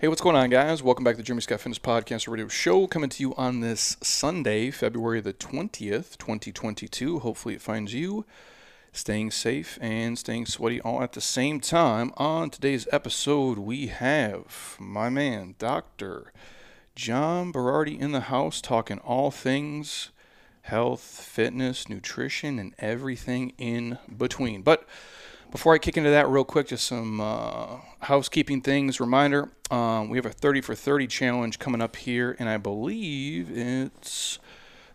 Hey, what's going on, guys? Welcome back to the Jeremy Scott Fitness Podcast Radio Show, coming to you on this Sunday, February the 20th, 2022. Hopefully, it finds you staying safe and staying sweaty all at the same time. On today's episode, we have my man, Dr. John Berardi, in the house talking all things health, fitness, nutrition, and everything in between. But before I kick into that, real quick, just some uh, housekeeping things. Reminder um, we have a 30 for 30 challenge coming up here, and I believe it's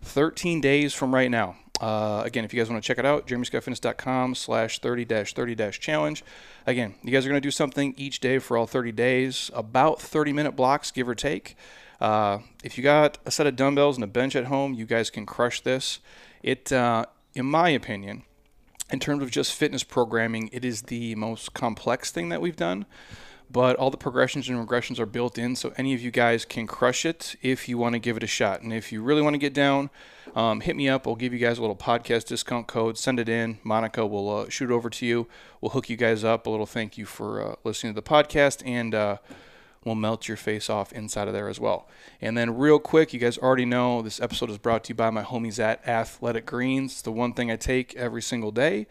13 days from right now. Uh, again, if you guys want to check it out, jeremyscottfitness.com slash 30-30-challenge. Again, you guys are going to do something each day for all 30 days, about 30-minute blocks, give or take. Uh, if you got a set of dumbbells and a bench at home, you guys can crush this. It, uh, in my opinion, in terms of just fitness programming, it is the most complex thing that we've done. But all the progressions and regressions are built in, so any of you guys can crush it if you want to give it a shot. And if you really want to get down, um, hit me up. I'll give you guys a little podcast discount code. Send it in. Monica will uh, shoot it over to you. We'll hook you guys up. A little thank you for uh, listening to the podcast and uh, will melt your face off inside of there as well. And then, real quick, you guys already know this episode is brought to you by my homies at Athletic Greens. It's the one thing I take every single day.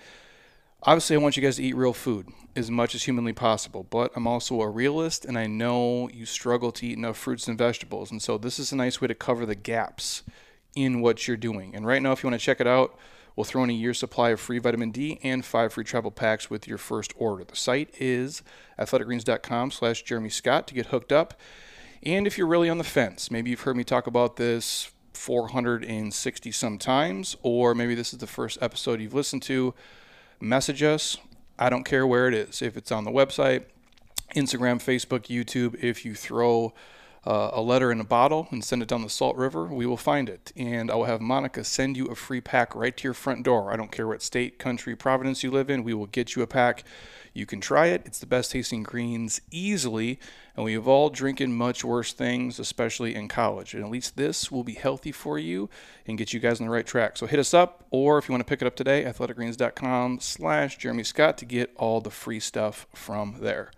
Obviously, I want you guys to eat real food as much as humanly possible, but I'm also a realist and I know you struggle to eat enough fruits and vegetables. And so, this is a nice way to cover the gaps in what you're doing. And right now, if you want to check it out, We'll throw in a year's supply of free vitamin D and five free travel packs with your first order. The site is athleticgreens.com slash Jeremy Scott to get hooked up. And if you're really on the fence, maybe you've heard me talk about this 460 some times, or maybe this is the first episode you've listened to, message us. I don't care where it is. If it's on the website, Instagram, Facebook, YouTube, if you throw uh, a letter in a bottle and send it down the Salt River, we will find it. And I will have Monica send you a free pack right to your front door. I don't care what state, country, province you live in, we will get you a pack. You can try it. It's the best tasting greens easily. And we have all drinking much worse things, especially in college. And at least this will be healthy for you and get you guys on the right track. So hit us up, or if you want to pick it up today, athleticgreens.com slash Jeremy Scott to get all the free stuff from there.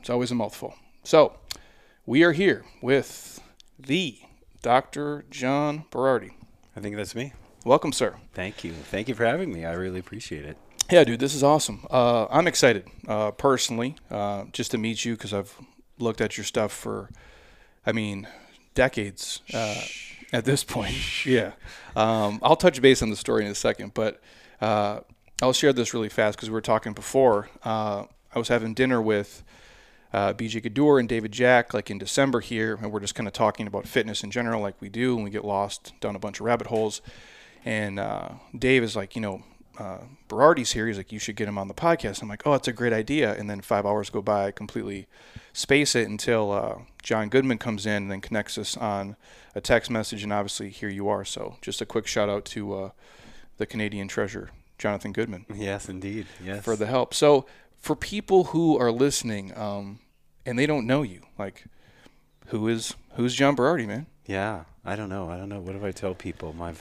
It's always a mouthful. So we are here with the Dr. John Berardi. I think that's me. Welcome, sir. Thank you. Thank you for having me. I really appreciate it. Yeah, dude, this is awesome. Uh, I'm excited uh, personally uh, just to meet you because I've looked at your stuff for, I mean, decades uh, at this point. Yeah. Um, I'll touch base on the story in a second, but uh, I'll share this really fast because we were talking before. Uh, I was having dinner with uh, BJ Gaddour and David Jack like in December here, and we're just kind of talking about fitness in general, like we do, and we get lost down a bunch of rabbit holes. And uh, Dave is like, you know, uh, Berardi's here. He's like, you should get him on the podcast. I'm like, oh, that's a great idea. And then five hours go by, I completely space it until uh, John Goodman comes in and then connects us on a text message. And obviously, here you are. So just a quick shout out to uh, the Canadian treasure, Jonathan Goodman. Yes, indeed. Yes. For the help. So for people who are listening um, and they don't know you, like, who is who's John Berardi, man? Yeah, I don't know. I don't know. What do I tell people? My,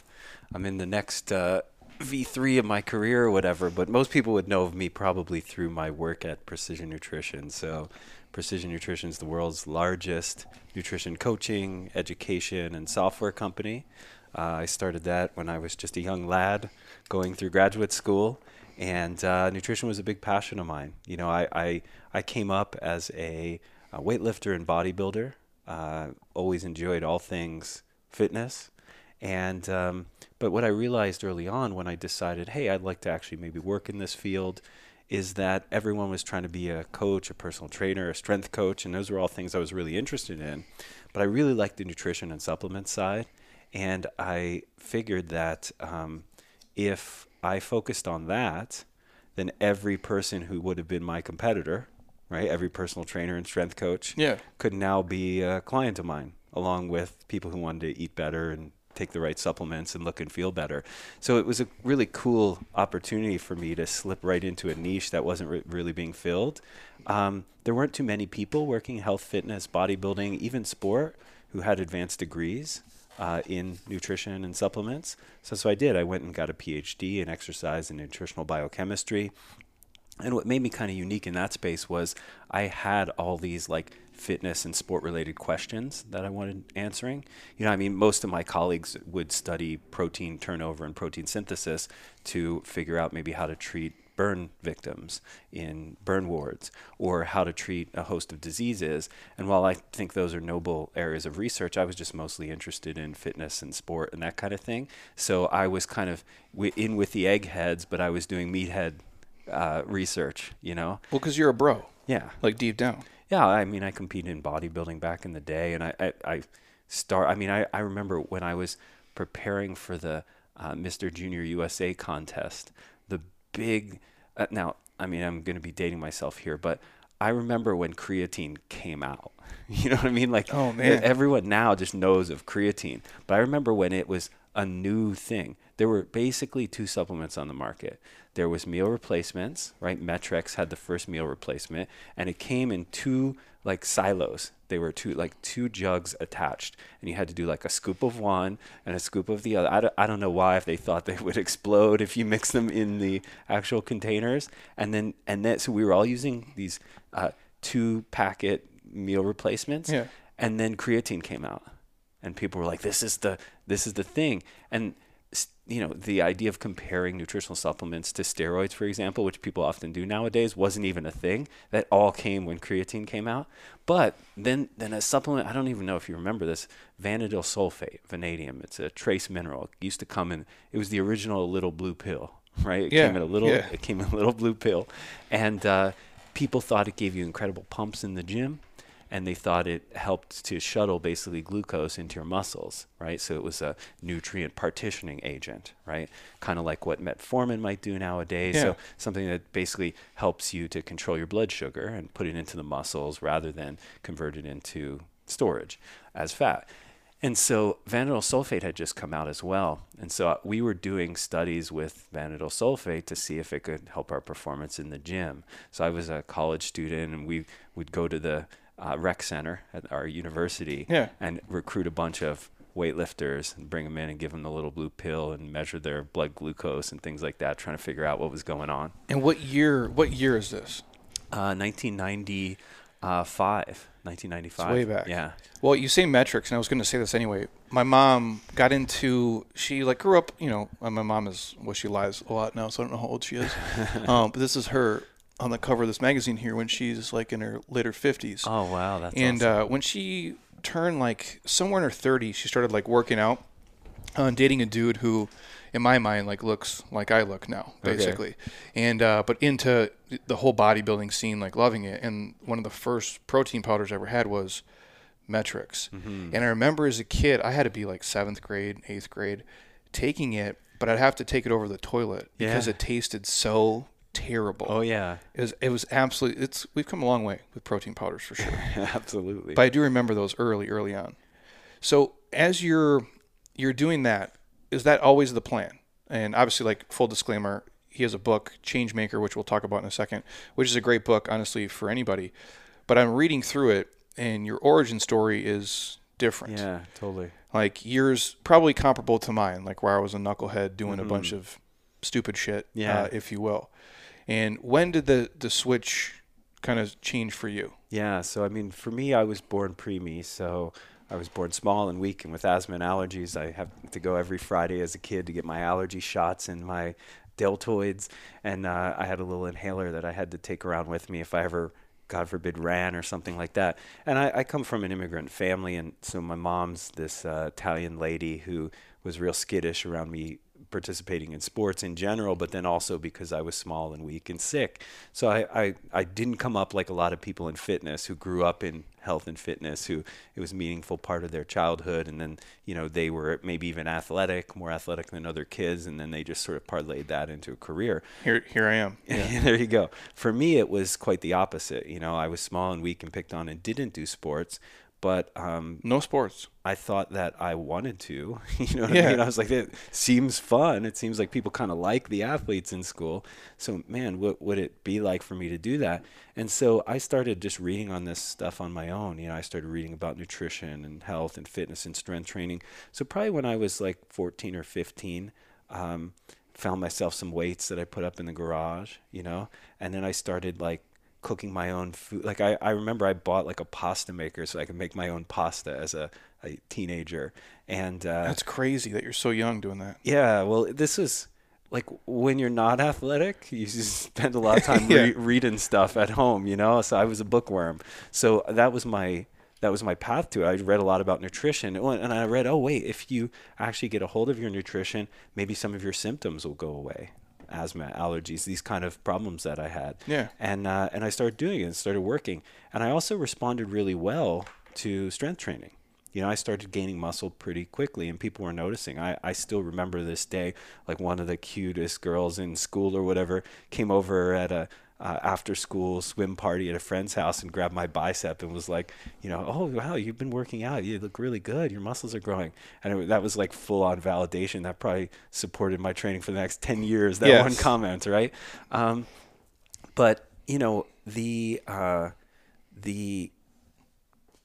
I'm in the next uh, V3 of my career or whatever, but most people would know of me probably through my work at Precision Nutrition. So, Precision Nutrition is the world's largest nutrition coaching, education, and software company. Uh, I started that when I was just a young lad going through graduate school and uh, nutrition was a big passion of mine. You know, I I, I came up as a, a weightlifter and bodybuilder. Uh, always enjoyed all things fitness, and um, but what I realized early on when I decided, hey, I'd like to actually maybe work in this field, is that everyone was trying to be a coach, a personal trainer, a strength coach, and those were all things I was really interested in. But I really liked the nutrition and supplement side, and I figured that um, if I focused on that, then every person who would have been my competitor, right, every personal trainer and strength coach, Yeah. could now be a client of mine, along with people who wanted to eat better and take the right supplements and look and feel better. So it was a really cool opportunity for me to slip right into a niche that wasn't re- really being filled. Um, there weren't too many people working health, fitness, bodybuilding, even sport who had advanced degrees uh, in nutrition and supplements. So, so I did. I went and got a PhD in exercise and nutritional biochemistry. And what made me kind of unique in that space was I had all these like fitness and sport related questions that I wanted answering. You know, I mean, most of my colleagues would study protein turnover and protein synthesis to figure out maybe how to treat burn victims in burn wards or how to treat a host of diseases. And while I think those are noble areas of research, I was just mostly interested in fitness and sport and that kind of thing. So I was kind of w- in with the eggheads, but I was doing meathead uh, research, you know? Well, because you're a bro. Yeah. Like deep down. Yeah, I mean, I competed in bodybuilding back in the day, and I, I, I start. I mean, I, I remember when I was preparing for the uh, Mr. Junior USA contest, the big. Uh, now, I mean, I'm going to be dating myself here, but I remember when creatine came out. You know what I mean? Like, oh man, everyone now just knows of creatine, but I remember when it was a new thing. There were basically two supplements on the market. There was meal replacements, right? Met-Rx had the first meal replacement, and it came in two like silos. They were two like two jugs attached, and you had to do like a scoop of one and a scoop of the other. I don't, I don't know why if they thought they would explode if you mix them in the actual containers, and then and then so we were all using these uh, two packet meal replacements, yeah. and then creatine came out, and people were like, "This is the this is the thing," and you know, the idea of comparing nutritional supplements to steroids, for example, which people often do nowadays, wasn't even a thing. That all came when creatine came out. But then, then a supplement, I don't even know if you remember this, vanadyl sulfate, vanadium. It's a trace mineral. It used to come in, it was the original little blue pill, right? It yeah, came in a little, yeah. it came in a little blue pill. And uh, people thought it gave you incredible pumps in the gym and they thought it helped to shuttle basically glucose into your muscles, right? So it was a nutrient partitioning agent, right? Kind of like what metformin might do nowadays. Yeah. So something that basically helps you to control your blood sugar and put it into the muscles rather than convert it into storage as fat. And so vanadyl sulfate had just come out as well. And so uh, we were doing studies with vanadyl sulfate to see if it could help our performance in the gym. So I was a college student and we would go to the uh, rec center at our university yeah. and recruit a bunch of weightlifters and bring them in and give them the little blue pill and measure their blood glucose and things like that, trying to figure out what was going on. And what year? What year is this? Uh, 1995. 1995. It's way back. Yeah. Well, you say Met-Rx, and I was going to say this anyway. My mom got into. She like grew up. You know, my mom is. Well, she lies a lot now, so I don't know how old she is. um, but this is her on the cover of this magazine here when she's like in her later 50s. Oh wow, that's and awesome. uh, when she turned like somewhere in her 30s, she started like working out, uh, dating a dude who, in my mind, like looks like I look now, basically. Okay. And uh, but into the whole bodybuilding scene, like loving it. And one of the first protein powders I ever had was Met-Rx. Mm-hmm. And I remember as a kid, I had to be like seventh grade, eighth grade, taking it, but I'd have to take it over the toilet because Yeah. it tasted so terrible. Oh yeah, It was, it was absolutely. It's we've come a long way with protein powders for sure. absolutely. but I do remember those early, early on. So as you're you're doing that, is that always the plan? And obviously, like full disclaimer, he has a book, Changemaker, which we'll talk about in a second, which is a great book, honestly, for anybody. But I'm reading through it, and your origin story is different. yeah, totally. Like yours, probably comparable to mine, like where I was a knucklehead doing a bunch of stupid shit, Yeah. uh, if you will. And when did the the switch kind of change for you? Yeah, so I mean, for me, I was born preemie, so I was born small and weak, and with asthma and allergies, I have to go every Friday as a kid to get my allergy shots and my deltoids, and uh, I had a little inhaler that I had to take around with me if I ever, God forbid, ran or something like that. And I, I come from an immigrant family, and so my mom's this uh, Italian lady who was real skittish around me participating in sports in general, but then also because I was small and weak and sick. So I, I, I didn't come up like a lot of people in fitness who grew up in health and fitness, who it was a meaningful part of their childhood. And then, you know, they were maybe even athletic, more athletic than other kids. And then they just sort of parlayed that into a career. Here, here I am. Yeah. there you go. For me, it was quite the opposite. You know, I was small and weak and picked on and didn't do sports. But um, no sports. I thought that I wanted to. You know what Yeah. I mean? I was like, it seems fun. It seems like people kind of like the athletes in school. So, man, what would it be like for me to do that? And so I started just reading on this stuff on my own. You know, I started reading about nutrition and health and fitness and strength training. So, probably when I was like 14 or 15, um, found myself some weights that I put up in the garage, you know, and then I started like cooking my own food. Like I, I remember I bought like a pasta maker so I could make my own pasta as a, a teenager. And uh, That's crazy that you're so young doing that. yeah, well, this is like when you're not athletic, you just spend a lot of time Yeah. re- reading stuff at home, you know. So I was a bookworm. So that was my that was my path to it. I read a lot about nutrition, Oh, and I read, oh wait, if you actually get a hold of your nutrition, maybe some of your symptoms will go away, asthma, allergies, these kind of problems that I had. Yeah. And uh, and I started doing it and started working, and I also responded really well to strength training you know, I started gaining muscle pretty quickly and people were noticing. I, I still remember this day, like one of the cutest girls in school or whatever came over at a uh, after school swim party at a friend's house and grabbed my bicep and was like, you know, oh, wow, you've been working out. You look really good. Your muscles are growing. And it, that was like full on validation. That probably supported my training for the next 10 years, that Yes. one comment, right? Um, but, you know, the, uh, the,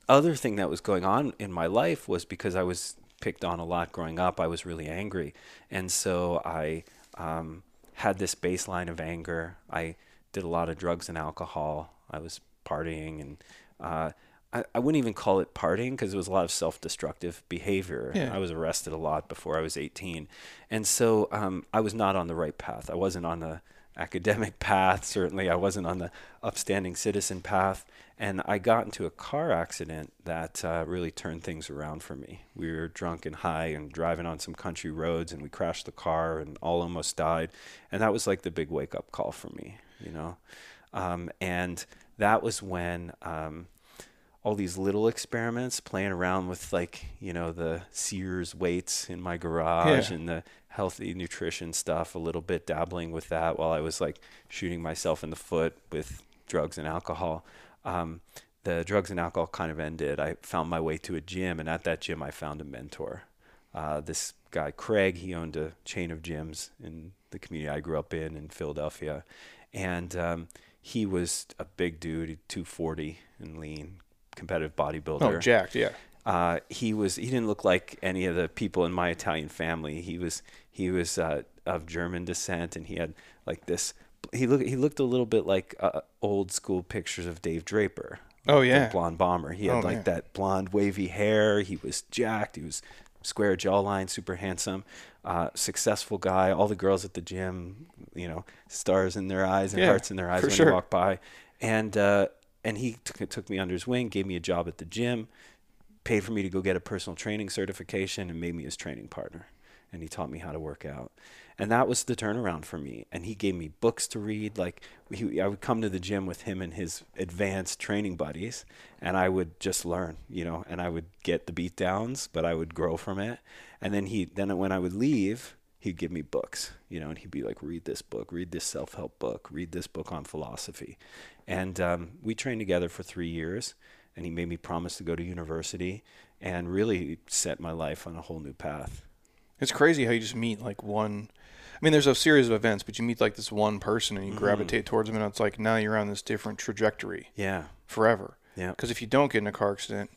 other thing that was going on in my life was because I was picked on a lot growing up. I was really angry, and so I um, had this baseline of anger. I did a lot of drugs and alcohol. I was partying, and uh, I, I wouldn't even call it partying because it was a lot of self-destructive behavior. Yeah. I was arrested a lot before I was 18, and so um, I was not on the right path. I wasn't on the academic path. Certainly, I wasn't on the upstanding citizen path. And I got into a car accident that uh, really turned things around for me. We were drunk and high and driving on some country roads, and we crashed the car and all almost died. And that was like the big wake up call for me, you know. Um, and that was when um, all these little experiments, playing around with like you know the Sears weights in my garage Yeah. and the healthy nutrition stuff, a little bit dabbling with that while I was like shooting myself in the foot with drugs and alcohol. Um, the drugs and alcohol kind of ended. I found my way to a gym, and at that gym, I found a mentor. Uh, this guy, Craig, he owned a chain of gyms in the community I grew up in in Philadelphia. And um, he was a big dude, 240 and lean, competitive bodybuilder Oh, jacked, yeah. uh, he was he didn't look like any of the people in my Italian family. He was he was uh, of German descent, and he had like this. He looked he looked a little bit like uh, old school pictures of Dave Draper. Oh, yeah. blonde bomber. He had Oh, like man. that blonde wavy hair. He was jacked. He was square jawline, super handsome, uh, successful guy. All the girls at the gym, you know, stars in their eyes and Yeah, hearts in their eyes when sure. you walk by. And uh, and he took, took me under his wing, gave me a job at the gym paid for me to go get a personal training certification and made me his training partner. And he taught me how to work out. And that was the turnaround for me. And he gave me books to read. Like he, I would come to the gym with him and his advanced training buddies, and I would just learn, you know. And I would get the beat downs, but I would grow from it. And then he, then when I would leave, he'd give me books, you know, and he'd be like, read this book, read this self help book, read this book on philosophy. And um, we trained together for three years, and he made me promise to go to university and really set my life on a whole new path. It's crazy how you just meet like one. I mean, there's a series of events, but you meet like this one person and you Mm-hmm. gravitate towards them, and it's like now you're on this different trajectory Yeah. forever. Yeah. Because if you don't get in a car accident,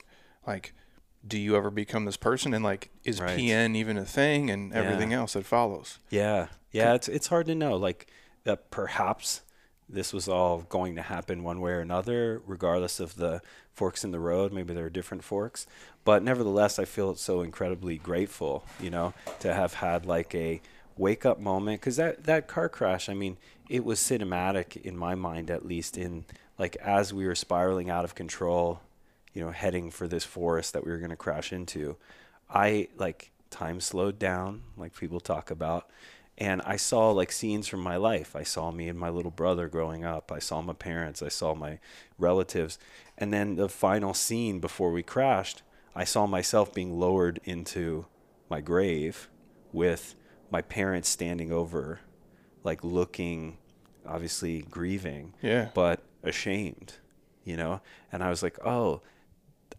like, do you ever become this person? And like, is Right. PN even a thing? And everything Yeah. else that follows. Yeah. Yeah. It's, it's hard to know. Like, that perhaps this was all going to happen one way or another, regardless of the forks in the road. Maybe there are different forks. But nevertheless, I feel so incredibly grateful, you know, to have had like a wake up moment. Because that, that car crash, I mean, it was cinematic in my mind, at least, in like as we were spiraling out of control, you know, heading for this forest that we were going to crash into. I like time slowed down, like people talk about, and I saw like scenes from my life. I saw me and my little brother growing up. I saw my parents. I saw my relatives, and then the final scene before we crashed, I saw myself being lowered into my grave with my parents standing over, like looking, obviously grieving, Yeah. but ashamed, you know. And I was like, oh,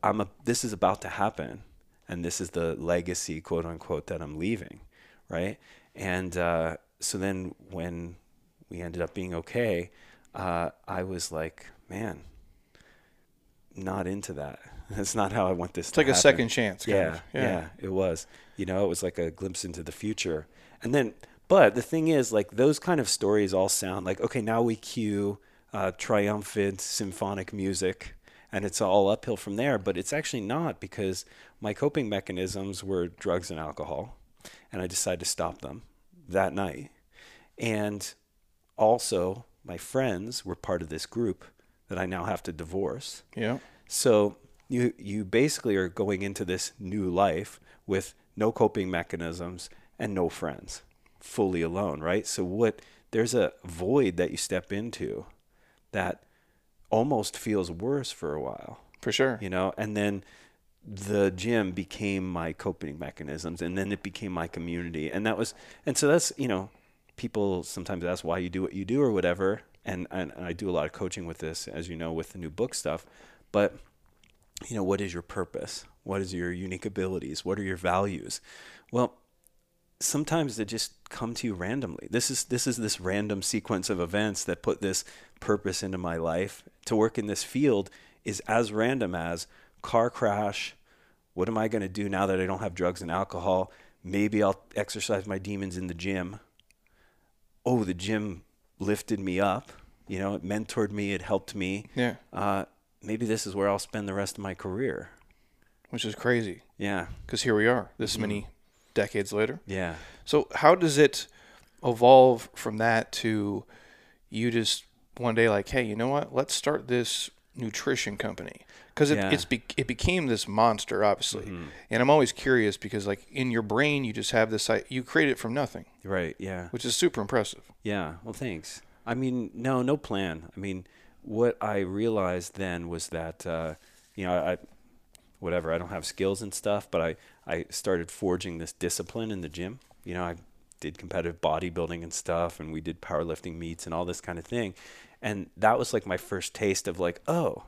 I'm a, this is about to happen, and this is the legacy, quote unquote, that I'm leaving, right? And uh, so then when we ended up being okay, uh, I was like, man, not into that. That's not how I want this It's to like a second chance. Yeah, of. yeah, it was. You know, it was like a glimpse into the future. And then But the thing is, like those kind of stories all sound like okay. Now we cue uh, triumphant symphonic music, and it's all uphill from there. But it's actually not because my coping mechanisms were drugs and alcohol, and I decided to stop them that night. And also, my friends were part of this group that I now have to divorce. Yeah. So you you basically are going into this new life with no coping mechanisms and no friends, fully alone, right? So what there's a void that you step into that almost feels worse for a while, For sure. you know, and then the gym became my coping mechanisms and then it became my community. And that was and so that's you know people sometimes ask why you do what you do or whatever. And, and I do a lot of coaching with this as you know with the new book stuff. But you know what is your purpose? What is your unique abilities? What are your values? Well sometimes they just come to you randomly. This is this is this random sequence of events that put this purpose into my life. To work in this field is as random as car crash. What am i going to do now that i don't have drugs and alcohol? Maybe i'll exercise my demons in the gym. Oh the gym lifted me up you know it mentored me it helped me. Yeah. uh, maybe this is where I'll spend the rest of my career. Which is crazy. Yeah, because here we are, this Mm-hmm. many decades later. yeah, So how does it evolve from that to you just one day like, hey, you know what? Let's start this nutrition company because it, Yeah. it's be, it became this monster, obviously. And I'm always curious because like in your brain, you just have this you create it from nothing, right, yeah, which is super impressive. yeah. Well, thanks. I mean, no, no plan. I mean, what I realized then was that, uh, you know, I, whatever, I don't have skills and stuff, but I, I started forging this discipline in the gym. You know, I did competitive bodybuilding and stuff, and we did powerlifting meets and all this kind of thing. And that was like my first taste of like, oh,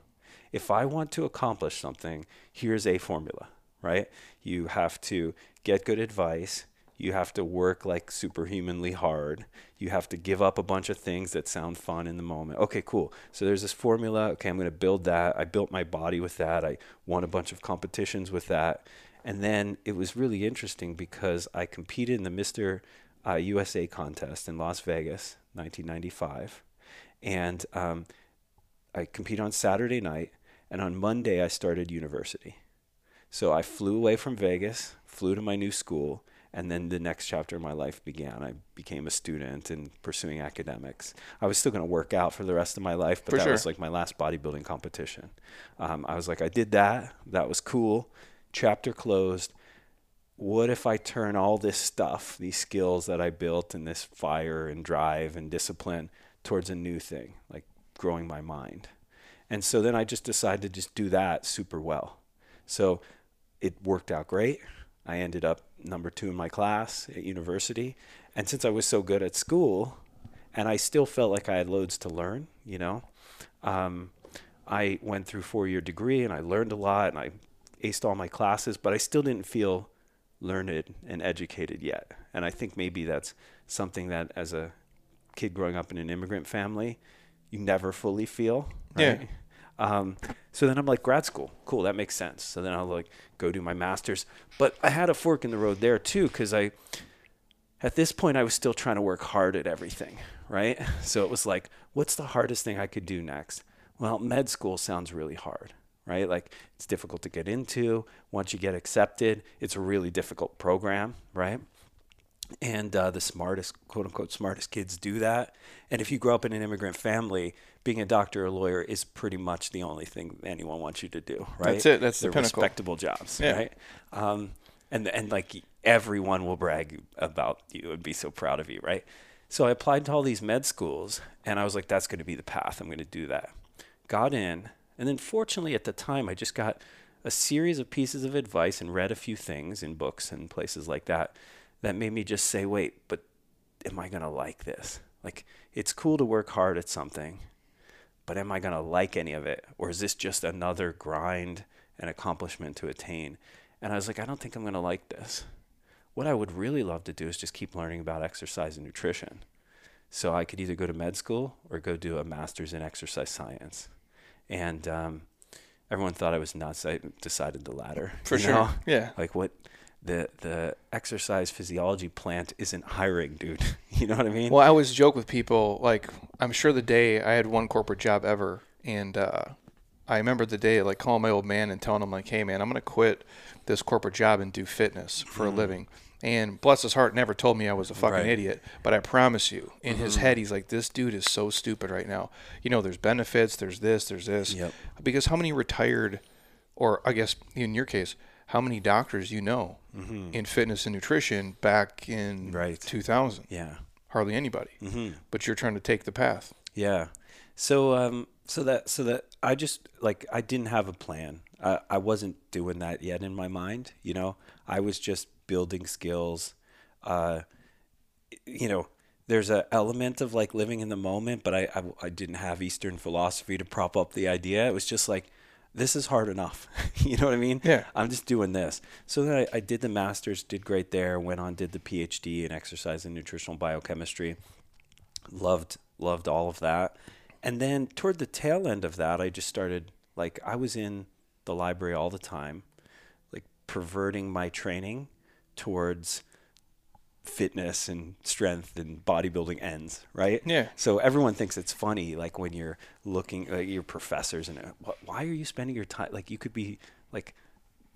if I want to accomplish something, here's a formula, right? You have to get good advice. You have to work like superhumanly hard. You have to give up a bunch of things that sound fun in the moment. Okay, cool. So there's this formula. Okay, I'm going to build that. I built my body with that. I won a bunch of competitions with that. And then it was really interesting because I competed in the Mr. Uh, USA contest in Las Vegas, 1995. And um, I competed on Saturday night, and on Monday I started university. So I flew away from Vegas, flew to my new school, and then the next chapter of my life began. I became a student and pursuing academics. I was still going to work out for the rest of my life, but For that sure. was like my last bodybuilding competition. Um, I was like, I did that. That was cool. Chapter closed. What if I turn all this stuff, these skills that I built, and this fire and drive and discipline towards a new thing, like growing my mind? And so then I just decided to just do that super well. So it worked out great. I ended up number two in my class at university. And since I was so good at school, and I still felt like I had loads to learn, you know, um, I went through four year degree and I learned a lot and I aced all my classes, but I still didn't feel learned and educated yet. And I think maybe that's something that as a kid growing up in an immigrant family, you never fully feel. Yeah. Um, so then I'm like, grad school, cool, that makes sense. So then I'll like go do my master's. But I had a fork in the road there too, because I, at this point, I was still trying to work hard at everything, right? So it was like, what's the hardest thing I could do next? Well, med school sounds really hard, right? Like it's difficult to get into. Once you get accepted, it's a really difficult program, right? and uh, the smartest quote unquote smartest kids do that and if you grow up in an immigrant family being a doctor or lawyer is pretty much the only thing anyone wants you to do right That's it. That's the They're pinnacle. respectable jobs Yeah. right um, and and like everyone will brag about you and be so proud of you right so i applied to all these med schools and i was like that's going to be the path i'm going to do that got in and then fortunately at the time i just got a series of pieces of advice and read a few things in books and places like that that made me just say, wait, but am I going to like this? Like, it's cool to work hard at something, but am I going to like any of it? Or is this just another grind and accomplishment to attain? And I was like, I don't think I'm going to like this. What I would really love to do is just keep learning about exercise and nutrition. So I could either go to med school or go do a master's in exercise science. And um, everyone thought I was nuts. I decided the latter. For sure. know? Yeah. Like what? the the exercise physiology plant isn't hiring, dude. you know what I mean? Well, I always joke with people like I'm sure the day I had one corporate job ever, and uh, I remember the day like calling my old man and telling him like, "Hey man, I'm gonna quit this corporate job and do fitness for a living." And bless his heart, never told me I was a fucking Right. idiot. But I promise you, in his head, he's like, "This dude is so stupid right now." You know, there's benefits, there's this, there's this. Yep. Because how many retired, or I guess in your case, how many doctors you know in fitness and nutrition back in Right. 2000? yeah. hardly anybody. Mm-hmm. But you're trying to take the path. Yeah. So um so that so that I just like I didn't have a plan. I I wasn't doing that yet in my mind, you know. I was just building skills. Uh you know, there's an element of like living in the moment, but I, I I didn't have Eastern philosophy to prop up the idea. It was just like this is hard enough. you know what I mean? Yeah. I'm just doing this. So then I, I did the masters, did great there, went on, did the PhD in exercise and nutritional biochemistry loved loved all of that and then toward the tail end of that i just started like i was in the library all the time like perverting my training towards fitness and strength and bodybuilding ends right Yeah. so everyone thinks it's funny like when you're looking like your professors and uh, why are you spending your time like you could be like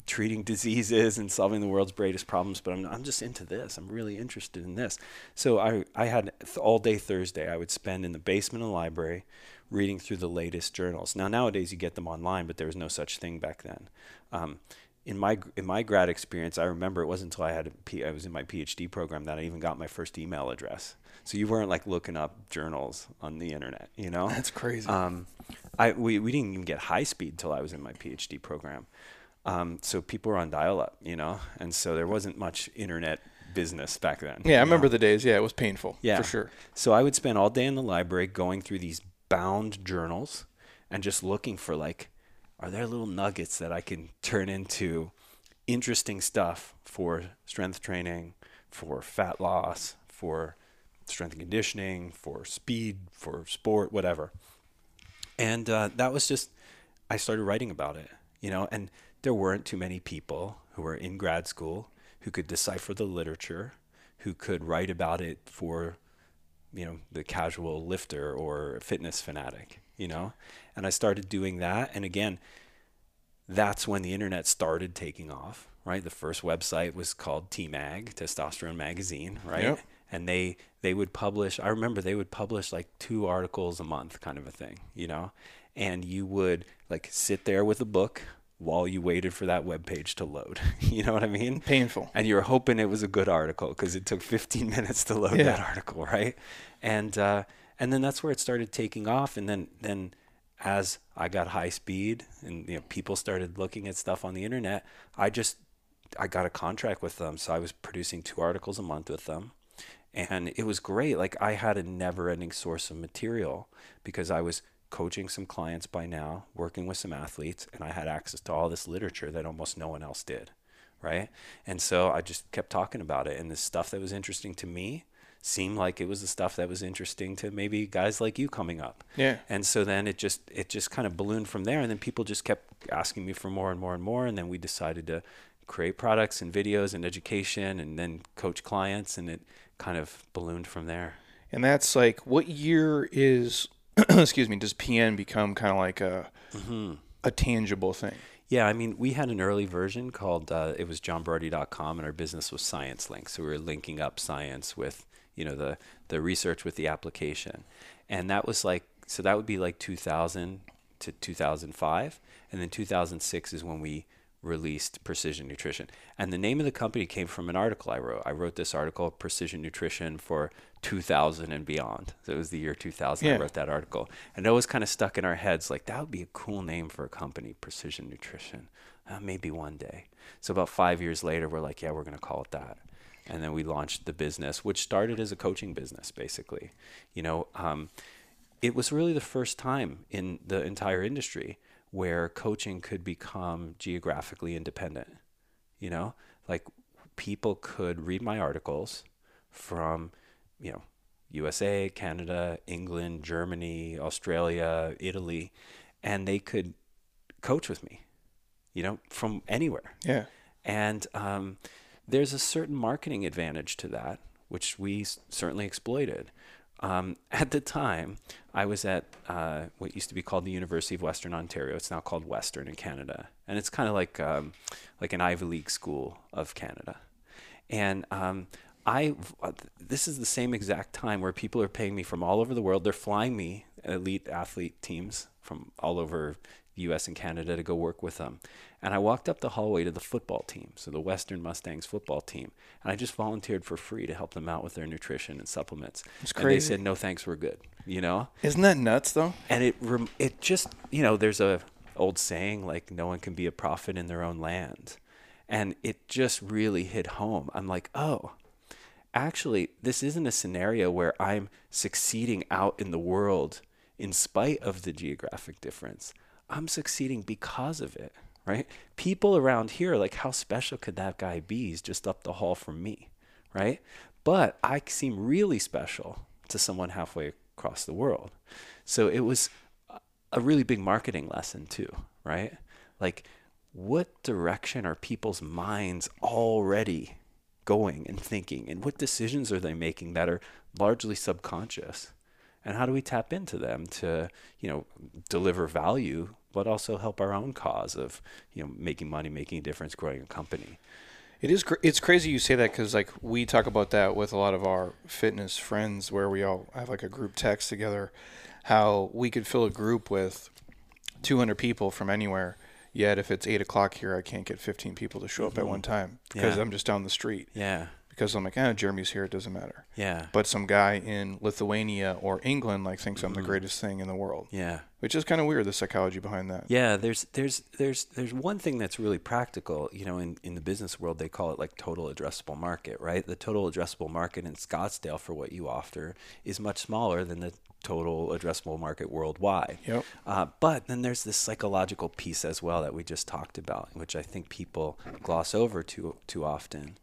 treating diseases and solving the world's greatest problems, but I'm, I'm just into this. I'm really interested in this. So I, I had th- all day Thursday I would spend in the basement of the library reading through the latest journals. Now nowadays you get them online, but there was no such thing back then. Um, in my in my grad experience, I remember it wasn't until I had a P, I was in my PhD program that I even got my first email address. So you weren't like looking up journals on the internet, you know? That's crazy. Um, I we, we didn't even get high speed till I was in my PhD program. Um, so people were on dial up, you know, and so there wasn't much internet business back then. yeah, I remember know? the days. Yeah, it was painful. Yeah. for sure. So I would spend all day in the library going through these bound journals and just looking for like, are there little nuggets that I can turn into interesting stuff for strength training, for fat loss, for strength and conditioning, for speed, for sport, whatever. And uh, that was just, I started writing about it, you know, and there weren't too many people who were in grad school who could decipher the literature, who could write about it for, you know, the casual lifter or fitness fanatic, you know? And I started doing that. And again, that's when the internet started taking off, right? The first website was called T-Mag, Testosterone Magazine, right? Yep. And they they would publish. I remember they would publish like two articles a month, kind of a thing, you know. And you would like sit there with a book while you waited for that web page to load. you know what I mean? Painful. and you were hoping it was a good article because it took 15 minutes to load Yeah. that article, right? And uh, and then that's where it started taking off. And then then as I got high speed and you know people started looking at stuff on the internet, I just I got a contract with them, so I was producing two articles a month with them. And it was great. Like I had a never-ending source of material because I was coaching some clients by now, working with some athletes, and I had access to all this literature that almost no one else did right? And so I just kept talking about it, and the stuff that was interesting to me seemed like it was the stuff that was interesting to maybe guys like you coming up. Yeah. And so then it just it just kind of ballooned from there, and then people just kept asking me for more and more and more, and then we decided to create products and videos and education, and then coach clients, and it kind of ballooned from there. And that's like, what year is, excuse me, does PN become kind of like a Mm-hmm. a tangible thing? Yeah, I mean, we had an early version called uh, it was johnberardi.com, and our business was Science Link. So we were linking up science with you know the the research with the application, and that was like so that would be like 2000 to 2005, and then 2006 is when we released Precision Nutrition. And the name of the company came from an article I wrote. I wrote this article, Precision Nutrition for 2000 and beyond. So it was the year 2000 Yeah. I wrote that article. And it was kind of stuck in our heads like, that would be a cool name for a company, Precision Nutrition. Uh, maybe one day. So about five years later, we're like, yeah, we're going to call it that. And then we launched the business, which started as a coaching business, basically. You know, um, it was really the first time in the entire industry where coaching could become geographically independent. You know, like people could read my articles from, you know, USA, Canada, England, Germany, Australia, Italy, and they could coach with me, you know, from anywhere Yeah. and um, there's a certain marketing advantage to that, which we certainly exploited. Um, at the time, I was at uh, what used to be called the University of Western Ontario. It's now called Western in Canada, and it's kind of like um, like an Ivy League school of Canada. And um, I, uh, this is the same exact time where people are paying me from all over the world. They're flying me elite athlete teams from all over the U.S. and Canada to go work with them. And I walked up the hallway to the football team, so the Western Mustangs football team, and I just volunteered for free to help them out with their nutrition and supplements. It's And they said, "No, thanks, we're good." You know Isn't that nuts though? and it rem- it just you know there's a old saying like no one can be a prophet in their own land and it just really hit home i'm like oh actually this isn't a scenario where i'm succeeding out in the world in spite of the geographic difference i'm succeeding because of it right? People around here like how special could that guy be? He's just up the hall from me right? But i seem really special to someone halfway across the world. So it was a- really big marketing lesson too right? Like what direction are people's minds already going and thinking? And what decisions are they making that are largely subconscious and how do we tap into them to you know deliver value but also help our own cause of you know making money making a difference growing a company It is. Cr- it's crazy you say that because like we talk about that with a lot of our fitness friends, where we all have like a group text together. How we could fill a group with 200 people from anywhere. Yet if it's eight o'clock here, I can't get 15 people to show up at one time because Mm-hmm. Yeah. I'm just down the street. yeah Because I'm like, ah, Jeremy's here. It doesn't matter. yeah But some guy in Lithuania or England like thinks I'm the Mm-hmm. greatest thing in the world, yeah which is kind of weird. The psychology behind that. Yeah, there's there's there's there's one thing that's really practical. You know, in, in the business world, they call it like total addressable market, right? The total addressable market in Scottsdale for what you offer is much smaller than the total addressable market worldwide. Yep. Uh, but then there's this psychological piece as well that we just talked about, which I think people gloss over too too often.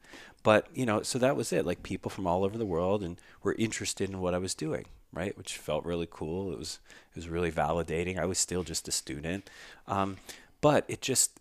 But you know, so that was it. Like people from all over the world and were interested in what I was doing, right? Which felt really cool. It was it was really validating. I was still just a student, um, but it just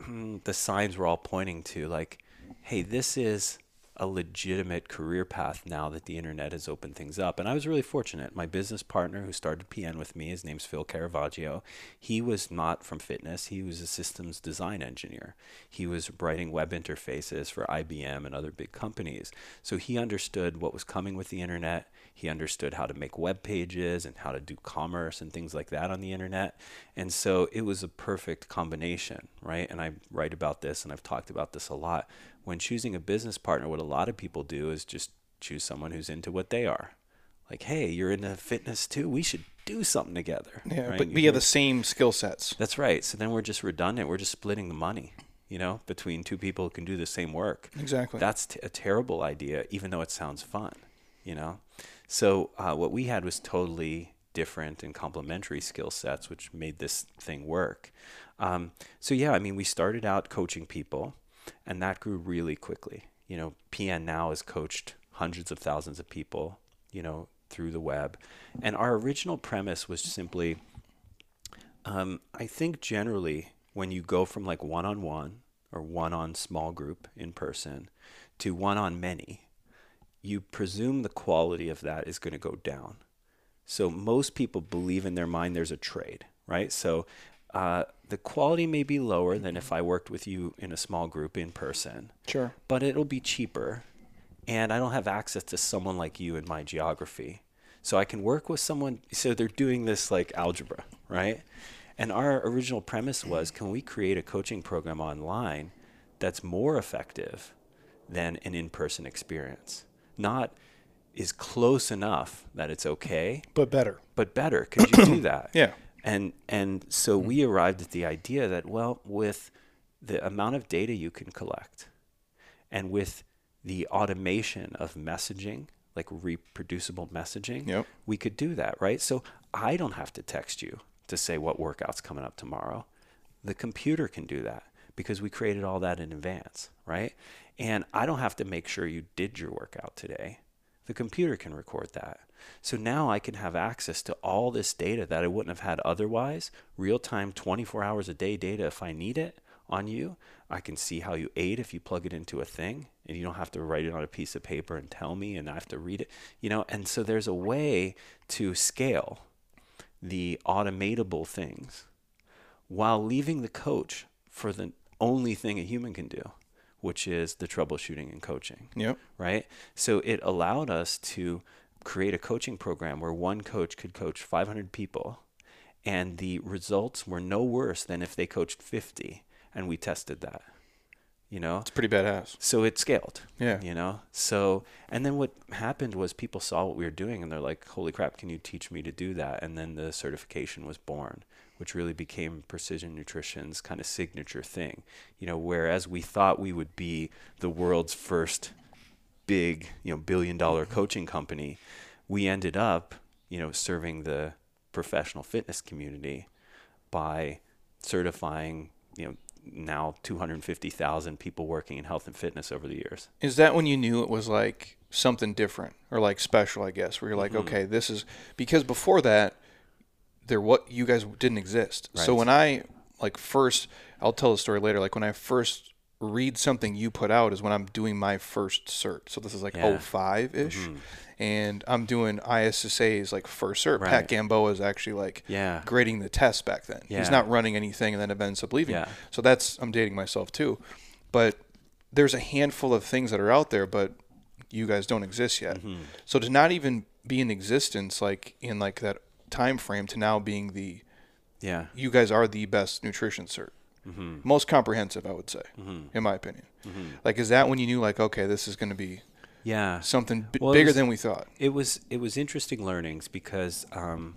mm, the signs were all pointing to like, hey, this is a legitimate career path now that the internet has opened things up. And I was really fortunate. My business partner who started PN with me, his name's Phil Caravaggio, he was not from fitness. He was a systems design engineer. He was writing web interfaces for IBM and other big companies. So he understood what was coming with the internet. He understood how to make web pages and how to do commerce and things like that on the internet. And so it was a perfect combination, right? And I write about this and I've talked about this a lot. When choosing a business partner, what a lot of people do is just choose someone who's into what they are. Like, hey, you're into fitness too. We should do something together. Yeah, right? but we have the same skill sets. That's right. So then we're just redundant. We're just splitting the money, you know, between two people who can do the same work. Exactly. That's t- a terrible idea, even though it sounds fun, you know? So uh, what we had was totally different and complementary skill sets, which made this thing work. Um, so yeah, I mean, we started out coaching people, and that grew really quickly. You know, PN now has coached hundreds of thousands of people, you know, through the web. And our original premise was simply um, I think generally when you go from like one on one or one on small group in person to one on many, you presume the quality of that is going to go down. So most people believe in their mind there's a trade, right? So uh, the quality may be lower than if I worked with you in a small group in person, Sure. but it'll be cheaper. And I don't have access to someone like you in my geography. So I can work with someone. So they're doing this like algebra, right? And our original premise was can we create a coaching program online that's more effective than an in person experience? Not is close enough that it's okay, But better. but better. Could you do that? Yeah. And and so mm-hmm. we arrived at the idea that well, with the amount of data you can collect, and with the automation of messaging, like reproducible messaging, Yep. we could do that, right? So I don't have to text you to say what workout's coming up tomorrow. The computer can do that because we created all that in advance, right? And I don't have to make sure you did your workout today. The computer can record that. So now I can have access to all this data that I wouldn't have had otherwise, real time 24 hours a day data if I need it, on you. I can see how you ate if you plug it into a thing and you don't have to write it on a piece of paper and tell me and I have to read it. You know, and so there's a way to scale the automatable things while leaving the coach for the only thing a human can do, which is the troubleshooting and coaching. Yep. Right? So it allowed us to create a coaching program where one coach could coach 500 people and the results were no worse than if they coached 50 and we tested that you know It's pretty badass. so it scaled Yeah. you know so and then what happened was people saw what we were doing and they're like holy crap can you teach me to do that and then the certification was born which really became precision nutrition's kind of signature thing you know whereas we thought we would be the world's first big you know billion dollar coaching company we ended up you know serving the professional fitness community by certifying you know now 250,000 people working in health and fitness over the years Is that when you knew it was like something different or like special, I guess, where you're Mm-hmm. like, okay, this is because before that, there what you guys didn't exist. So when I like first, I'll tell the story later. Like when I first read something you put out is when I'm doing my first cert. So this is like Yeah. 05 ish. And I'm doing ISSA's like first cert. Pat Gamboa is actually like Yeah. grading the test back then. He's not running anything and then ends up leaving. Yeah. So that's I'm dating myself too. But there's a handful of things that are out there, but you guys don't exist yet. Mm-hmm. So to not even be in existence, like in like that time frame, to now being the yeah you guys are the best nutrition cert, Mm-hmm. most comprehensive, I would say, in my opinion. Like, is that when you knew like, okay, this is going to be yeah something b- Well, bigger was- than we thought? It was it was interesting learnings because um,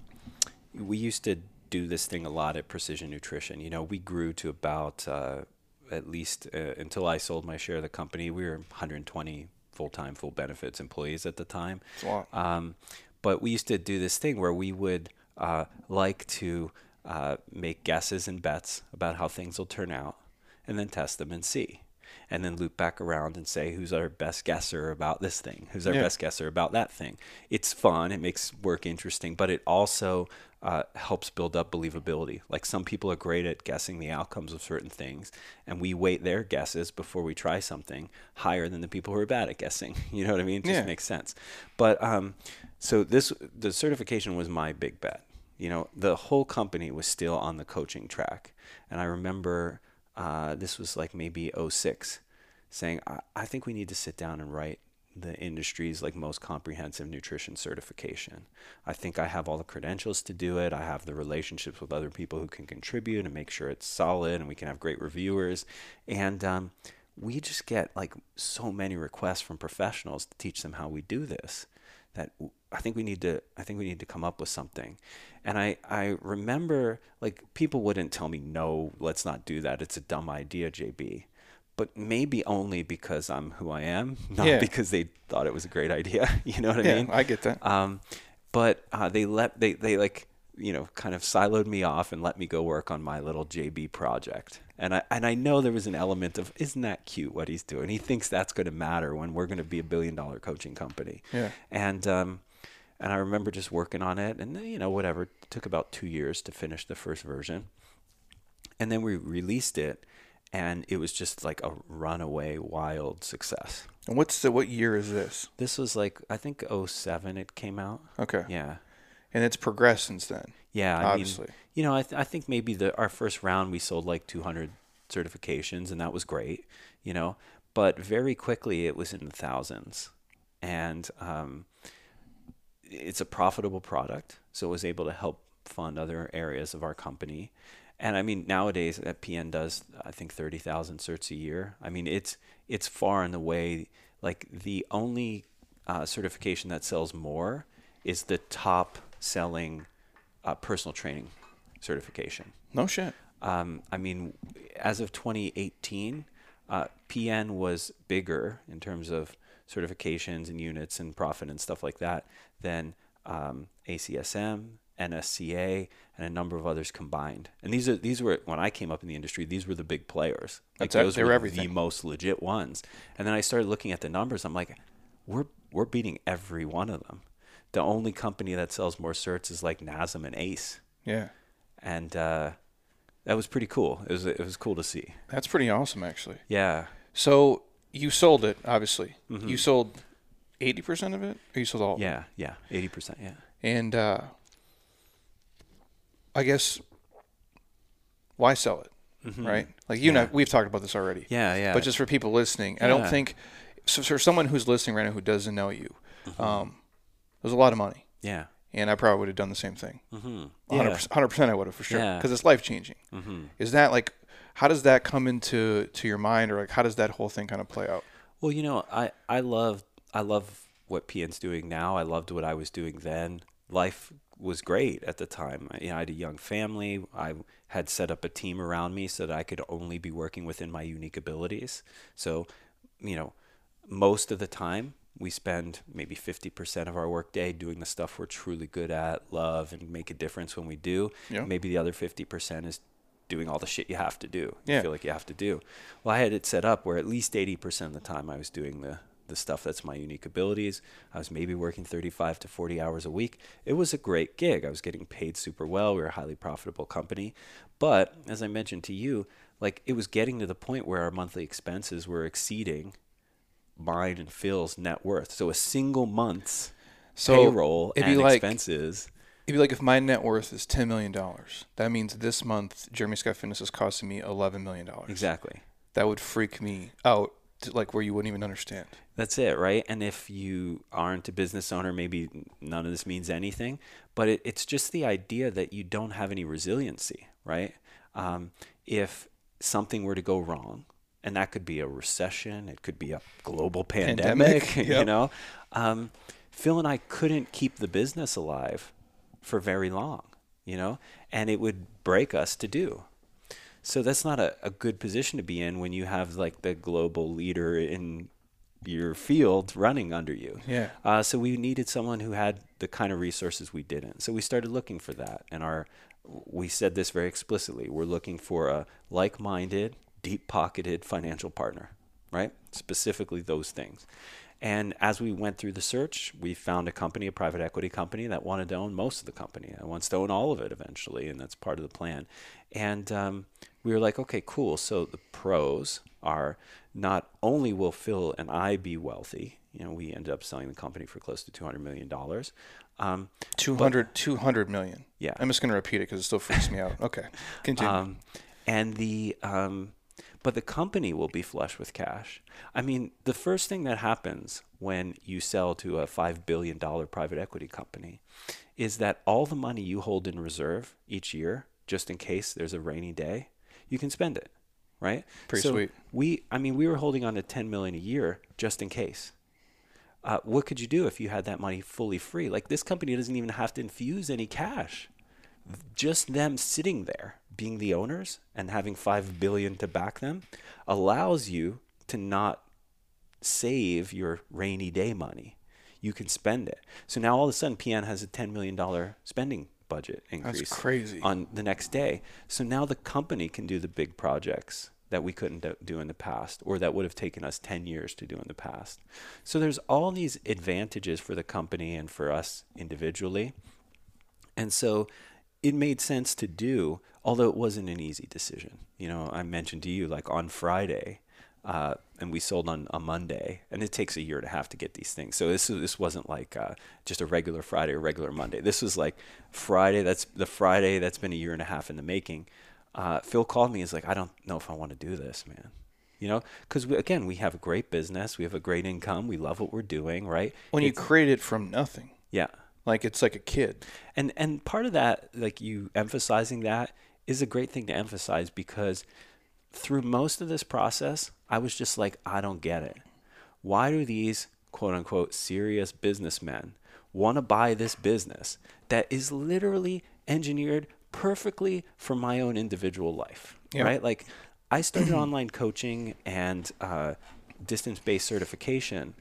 we used to do this thing a lot at Precision Nutrition. You know, we grew to about uh, at least uh, until I sold my share of the company, we were 120 full time, full benefits employees at the time. It's a lot. Um, but we used to do this thing where we would uh, like to uh, make guesses and bets about how things will turn out, and then test them and see, and then loop back around and say who's our best guesser about this thing, who's our Yeah. best guesser about that thing. It's fun, it makes work interesting, but it also uh, helps build up believability. Like some people are great at guessing the outcomes of certain things, and we weight their guesses before we try something higher than the people who are bad at guessing. You know what I mean? It just Yeah. makes sense. But um, so this the certification was my big bet. You know, the whole company was still on the coaching track, and I remember uh, this was like maybe 06, saying I, I think we need to sit down and write the industry's like most comprehensive nutrition certification. I think I have all the credentials to do it. I have the relationships with other people who can contribute and make sure it's solid, and we can have great reviewers. And um, we just get like so many requests from professionals to teach them how we do this that I think we need to I think we need to come up with something. And I I remember like people wouldn't tell me no, let's not do that. It's a dumb idea, JB. But maybe only because I'm who I am, not Yeah. because they thought it was a great idea. You know what I yeah, mean? I get that. Um, but uh, they let they they like you know kind of siloed me off and let me go work on my little JB project. And I and I know there was an element of isn't that cute what he's doing? He thinks that's going to matter when we're going to be a billion dollar coaching company. Yeah. And um, and I remember just working on it, and you know whatever. It took about two years to finish the first version, and then we released it, and it was just like a runaway wild success. And what's the what year is this? This was like I think 07 it came out. Okay. Yeah. And it's progressed since then. Yeah, I Obviously. mean, you know, I, th- I think maybe the our first round we sold like 200 certifications, and that was great, you know. But very quickly it was in the thousands, and um, it's a profitable product, so it was able to help fund other areas of our company. And I mean, nowadays that PN does I think 30,000 certs a year. I mean, it's it's far and away like the only uh, certification that sells more is the top selling uh, personal training certification. No shit. Um, I mean, as of 2018, uh, PN was bigger in terms of certifications and units and profit and stuff like that than um, ACSM, NSCA, and a number of others combined. And these are these were when I came up in the industry, these were the big players. Like That's those were everything. the most legit ones. And then I started looking at the numbers. I'm like, we're we're beating every one of them. The only company that sells more certs is like NASM and ACE Yeah. and uh, that was pretty cool. It was it was cool to see. That's pretty awesome, actually. Yeah. So you sold it, obviously. You sold eighty percent of it, or you sold all? of it? Yeah. Yeah. Eighty percent. Yeah. And uh, I guess why sell it, right? Like you Mm-hmm. Yeah. know, we've talked about this already. Yeah. Yeah. But just for people listening, I don't think so for someone who's listening right now who doesn't know you, Mm-hmm. um, there's a lot of money, yeah. and I probably would have done the same thing. Mm-hmm. Hundred percent, I would have for sure, Yeah. because it's life changing. Mm-hmm. Is that like, how does that come into to your mind, or like how does that whole thing kind of play out? Well, you know, I I love I love what PN's doing now. I loved what I was doing then. Life was great at the time. I- You know, I had a young family. I had set up a team around me so that I could only be working within my unique abilities. So, you know, most of the time we spend maybe 50% of our workday doing the stuff we're truly good at, love, and make a difference when we do. Yeah. Maybe the other 50% is doing all the shit you have to do. Yeah. You feel like you have to do. Well, I had it set up where at least 80% of the time I was doing the the stuff that's my unique abilities. I was maybe working 35 to 40 hours a week. It was a great gig. I was getting paid super well. We were a highly profitable company. But as I mentioned to you, like it was getting to the point where our monthly expenses were exceeding mine and Phil's net worth. So a single month's So payroll and like expenses. It'd be like if my net worth is ten million dollars, that means this month Jeremy Scott Fitness is costing me eleven million dollars. Exactly. That would freak me out, to like where you wouldn't even understand. That's it, right? And if you aren't a business owner, maybe none of this means anything. But it, it's just the idea that you don't have any resiliency, right? Um, if something were to go wrong, and that could be a recession, it could be a global pandemic, Pandemic, you yep. know, um, Phil and I couldn't keep the business alive for very long, you know, and it would break us to do. So that's not a, a good position to be in when you have like the global leader in your field running under you. Yeah. Uh, so we needed someone who had the kind of resources we didn't. So we started looking for that, and our we said this very explicitly. We're looking for a like-minded, deep-pocketed financial partner, right? Specifically those things. And as we went through the search, we found a company, a private equity company, that wanted to own most of the company and wants to own all of it eventually, and that's part of the plan. And um, we were like, okay, cool. So the pros are not only will Phil and I be wealthy, you know, we ended up selling the company for close to $200 million. Um, 200, 200 million. Yeah. I'm just going to repeat it because it still freaks me out. Okay. Continue. Um, and the um, but the company will be flush with cash. I mean, the first thing that happens when you sell to a five billion dollar private equity company is that all the money you hold in reserve each year, just in case there's a rainy day, you can spend it, right? Pretty So sweet. We, I mean, we were holding on to ten million a year just in case. Uh, what could you do if you had that money fully free? Like this company doesn't even have to infuse any cash just them sitting there being the owners and having 5 billion to back them allows you to not save your rainy day money. You can spend it. So now all of a sudden pn has a 10 million dollar spending budget increase crazy. on the next day. So now the company can do the big projects that we couldn't do in the past or that would have taken us 10 years to do in the past. So there's all these advantages for the company and for us individually. And so it made sense to do, although it wasn't an easy decision. You know, I mentioned to you like on Friday, uh, and we sold on a Monday, and it takes a year and a half to get these things. So this this wasn't like uh, just a regular Friday or regular Monday. This was like Friday. That's the Friday that's been a year and a half in the making. Uh, Phil called me. He's like, I don't know if I want to do this, man. You know, because again, we have a great business, we have a great income, we love what we're doing, right? when you It's- create it from nothing, yeah, like it's like a kid. and and part of that, like you emphasizing that, is a great thing to emphasize because through most of this process, I was just like, I don't get it. Why do these quote unquote serious businessmen want to buy this business that is literally engineered perfectly for my own individual life? Yeah. Right? Like I started online coaching and uh, distance based certification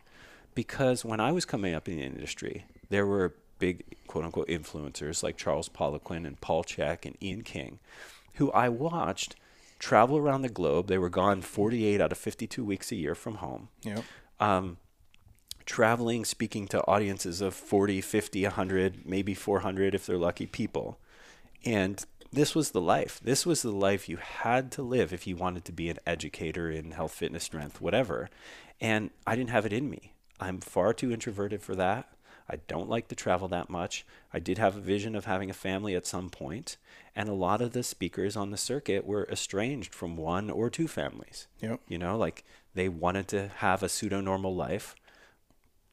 because when I was coming up in the industry, there were big quote unquote influencers like Charles Poliquin and Paul Chek and Ian King, who I watched travel around the globe. They were gone 48 out of 52 weeks a year from home, Yep. um, traveling, speaking to audiences of 40, 50, 100, maybe 400 if they're lucky people. And this was the life. This was the life you had to live if you wanted to be an educator in health, fitness, strength, whatever. And I didn't have it in me. I'm far too introverted for that. I don't like to travel that much. I did have a vision of having a family at some point, and a lot of the speakers on the circuit were estranged from one or two families. Yep. You know, like they wanted to have a pseudo normal life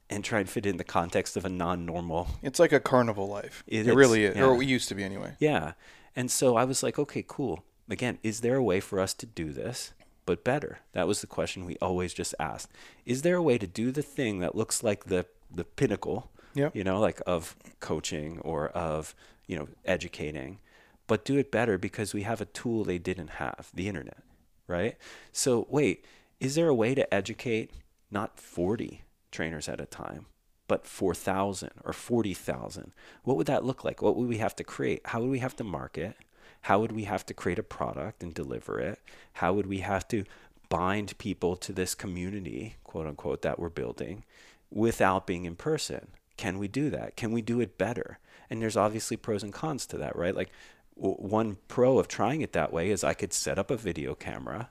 and try and fit in the context of a non normal. It's like a carnival life. It It, really is, yeah. or it used to be anyway. Yeah. And so I was like, okay, cool. Again, is there a way for us to do this, but better? That was the question we always just asked. Is there a way to do the thing that looks like the, the pinnacle, Yep. you know, like of coaching or of, you know, educating, but do it better because we have a tool they didn't have, the internet, right? So wait, is there a way to educate not 40 trainers at a time, but 4,000 or 40,000? What would that look like? What would we have to create? How would we have to market? How would we have to create a product and deliver it? How would we have to bind people to this community, quote unquote, that we're building without being in person? Can we do that? Can we do it better? And there's obviously pros and cons to that, right? Like one pro of trying it that way is I could set up a video camera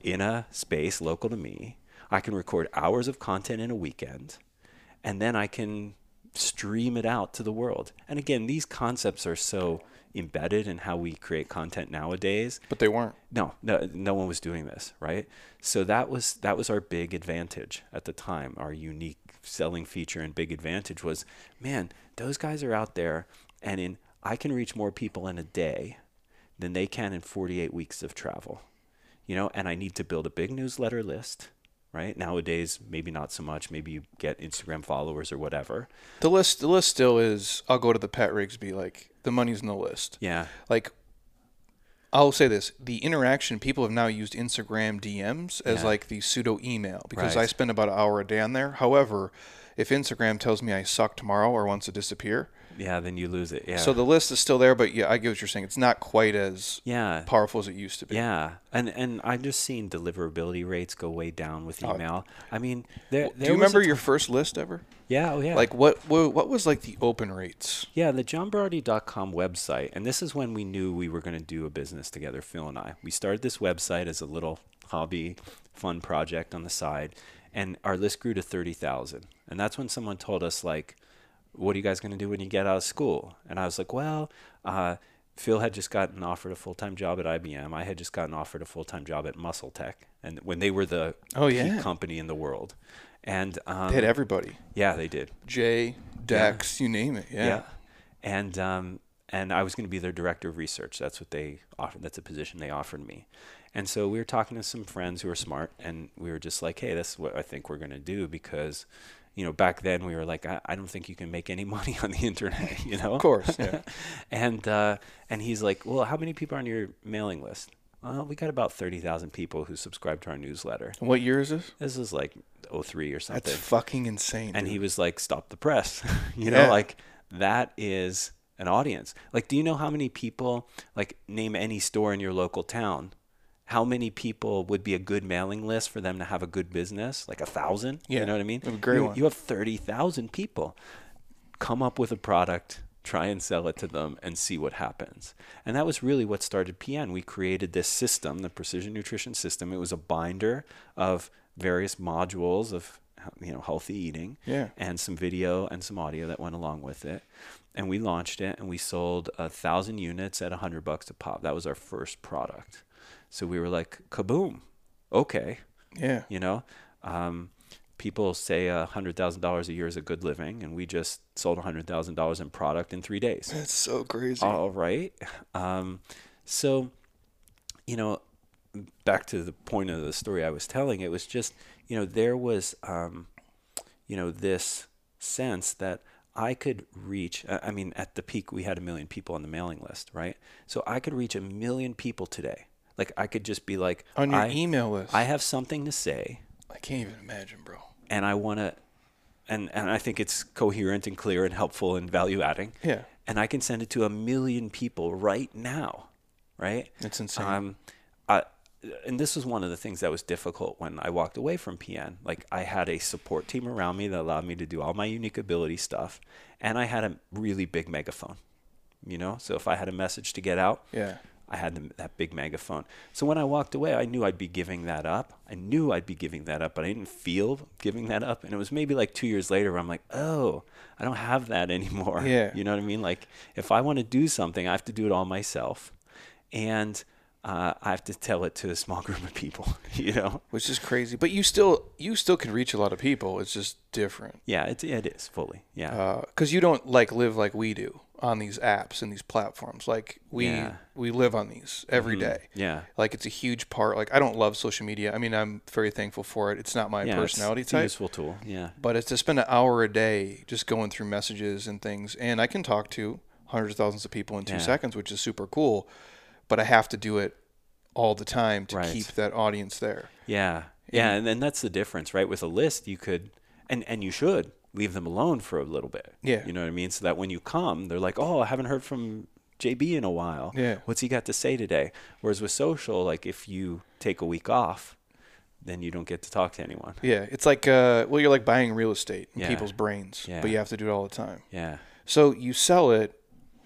in a space local to me. I can record hours of content in a weekend, and then I can stream it out to the world. And again, these concepts are so embedded in how we create content nowadays. But they weren't. No, no, no one was doing this, right? So that was that was our big advantage at the time. Our unique selling feature and big advantage was, man, those guys are out there, and in I can reach more people in a day than they can in 48 weeks of travel, you know. And I need to build a big newsletter list, right? Nowadays, maybe not so much. Maybe you get Instagram followers or whatever. The list, the list still is. I'll go to the Pat Rigsby. Like the money's in the list. Yeah, Like, I'll say this: the interaction people have now used Instagram DMs as Yeah. like the pseudo email because I spend about an hour a day on there. However, if Instagram tells me I suck tomorrow or wants to disappear, yeah. Then you lose it. Yeah. so the list is still there. But yeah, I get what you're saying. It's not quite as yeah. powerful as it used to be. Yeah, and and I've just seen deliverability rates go way down with Oh. email. I mean, there. Do you remember your first list ever? Yeah, oh yeah. Like what, what? What was like the open rates? yeah, the johnberardi.com website, and this is when we knew we were going to do a business together, Phil and I. We started this website as a little hobby, fun project on the side, and our list grew to thirty thousand. And that's when someone told us like, "What are you guys going to do when you get out of school?" And I was like, "Well." Uh, Phil had just gotten offered a full time job at IBM. I had just gotten offered a full time job at MuscleTech, and when they were the Oh, key yeah. company in the world, and um, They had everybody. yeah, they did. Jay, Dex, you name it. Yeah. And um, and I was going to be their director of research. That's what they offered. That's a position they offered me. And so we were talking to some friends who are smart, and we were just like, "Hey, this is what I think we're going to do," because, you know, back then we were like, "I, I don't think you can make any money on the internet," you know. Of course. Yeah. and uh, and he's like, "Well, how many people are on your mailing list?" Well, we got about thirty thousand people who subscribe to our newsletter. what year is this? This is like 03 or something That's fucking insane. and dude. he was like stop the press you Yeah. know like that is an audience like do you know how many people like name any store in your local town how many people would be a good mailing list for them to have a good business? Like a thousand? Yeah, you know what i mean? Great you, one. you have 30000 people. Come up with a product try and sell it to them and see what happens. And that was really what started pn we created this system the precision nutrition system. It was a binder of various modules of you know healthy eating Yeah. and some video and some audio that went along with it. And we launched it and we sold a thousand units at a hundred bucks a pop. That was our first product so we were like kaboom. Okay. Yeah. you know um, people say a hundred thousand dollars a year is a good living and we just sold a hundred thousand dollars in product in three days. That's so crazy. all right. Um, so you know back to the point of the story i was telling it was just you know there was um, you know this sense that i could reach I mean at the peak we had a million people on the mailing list right? So i could reach a million people today like i could just be like On your I, email list. I have something to say I can't even imagine, bro. and I want to, and and I think it's coherent and clear and helpful and value adding. Yeah. And I can send it to a million people right now, right? It's insane. Um, I, and this was one of the things that was difficult when I walked away from PN. Like I had a support team around me that allowed me to do all my unique ability stuff, and I had a really big megaphone, you know. So if I had a message to get out, Yeah. I had the, that big megaphone. So when I walked away, I knew I'd be giving that up. I knew I'd be giving that up, but I didn't feel giving that up. And it was maybe like two years later where I'm like, oh, I don't have that anymore. Yeah. You know what I mean? Like if I want to do something, I have to do it all myself. And uh, I have to tell it to a small group of people, you know? Which is crazy, but you still you still can reach a lot of people. It's just different. Yeah, it, it is fully. Yeah. because you don't like live like we do on these apps and these platforms. Like we Yeah. Mm-hmm. we live on these every day. yeah. Like it's a huge part. Like I don't love social media. I mean, I'm very thankful for it. It's not my yeah, personality it's, it's a type. useful tool. Yeah. But it's to spend an hour a day just going through messages and things, and I can talk to hundreds of thousands of people in two Yeah. seconds, which is super cool. But I have to do it all the time to Right. keep that audience there. Yeah. Yeah, and then that's the difference, right? With a list, you could and and you should leave them alone for a little bit. Yeah. You know what I mean? So that when you come, they're like, "Oh, I haven't heard from JB in a while. Yeah. What's he got to say today?" Whereas with social, like if you take a week off, then you don't get to talk to anyone. Yeah, it's like uh, well, you're like buying real estate in Yeah. people's brains, Yeah. but you have to do it all the time. Yeah. So you sell it,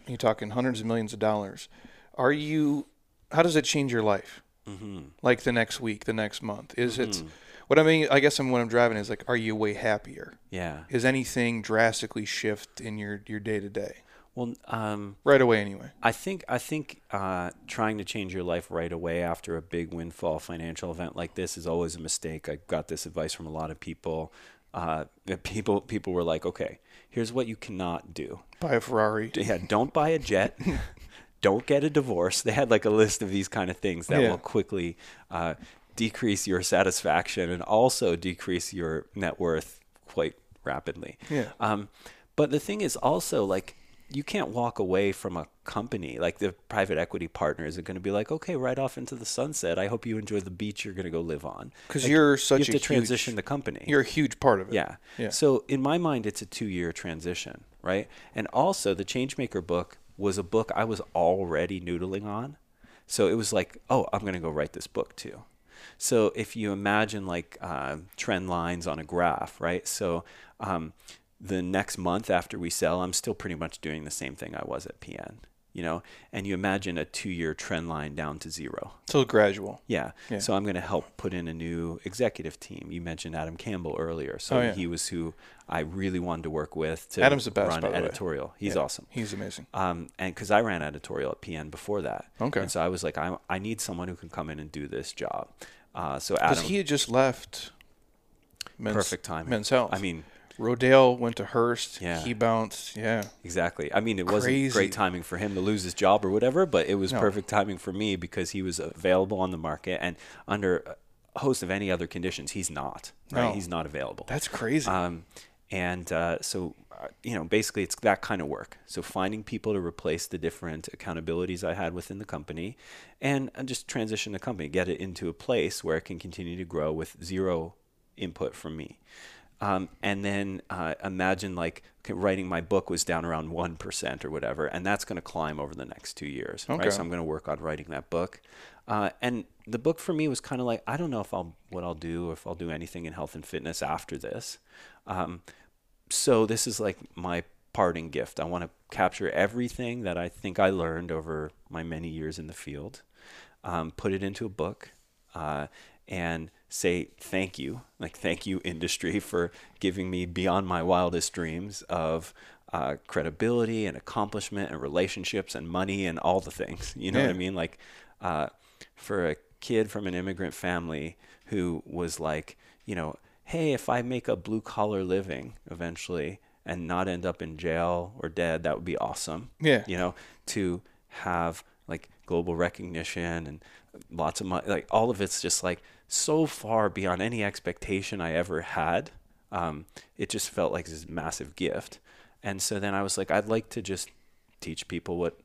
you're talking hundreds of millions of dollars. Are you? How does it change your life? Mm-hmm. Like the next week, the next month? Is it? What I mean, I guess I'm what I'm driving is like, are you way happier? Yeah. Is anything drastically shift in your your day to day Well, um right away? Anyway. I think I think uh, trying to change your life right away after a big windfall financial event like this is always a mistake. I got this advice from a lot of people. Uh, that people people were like, okay, here's what you cannot do. Buy a Ferrari. Yeah, don't buy a jet. don't get a divorce. They had like a list of these kind of things that Yeah. will quickly uh, decrease your satisfaction and also decrease your net worth quite rapidly. Yeah. Um, but the thing is also like you can't walk away from a company like the private equity partners are going to be like, okay, right off into the sunset. I hope you enjoy the beach you're going to go live on. Because Like, you're you such have a to huge, transition the company. You're a huge part of it. Yeah. Yeah. So in my mind, it's a two-year transition, right? And also, the Changemaker book was a book I was already noodling on, so it was like, oh, I'm gonna go write this book too. So if you imagine like uh, trend lines on a graph, right? So um, the next month after we sell, I'm still pretty much doing the same thing I was at PN, you know. And you imagine a two-year trend line down to zero. So gradual. Yeah. Yeah. So I'm going to help put in a new executive team. You mentioned Adam Campbell earlier. So Oh, yeah. he was who I really wanted to work with to Adam's the best, run the way. editorial. He's Yeah. awesome. He's amazing. Um, and because I ran editorial at PN before that. Okay. And so I was like, I, I need someone who can come in and do this job. Uh, so Because he had just left. Men's, perfect timing. Men's Health. I mean, Rodale went to Hearst. Yeah. He bounced. Yeah. Exactly. I mean, it wasn't Crazy. great timing for him to lose his job or whatever, but it was No. perfect timing for me because he was available on the market and under a host of any other conditions, he's not. Right? No. He's not available. That's crazy. Um, and uh, so, uh, you know, basically it's that kind of work. So finding people to replace the different accountabilities I had within the company and, and just transition the company, get it into a place where it can continue to grow with zero input from me. Um, and then uh, imagine like okay, writing my book was down around 1% or whatever, and that's going to climb over the next two years. Okay. Right? So I'm going to work on writing that book. Uh, and the book for me was kind of like, I don't know if I'll, what I'll do, if I'll do anything in health and fitness after this. Um, so this is like my parting gift. I want to capture everything that I think I learned over my many years in the field, um, put it into a book, uh, and say thank you, like thank you industry for giving me beyond my wildest dreams of uh, credibility and accomplishment and relationships and money and all the things. You know what I mean? Like uh, for a kid from an immigrant family who was like, you know, hey, if I make a blue collar living eventually and not end up in jail or dead, that would be awesome. Yeah. You know, to have like global recognition and lots of money, like all of it's just like so far beyond any expectation I ever had. Um, it just felt like this massive gift. And so then I was like, I'd like to just teach people what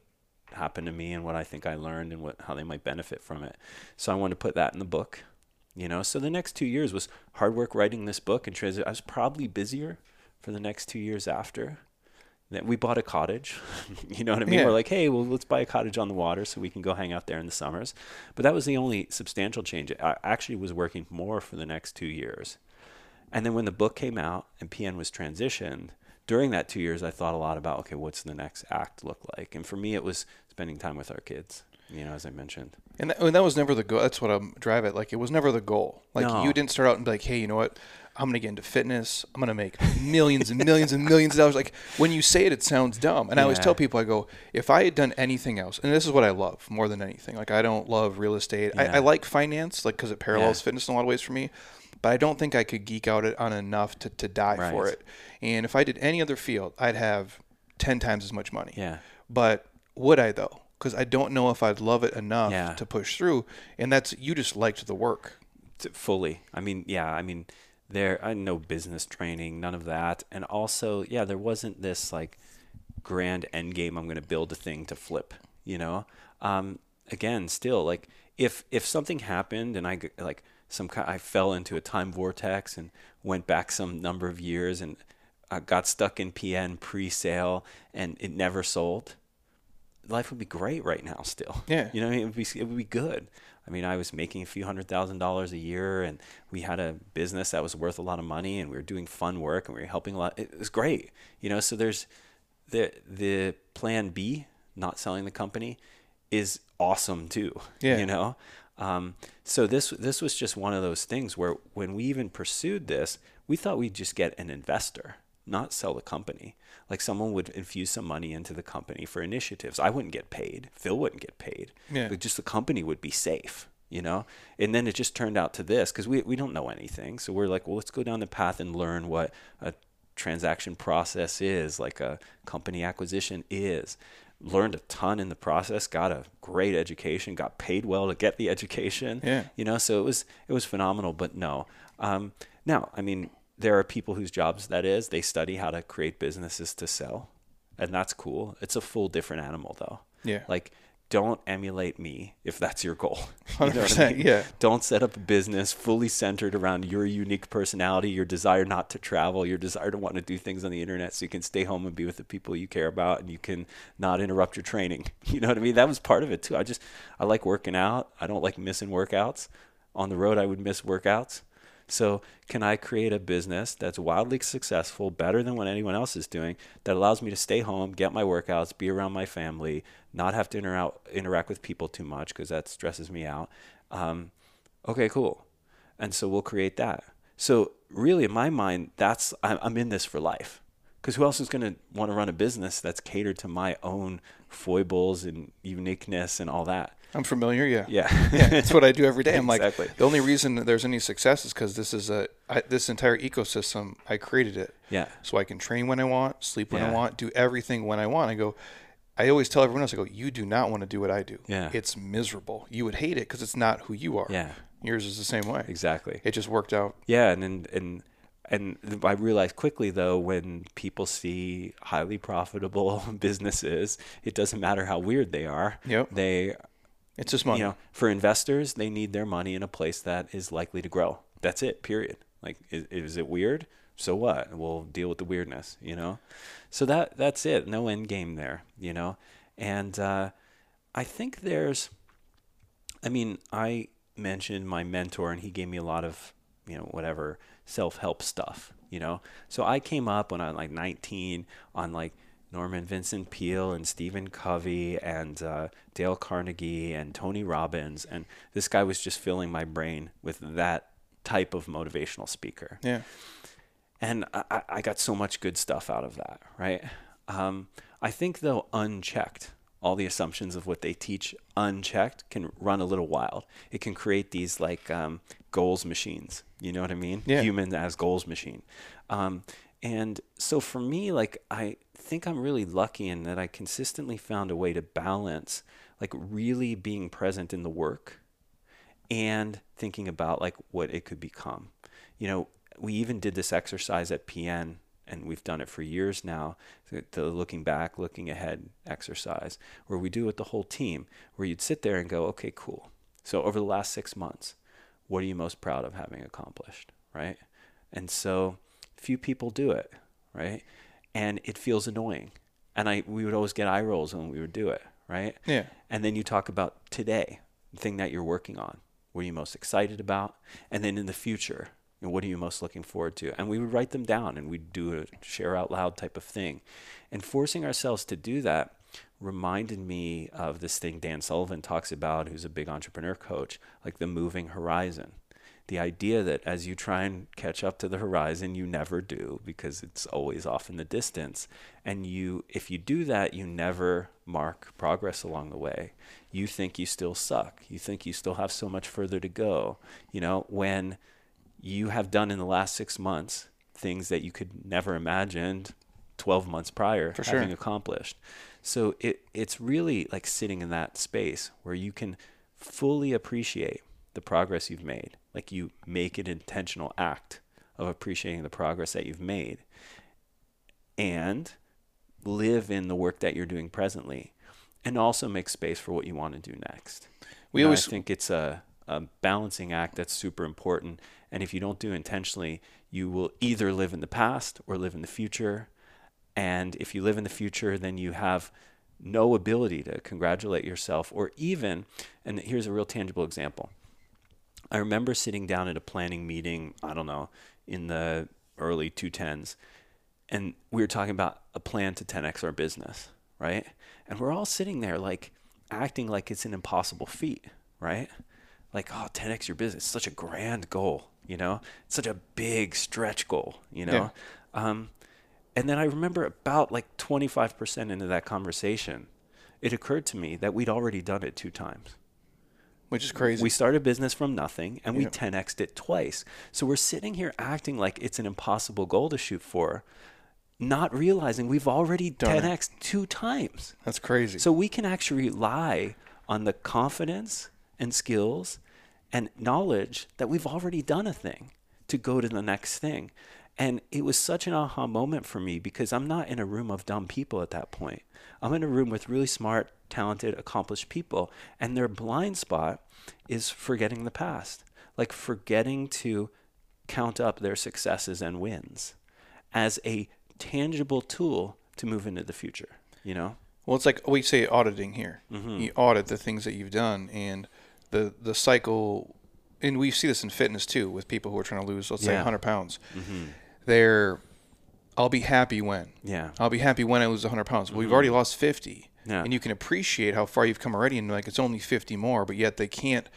happened to me and what I think I learned and what how they might benefit from it. So I wanted to put that in the book. You know, so the next two years was hard work writing this book and transit. I was probably busier for the next two years after. Then we bought a cottage. you know what I mean? Yeah. We're like, hey, well, let's buy a cottage on the water so we can go hang out there in the summers. But that was the only substantial change. I actually was working more for the next two years. And then when the book came out and PN was transitioned, during that two years, I thought a lot about okay, what's the next act look like? And for me, it was spending time with our kids. You know, as I mentioned. And that, and that was never the goal. That's what I'm drive it. Like it was never the goal. Like No. you didn't start out and be like, hey, you know what? I'm gonna get into fitness. I'm gonna make millions and millions and millions of dollars. Like when you say it, it sounds dumb. And I always tell people, I go, if I had done anything else, and this is what I love more than anything. Like I don't love real estate. I, Yeah. I like finance, like because it parallels Yeah. fitness in a lot of ways for me. But I don't think I could geek out it on enough to, to die for it. And if I did any other field, I'd have ten times as much money. Yeah. But would I though? Because I don't know if I'd love it enough Yeah. to push through. And that's you just liked the work. fully. I mean, yeah, I mean, there, I no business training, none of that, and also, yeah, there wasn't this like grand end game. I'm going to build a thing to flip. You know, um, again, still like if if something happened and I like some ki I fell into a time vortex and went back some number of years and uh, got stuck in PN pre-sale and it never sold life would be great right now still. Yeah. You know, it would be it would be good. I mean, I was making a few hundred thousand dollars a year, and we had a business that was worth a lot of money, and we were doing fun work, and we were helping a lot. It was great, you know. So there's the the plan B, not selling the company, is awesome too. Yeah. You know. Um, so this this was just one of those things where when we even pursued this, we thought we'd just get an investor, not sell the company. Like someone would infuse some money into the company for initiatives. I wouldn't get paid. Phil wouldn't get paid. Yeah. But just the company would be safe, you know? And then it just turned out to this because we, we don't know anything. So we're like, well, let's go down the path and learn what a transaction process is, like a company acquisition is. Learned a ton in the process, got a great education, got paid well to get the education. Yeah. You know, so it was it was phenomenal, but no. Um, now, I mean, there are people whose jobs that is, they study how to create businesses to sell. And that's cool. It's a full different animal though. Yeah. Like don't emulate me if that's your goal. You know what 100%, yeah. Don't set up a business fully centered around your unique personality, your desire not to travel, your desire to want to do things on the internet so you can stay home and be with the people you care about and you can not interrupt your training. You know what I mean? That was part of it too. I just I like working out. I don't like missing workouts. On the road I would miss workouts. So, can I create a business that's wildly successful, better than what anyone else is doing, that allows me to stay home, get my workouts, be around my family, not have to interact interact with people too much because that stresses me out? Um, okay, cool. And so we'll create that. So, really, in my mind, that's I'm in this for life. Because who else is going to want to run a business that's catered to my own foibles and uniqueness and all that? I'm familiar. Yeah. Yeah. yeah, it's what I do every day. I'm Exactly. like, the only reason that there's any success is because this is a I, this entire ecosystem. I created it, Yeah. so I can train when I want, sleep when I want, do everything when I want. I go. I always tell everyone else, I go, you do not want to do what I do. Yeah. It's miserable. You would hate it because it's not who you are. Yeah. Yours is the same way. Exactly. It just worked out. Yeah, and and and and I realized quickly though when people see highly profitable businesses, it doesn't matter how weird they are. Yep. They, It's just money. you know, for investors, they need their money in a place that is likely to grow. That's it. Period. Like, is, is it weird? So what? We'll deal with the weirdness. You know. So that that's it. No end game there. You know, and uh, I think there's. I mean, I mentioned my mentor, and he gave me a lot of, you know, whatever self help stuff, you know. So I came up when I was like 19 on like Norman Vincent Peale and Stephen Covey and uh, Dale Carnegie and Tony Robbins, and this guy was just filling my brain with that type of motivational speaker yeah. and I- I, I got so much good stuff out of that, right? Um, I think though unchecked, all the assumptions of what they teach unchecked can run a little wild. It can create these like um, goals machines. You know what I mean? Yeah. Human as goals machine. Um, and so for me, like I think I'm really lucky in that I consistently found a way to balance like really being present in the work and thinking about like what it could become. You know, we even did this exercise at PN and we've done it for years now, the, the looking back, looking ahead exercise, where we do it with the whole team, where you'd sit there and go, okay, cool. So over the last six months, what are you most proud of having accomplished, right? And so few people do it, right? And it feels annoying. And I we would always get eye rolls when we would do it, right? Yeah. And then you talk about today, the thing that you're working on. What are you most excited about? And then in the future, You know, what are you most looking forward to? And we would write them down and we'd do a share out loud type of thing. And forcing ourselves to do that reminded me of this thing Dan Sullivan talks about, who's a big entrepreneur coach, like the moving horizon. The idea that as you try and catch up to the horizon, you never do because it's always off in the distance. And you, if you do that, you never mark progress along the way. You think you still suck. You think you still have so much further to go. You know, when you have done in the last six months things that you could never imagined 12 months prior For having sure. accomplished. So it it's really like sitting in that space where you can fully appreciate the progress you've made. Like you make an intentional act of appreciating the progress that you've made and live in the work that you're doing presently and also make space for what you want to do next. We You know, always- I think it's a, a balancing act that's super important. And if you don't do it intentionally, you will either live in the past or live in the future. And if you live in the future, then you have no ability to congratulate yourself or even, and here's a real tangible example. I remember sitting down at a planning meeting, I don't know, in the early 210s, and we were talking about a plan to 10x our business, right? And we're all sitting there like acting like it's an impossible feat, right? Like, oh, 10x your business, such a grand goal, you know? It's such a big stretch goal, you know? Um, and then I remember about like 25% into that conversation, it occurred to me that we'd already done it two times. Which is crazy. We started business from nothing and we Yep. 10x'd it twice. So we're sitting here acting like it's an impossible goal to shoot for, not realizing we've already Done it. 10x'd two times. That's crazy. So we can actually rely on the confidence and skills and knowledge that we've already done a thing to go to the next thing. And it was such an aha moment for me because I'm not in a room of dumb people at that point. I'm in a room with really smart, talented, accomplished people. And their blind spot is forgetting the past, like forgetting to count up their successes and wins as a tangible tool to move into the future, you know? Well, it's like we say auditing here. Mm-hmm. You audit the things that you've done, and the the cycle. And we see this in fitness too, with people who are trying to lose, let's say, Yeah. Mm-hmm. 100 pounds. They're, I'll be happy when. Yeah. I'll be happy when I lose 100 pounds. Well, we've already lost 50, Mm-hmm. Yeah. and you can appreciate how far you've come already, and like it's only 50 more, but yet they can't.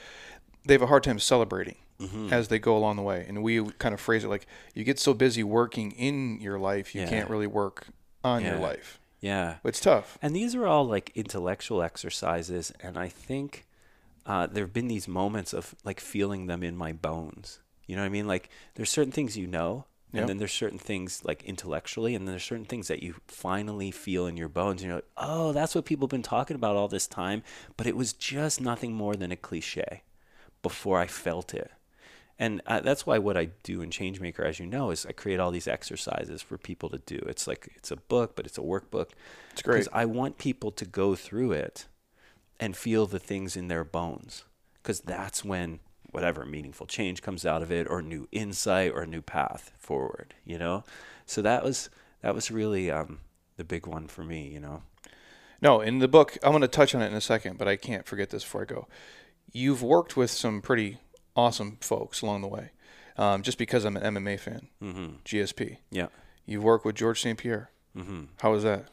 They have a hard time celebrating Mm-hmm. as they go along the way, and we kind of phrase it like you get so busy working in your life, you Yeah. can't really work on your life. Yeah. It's tough. And these are all like intellectual exercises. And I think uh, there have been these moments of like feeling them in my bones. You know what I mean? Like there's certain things you know, and Yep. then there's certain things like intellectually, and then there's certain things that you finally feel in your bones. And you're like, oh, that's what people have been talking about all this time. But it was just nothing more than a cliche before I felt it. And uh, that's why what I do in Changemaker, as you know, is I create all these exercises for people to do. It's like it's a book, but it's a workbook. It's great. Because I want people to go through it and feel the things in their bones. Because that's when whatever meaningful change comes out of it, or new insight, or a new path forward. You know. So that was that was really um, the big one for me. You know. No, in the book, I'm going to touch on it in a second, but I can't forget this before I go. You've worked with some pretty awesome folks along the way, um, just because I'm an MMA fan. Mm-hmm. GSP. Yeah. You've worked with George St. Pierre. Mm-hmm. How was that?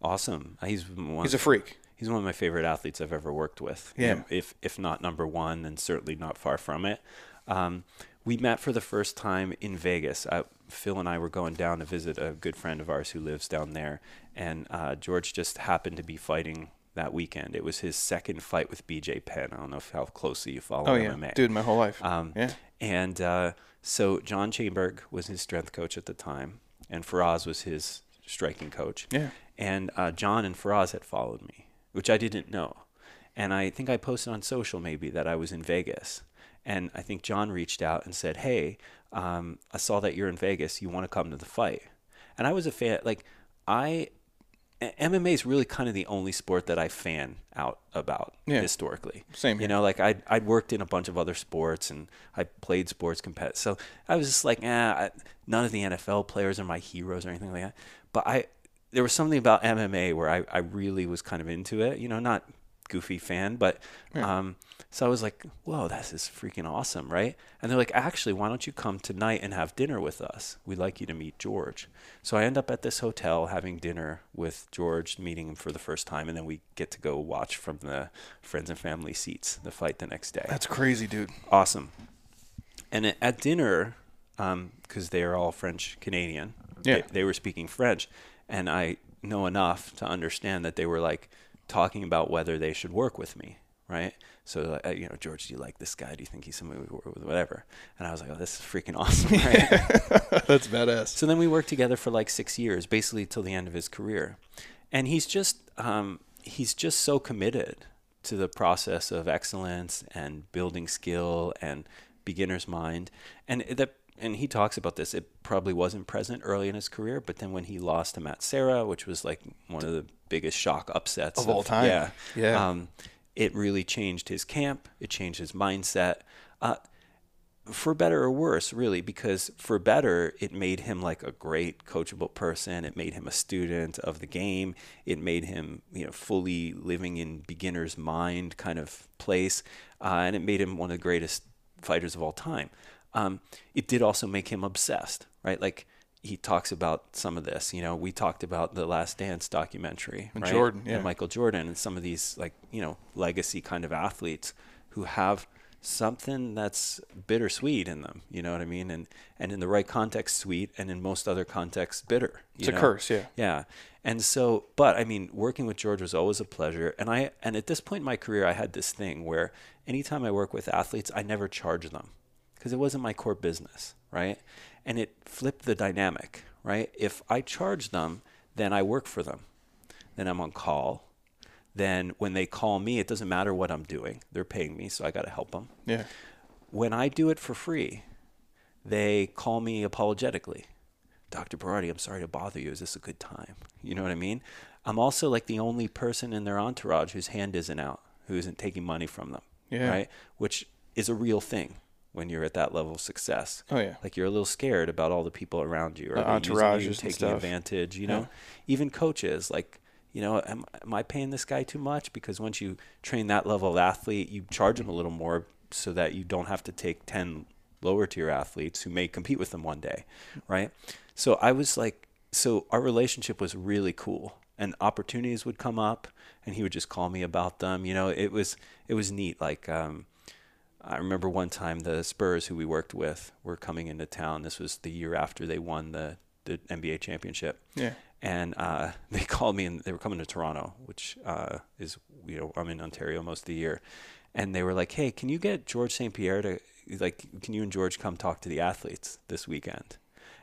Awesome. He's one. He's a freak. He's one of my favorite athletes I've ever worked with. Yeah. If if not number one, then certainly not far from it. Um, we met for the first time in Vegas. Uh, Phil and I were going down to visit a good friend of ours who lives down there, and uh, George just happened to be fighting that weekend. It was his second fight with BJ Penn. I don't know if how closely you follow Oh yeah, MMA. dude, my whole life. Um, yeah. And uh, so John Chaimberg was his strength coach at the time, and Firas was his striking coach. Yeah. And uh, John and Firas had followed me, which I didn't know. And I think I posted on social maybe that I was in Vegas. And I think John reached out and said, Hey, um, I saw that you're in Vegas. You want to come to the fight? And I was a fan. Like, I MMA is really kind of the only sport that I fan out about Yeah. historically. Same You know, like I'd, I'd worked in a bunch of other sports and I played sports competitive. So I was just like, eh, I, none of the NFL players are my heroes or anything like that. But I, there was something about MMA where I, I really was kind of into it. You know, not goofy fan, but um, so I was like, whoa, this is freaking awesome, right? And they're like, actually, why don't you come tonight and have dinner with us? We'd like you to meet George. So I end up at this hotel having dinner with George, meeting him for the first time, and then we get to go watch from the friends and family seats the fight the next day. That's crazy, dude. awesome. And at- dinner, because they are all French Canadian, Yeah. they, they were speaking French, and I know enough to understand that they were like talking about whether they should work with me, right? So, uh, you know, George, do you like this guy? Do you think he's somebody we work with? Whatever. And I was like, oh, this is freaking awesome, right? That's badass. So then we worked together for like six years, basically till the end of his career. And he's just um, he's just so committed to the process of excellence and building skill and beginner's mind. And that and he talks about this. It probably wasn't present early in his career, but then when he lost to Matt Serra, which was like one of the biggest shock upsets Of all time. yeah, Yeah. um, it really changed his camp. It changed his mindset. Uh, for better or worse, really, because for better, it made him like a great coachable person. It made him a student of the game. It made him, you know, fully living in beginner's mind kind of place, uh, and it made him one of the greatest fighters of all time. Um, it did also make him obsessed, right? Like he talks about some of this. You know, we talked about the Last Dance documentary, And right? Jordan, yeah. and Michael Jordan, and some of these like you know legacy kind of athletes who have something that's bittersweet in them. You know what I mean? And and in the right context, sweet, and in most other contexts, bitter. It's you a curse, yeah. Yeah. And so, but I mean, working with George was always a pleasure. And I, and at this point in my career, I had this thing where anytime I work with athletes, I never charge them because it wasn't my core business, right? And it flipped the dynamic, right? If I charge them, then I work for them. Then I'm on call. Then when they call me, it doesn't matter what I'm doing. They're paying me, so I got to help them Yeah. when I do it for free, they call me apologetically. Dr. Berardi, I'm sorry to bother you. Is this a good time? You know what I mean? I'm also like the only person in their entourage whose hand isn't out, who isn't taking money from them. Yeah. Right? Which is a real thing when you're at that level of success. Oh, yeah. Like you're a little scared about all the people around you, or The and taking stuff. advantage. You know, Yeah. even coaches like. You know, am, am I paying this guy too much? Because once you train that level of athlete, you charge them a little more so that you don't have to take 10 lower tier athletes who may compete with them one day, right? So I was like, so our relationship was really cool, and opportunities would come up, and he would just call me about them. You know, it was it was neat. Like um, I remember one time the Spurs, who we worked with, were coming into town. This was the year after they won the the NBA championship Yeah. and uh, they called me and they were coming to Toronto, which uh, is you know I'm in Ontario most of the year, and they were like, "Hey, can you get George St. Pierre to like? Can you and George come talk to the athletes this weekend?"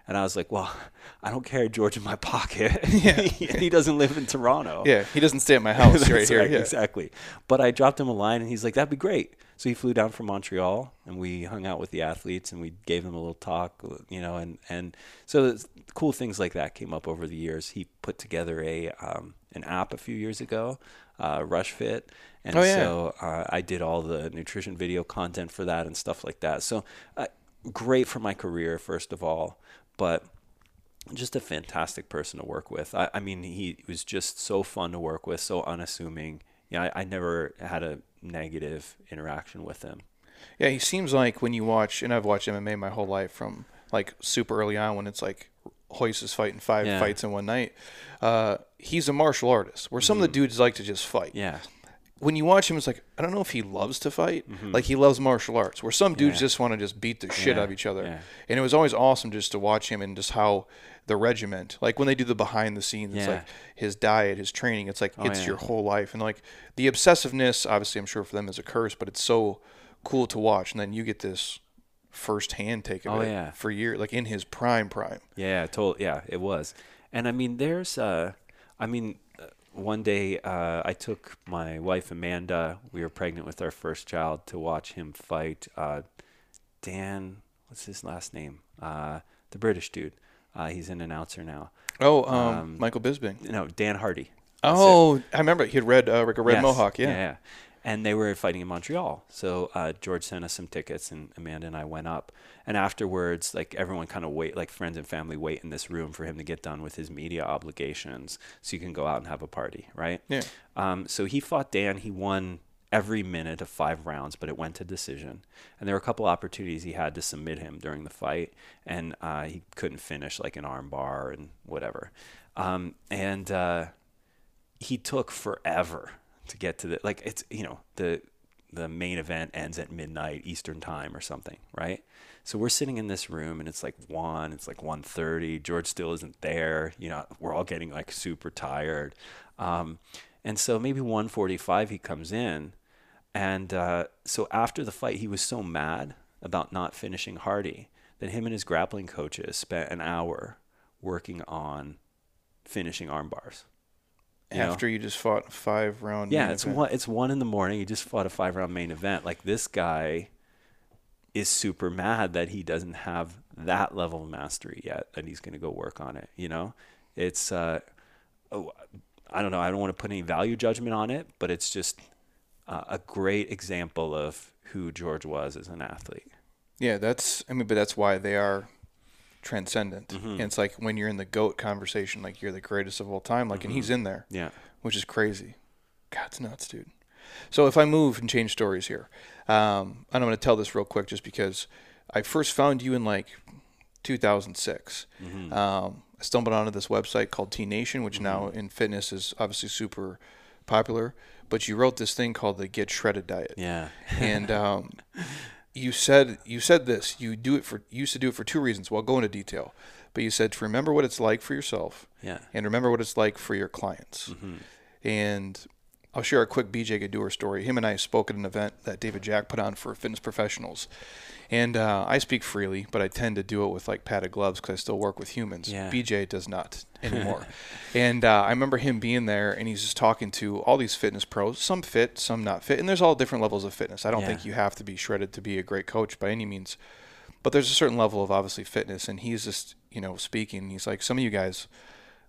And I was like, "Well, I don't carry George in my pocket. Yeah. he doesn't live in Toronto. Yeah. He doesn't stay at my house right That's here. right, Yeah. Exactly. But I dropped him a line, and he's like, "That'd be great." So he flew down from Montreal, and we hung out with the athletes, and we gave them a little talk, you know, and and so cool things like that came up over the years. He put together a um, an app a few years ago, uh, Rush Fit, and Oh, yeah. so uh, I did all the nutrition video content for that and stuff like that. So uh, great for my career, first of all, but just a fantastic person to work with. I, I mean, he was just so fun to work with, so unassuming. Yeah, I, I never had a negative interaction with him. Yeah, he seems like when you watch, and I've watched MMA my whole life from like super early on when it's like Royce is fighting five Yeah. fights in one night. Uh, he's a martial artist, where some of the dudes like to just fight. Mm-hmm. Yeah, When you watch him, it's like I don't know if he loves to fight, like he loves martial arts. Where some dudes Mm-hmm. Yeah. just want to just beat the shit Yeah, out of each other, and it was always awesome just to watch him and just how the regiment, like when they do the behind the scenes, it's Yeah. like his diet, his training. It's like Oh, it's yeah. your whole life, and like the obsessiveness. Obviously, I'm sure for them is a curse, but it's so cool to watch. And then you get this firsthand take of Oh, it yeah. for years, like in his prime prime. yeah, total. Yeah, it was. And I mean, there's. Uh, I mean, uh, one day uh, I took my wife Amanda. We were pregnant with our first child to watch him fight uh, Dan. What's his last name? Uh, the British dude. Uh, he's an announcer now. Oh, um, Um, Michael Bisping. No, Dan Hardy. That's it. Oh, I remember he had read uh, like a red Yes. mohawk. Yeah. yeah. and they were fighting in Montreal. So uh, George sent us some tickets, and Amanda and I went up. And afterwards, like everyone kind of wait, like friends and family wait in this room for him to get done with his media obligations, so you can go out and have a party, right? Yeah. Um, so he fought Dan. He won every minute of five rounds, but it went to decision. And there were a couple opportunities he had to submit him during the fight, and uh, he couldn't finish like an armbar and whatever. Um, and uh, he took forever to get to the like it's you know the the main event ends at midnight Eastern time or something, right? So we're sitting in this room and it's like one, it's like 1.30. George still isn't there. You know, we're all getting like super tired. Um, and so maybe 1.45 he comes in. And uh, so after the fight, he was so mad about not finishing Hardy that him and his grappling coaches spent an hour working on finishing arm bars. You know? After you just fought a five round. Yeah, main it's event. one. It's one in the morning. You just fought a five round main event. Like this guy is super mad that he doesn't have that level of mastery yet, and he's going to go work on it. You know, it's. Uh, oh, I don't know. I don't want to put any value judgment on it, but it's just uh, a great example of who George was as an athlete. Yeah, that's. I mean, but that's why they are transcendent. Mm-hmm. And it's like when you're in the goat conversation, like you're the greatest of all time. Like, and he's Mm-hmm. in there, Yeah. which is crazy. God, it's nuts, dude. So if I move and change stories here, um, and I'm going to tell this real quick, just because I first found you in like 2006. Mm-hmm. Um, I stumbled onto this website called T Nation, which now Mm-hmm. in fitness is obviously super popular. But you wrote this thing called the Get Shredded Diet Yeah. and um, you said you said this. You do it for you used to do it for two reasons. Well, I'll go into detail, but you said to remember what it's like for yourself, Yeah. and remember what it's like for your clients. Mm-hmm. And I'll share a quick BJ Gaddour story. Him and I spoke at an event that David Jack put on for fitness professionals. And uh, I speak freely, but I tend to do it with like padded gloves because I still work with humans. Yeah. BJ does not anymore. and uh, I remember him being there and he's just talking to all these fitness pros, some fit, some not fit. And there's all different levels of fitness. I don't Yeah. think you have to be shredded to be a great coach by any means. But there's a certain level of obviously fitness. And he's just, you know, speaking. He's like, some of you guys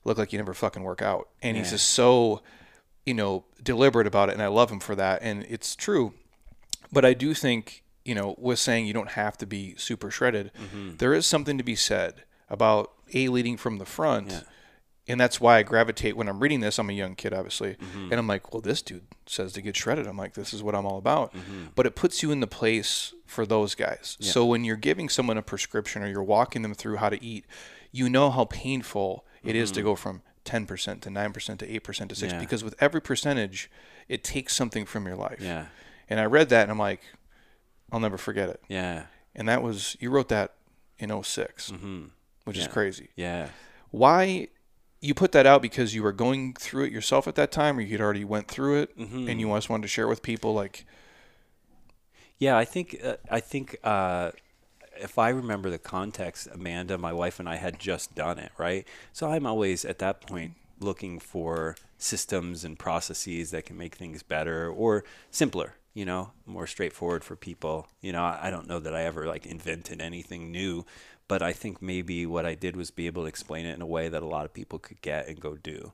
look like you never fucking work out. And he's just so, you know, deliberate about it. And I love him for that. And it's true. But I do think, you know, with saying you don't have to be super shredded, Mm-hmm. there is something to be said about A, leading from the front. Yeah. And that's why I gravitate when I'm reading this. I'm a young kid, obviously. Mm-hmm. And I'm like, well, this dude says to get shredded. I'm like, this is what I'm all about. Mm-hmm. But it puts you in the place for those guys. So when you're giving someone a prescription or you're walking them through how to eat, you know how painful it is to go from 10% to 9% to 8% to 6 Mm-hmm. Yeah. because with every percentage, it takes something from your life. Yeah. And I read that and I'm like, I'll never forget it. Yeah. And that was, you wrote that in 6 Mm-hmm. which is crazy. Yeah. Why you put that out because you were going through it yourself at that time or you'd already went through it Mm-hmm. and you just wanted to share with people like, Yeah, I think uh, I think uh, if I remember the context, Amanda, my wife, and I had just done it, right? So I'm always at that point looking for systems and processes that can make things better or simpler, you know, more straightforward for people. You know, I don't know that I ever like invented anything new, but I think maybe what I did was be able to explain it in a way that a lot of people could get and go do.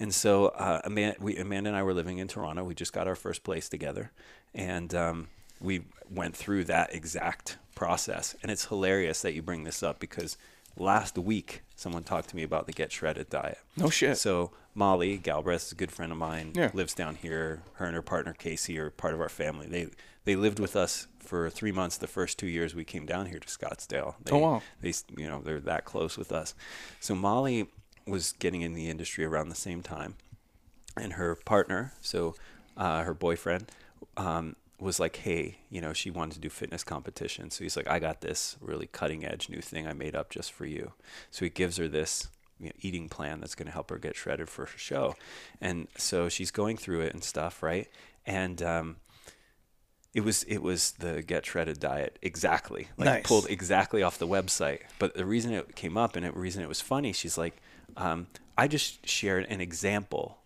And so uh, Amanda, we, Amanda and I were living in Toronto. We just got our first place together, and um, we went through that exact process. And it's hilarious that you bring this up because last week someone talked to me about the Get Shredded diet. no shit. So Molly Galbraith is a good friend of mine. Yeah. Lives down here. Her and her partner Casey are part of our family. They they lived with us for three months. The first two years we came down here to Scottsdale. They, oh wow. They you know they're that close with us. So Molly was getting in the industry around the same time, and her partner, so uh, her boyfriend, um, was like, hey, you know, she wanted to do fitness competition. So he's like, I got this really cutting edge new thing I made up just for you. So he gives her this you know, eating plan that's going to help her get shredded for her show. And so she's going through it and stuff, right? And um, it was it was the get shredded diet exactly like Nice. pulled exactly off the website. But the reason it came up and the reason it was funny, she's like, um, I just shared an example,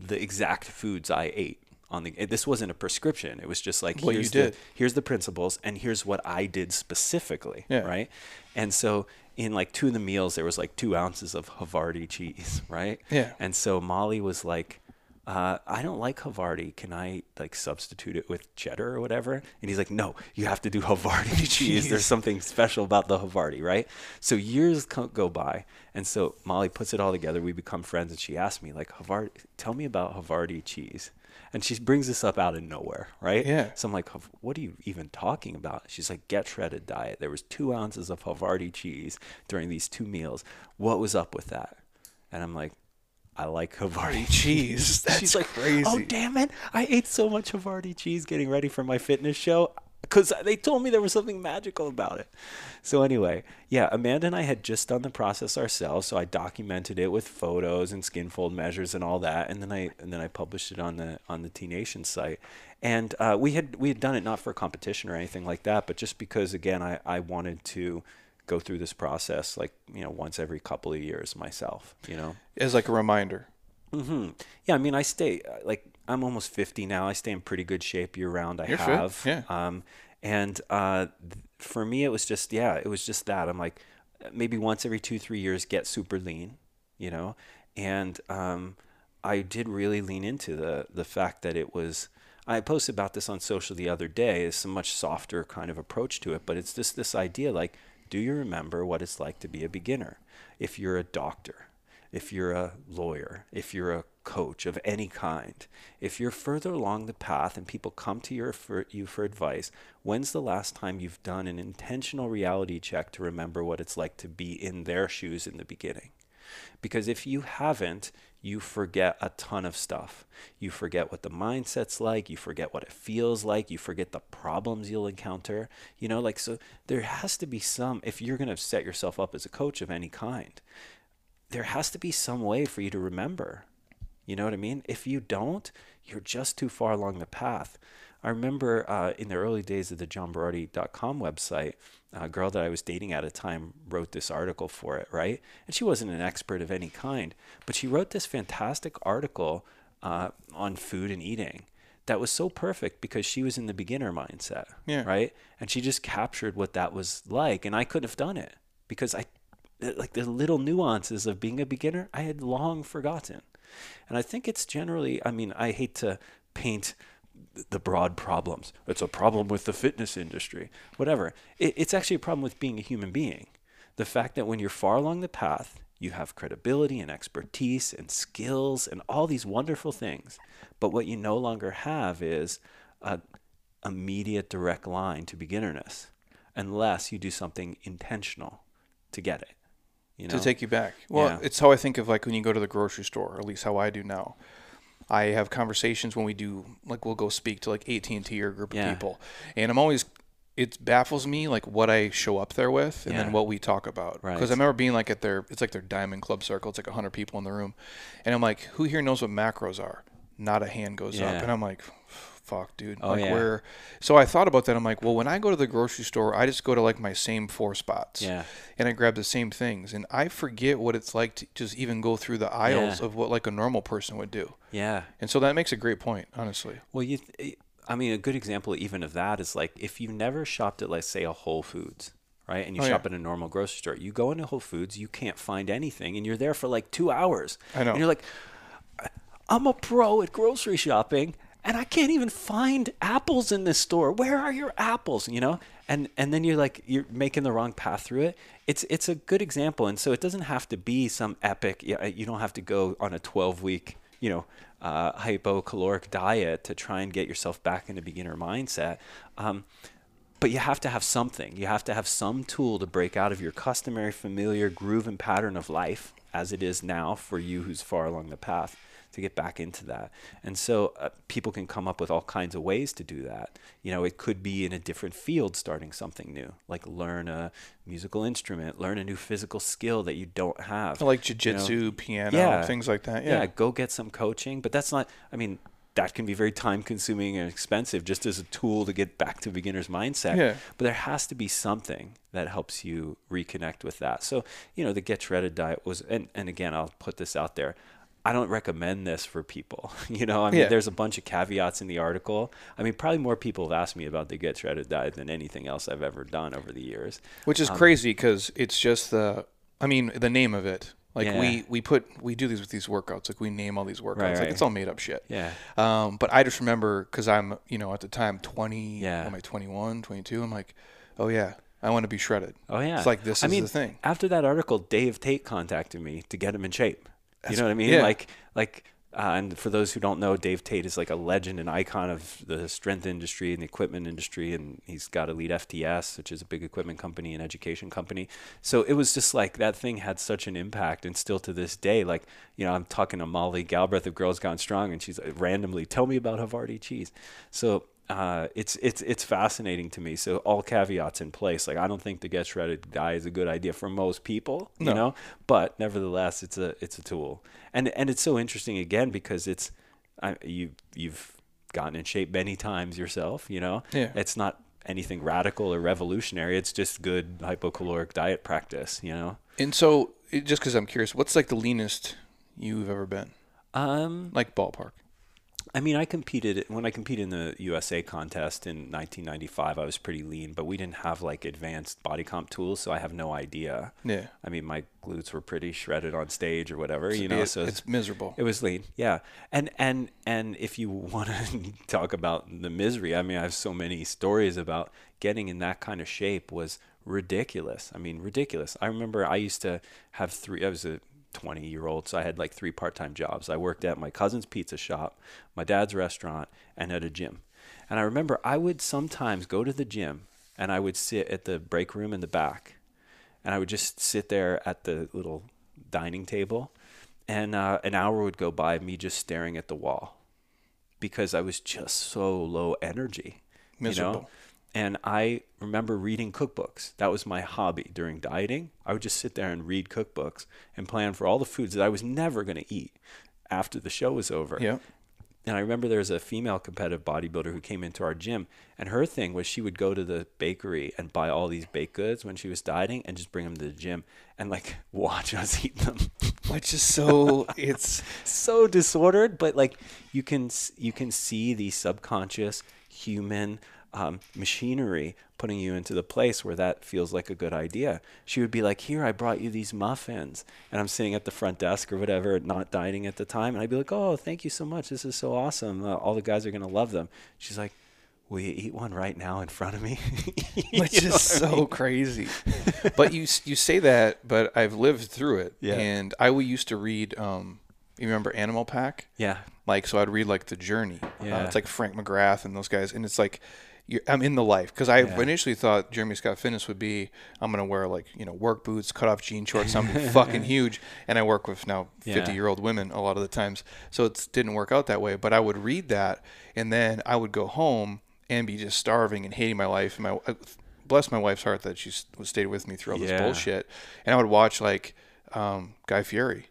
the exact foods I ate on the. This wasn't a prescription. It was just like here's the here's the principles and here's what I did specifically, Yeah. right? And so in like two of the meals there was like two ounces of Havarti cheese, right? Yeah. And so Molly was like, uh, I don't like Havarti. Can I like substitute it with cheddar or whatever? And he's like, no, you have to do Havarti cheese. There's something special about the Havarti, right? So years go by, and so Molly puts it all together. We become friends, and she asks me like, Havarti, tell me about Havarti cheese. And she brings this up out of nowhere, right? Yeah. So I'm like, what are you even talking about? She's like, get shredded diet. There was two ounces of Havarti cheese during these two meals. What was up with that? And I'm like, I like Havarti cheese. That's She's like, oh, crazy. oh damn it! I ate so much Havarti cheese getting ready for my fitness show because they told me there was something magical about it. So anyway, yeah, Amanda and I had just done the process ourselves, so I documented it with photos and skin fold measures and all that, and then I and then I published it on the on the T Nation site. And uh, we had we had done it not for competition or anything like that, but just because again I, I wanted to go through this process like you know once every couple of years myself you know As like a reminder. hmm yeah i mean i stay uh, like i'm almost 50 now i stay in pretty good shape year round i You're fit, have yeah. um and uh th- for me it was just yeah it was just that i'm like maybe once every two three years get super lean you know and um i did really lean into the the fact that it was I posted about this on social the other day. It's a much softer kind of approach to it, but it's just this idea like, do you remember what it's like to be a beginner? If you're a doctor, if you're a lawyer, if you're a coach of any kind, if you're further along the path and people come to your for, you for advice, when's the last time you've done an intentional reality check to remember what it's like to be in their shoes in the beginning? Because if you haven't, you forget a ton of stuff. You forget what the mindset's like. You forget what it feels like. You forget the problems you'll encounter. You know, like, so there has to be some, if you're going to set yourself up as a coach of any kind, there has to be some way for you to remember. You know what I mean? If you don't, you're just too far along the path. I remember uh, in the early days of the johnberardi.com website, a girl that I was dating at a time wrote this article for it, right? And she wasn't an expert of any kind, but she wrote this fantastic article uh, on food and eating that was so perfect because she was in the beginner mindset, Yeah. right? And she just captured what that was like, and I couldn't have done it because I, like the little nuances of being a beginner, I had long forgotten. And I think it's generally, I mean, I hate to paint the broad problems. It's a problem with the fitness industry, whatever. It, it's actually a problem with being a human being. The fact that when you're far along the path, you have credibility and expertise and skills and all these wonderful things. But what you no longer have is a immediate direct line to beginnerness unless you do something intentional to get it. You know? to take you back. Well, Yeah. it's how I think of like when you go to the grocery store, or at least how I do now. I have conversations when we do like we'll go speak to like AT and T or a group Yeah. of people, and I'm always it baffles me like what I show up there with and Yeah. then what we talk about. Right. Because I remember being like at their it's like their diamond club circle. It's like hundred people in the room, and I'm like, who here knows what macros are? Not a hand goes Yeah. up, and I'm like. Fuck, dude. Oh, like yeah. where? So I thought about that. I'm like, well, when I go to the grocery store, I just go to like my same four spots Yeah. and I grab the same things, and I forget what it's like to just even go through the aisles Yeah. of what like a normal person would do. Yeah. And so that makes a great point, honestly. Well, you, th- eh, I mean, a good example even of that is like if you never shopped at, let's say, a Whole Foods, right? And you Oh, shop yeah. at a normal grocery store, you go into Whole Foods, you can't find anything, and you're there for like two hours. I know. And you're like, I'm a pro at grocery shopping, and I can't even find apples in this store. Where are your apples? You know. And, and then you're like you're making the wrong path through it. It's it's a good example, and so it doesn't have to be some epic. You don't have to go on a 12 week you know uh, hypocaloric diet to try and get yourself back into beginner mindset. Um, but you have to have something. You have to have some tool to break out of your customary, familiar groove and pattern of life, as it is now for you who's far along the path, to get back into that. And so uh, people can come up with all kinds of ways to do that. You know, it could be in a different field, starting something new, like learn a musical instrument, learn a new physical skill that you don't have. Like you know? jujitsu, piano, Yeah. things like that. yeah. Yeah. go get some coaching. But that's not, I mean, that can be very time consuming and expensive just as a tool to get back to beginner's mindset. Yeah. But there has to be something that helps you reconnect with that. So, you know, the Get Shredded diet was, and, and again, I'll put this out there. I don't recommend this for people. You know, I mean, Yeah. there's a bunch of caveats in the article. I mean, probably more people have asked me about the Get Shredded diet than anything else I've ever done over the years. Which is Um, crazy because it's just the, I mean, the name of it. Like Yeah. we we put we do these with these workouts. Like we name all these workouts. Right, Like right. it's all made up shit. Yeah. Um, but I just remember because I'm, you know, at the time 20, Yeah. am I 21, 22? I'm like, oh yeah, I want to be shredded. Oh yeah. It's like this I is mean, the thing. After that article, Dave Tate contacted me to get him in shape. That's- you know what I mean? yeah. Like like uh, and for those who don't know, Dave Tate is like a legend and icon of the strength industry and the equipment industry, and he's got Elite FTS, which is a big equipment company and education company. So it was just like that thing had such an impact, and still to this day, like you know, I'm talking to Molly Galbraith of Girls Gone Strong, and she's like, randomly tell me about Havarti cheese. So uh, it's it's it's fascinating to me. So all caveats in place. Like I don't think the get shredded guy is a good idea for most people, you No. know. But nevertheless, it's a it's a tool, and and it's so interesting again because it's I, you you've gotten in shape many times yourself. You know, Yeah. it's not anything radical or revolutionary. It's just good hypocaloric diet practice. You know. And so, just because I'm curious, what's like the leanest you've ever been? Um, Like ballpark. I mean, I competed when I competed in the USA contest in 1995. I was pretty lean, but we didn't have like advanced body comp tools, so I have no idea. Yeah. I mean, my glutes were pretty shredded on stage or whatever, you know. It- so it's miserable. it was lean, yeah. And and and if you want to talk about the misery, I mean, I have so many stories about getting in that kind of shape was ridiculous. I mean, ridiculous. I remember I used to have three. I was a 20 year old, so I had like three part time jobs. I worked at my cousin's pizza shop, my dad's restaurant, and at a gym. And I remember I would sometimes go to the gym and I would sit at the break room in the back and I would just sit there at the little dining table, and uh, an hour would go by me just staring at the wall because I was just so low energy, you know. And I remember reading cookbooks. That was my hobby during dieting. I would just sit there and read cookbooks and plan for all the foods that I was never going to eat after the show was over. Yeah. And I remember there was a female competitive bodybuilder who came into our gym, and her thing was she would go to the bakery and buy all these baked goods when she was dieting and just bring them to the gym and like watch us eat them. Which is so, it's, so disordered, but like you can you can see the subconscious human um, machinery putting you into the place where that feels like a good idea. She would be like, "Here, I brought you these muffins," and I'm sitting at the front desk or whatever, not dining at the time, and I'd be like, "Oh, thank you so much. This is so awesome. Uh, all the guys are gonna love them." She's like. Will you eat one right now in front of me? Which is what I so mean? crazy. but you you say that, but I've lived through it. Yeah. And I we used to read, um, you remember Animal Pak? Yeah, Like, so I'd read like The Journey. Uh, Yeah. it's like Frank McGrath and those guys. And it's like, I'm in the life. Because I Yeah. initially thought Jeremy Scott Fitness would be, I'm going to wear like, you know, work boots, cut off jean shorts, I'm fucking huge. And I work with now 50 Yeah. year old women a lot of the times. So it didn't work out that way. But I would read that and then I would go home and be just starving and hating my life. And my, uh, bless my wife's heart that she stayed with me through all this Yeah. bullshit. And I would watch like um, Guy Fieri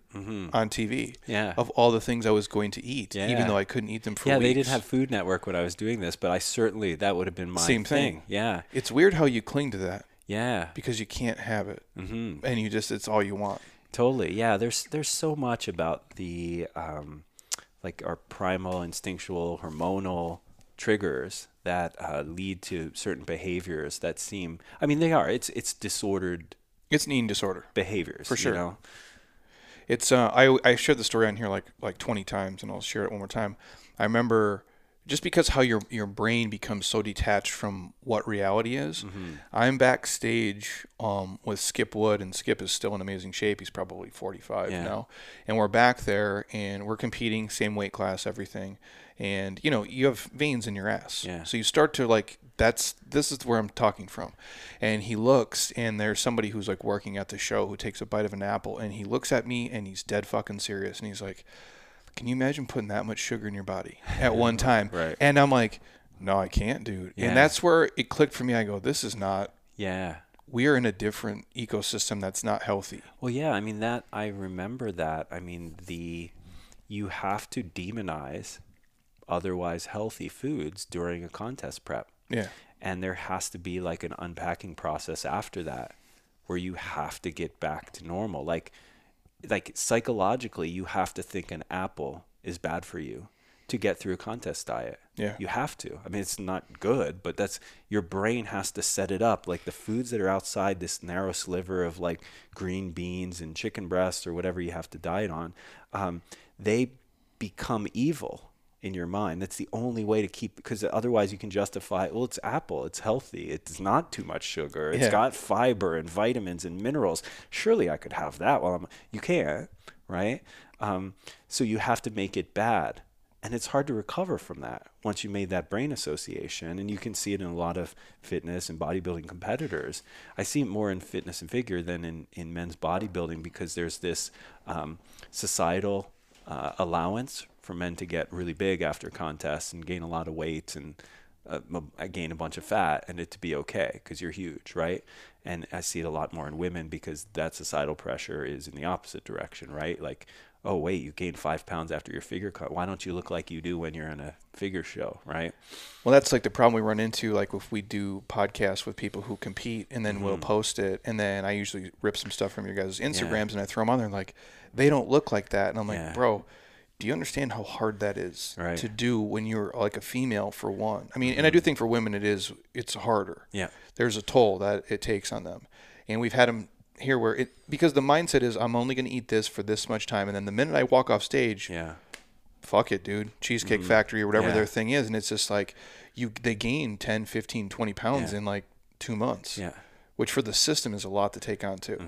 on TV Mm-hmm. Yeah. of all the things I was going to eat, Yeah. even though I couldn't eat them for yeah. weeks. They didn't have Food Network when I was doing this, but I certainly that would have been my Same thing. Yeah, It's weird how you cling to that yeah. because you can't have it, hmm and you just it's all you want. Totally. Yeah. There's there's so much about the um, like our primal, instinctual, hormonal triggers that uh, lead to certain behaviors that seem. I mean, they are. It's it's disordered It's an eating disorder. behaviors. For sure. You know? It's uh, I I shared the story on here like like 20 times, and I'll share it one more time. I remember just because how your your brain becomes so detached from what reality is. Mm-hmm. I'm backstage um, with Skip Wood, and Skip is still in amazing shape. He's probably 45 Yeah. now, and we're back there, and we're competing, same weight class, everything. And you know you have veins in your ass, Yeah. so you start to like that's this is where I'm talking from. And he looks, and there's somebody who's like working at the show who takes a bite of an apple, and he looks at me, and he's dead fucking serious, and he's like, "Can you imagine putting that much sugar in your body at one time?" Right. And I'm like, "No, I can't, dude." Yeah. And that's where it clicked for me. I go, "This is not. Yeah. We are in a different ecosystem that's not healthy." Well, yeah. I mean that. I remember that. I mean the. You have to demonize otherwise healthy foods during a contest prep. Yeah. and there has to be like an unpacking process after that where you have to get back to normal like like psychologically you have to think an apple is bad for you to get through a contest diet. Yeah. You have to. I mean, it's not good, but that's your brain has to set it up. Like the foods that are outside this narrow sliver of like green beans and chicken breasts or whatever you have to diet on, um, they become evil in your mind. That's the only way to keep because otherwise you can justify, well, it's apple, it's healthy, it's not too much sugar, it's Yeah. got fiber and vitamins and minerals. Surely I could have that while I'm. You can't, right? Um, so you have to make it bad. And it's hard to recover from that once you made that brain association. And you can see it in a lot of fitness and bodybuilding competitors. I see it more in fitness and figure than in, in men's bodybuilding because there's this um, societal uh, allowance for men to get really big after contests and gain a lot of weight and uh, gain a bunch of fat and it to be okay because you're huge, right? And I see it a lot more in women because that societal pressure is in the opposite direction, right? Like, oh wait, you gained five pounds after your figure cut. Why don't you look like you do when you're in a figure show, right? Well, that's like the problem we run into. Like if we do podcasts with people who compete, and then Mm-hmm. we'll post it, and then I usually rip some stuff from your guys' Instagrams and I throw them on there. And like they don't look like that, and I'm like, Yeah. bro, do you understand how hard that is Right. to do when you're like a female for one? I mean, and I do think for women it is it's harder. Mm-hmm. Yeah. There's a toll that it takes on them, and we've had them here where it because the mindset is I'm only going to eat this for this much time, and then the minute I walk off stage, Yeah. fuck it, dude. Cheesecake Factory or whatever Mm-hmm. Yeah. their thing is. And it's just like you they gain 10, 15, 20 pounds Yeah. in like two months. Yeah. Which for the system is a lot to take on too.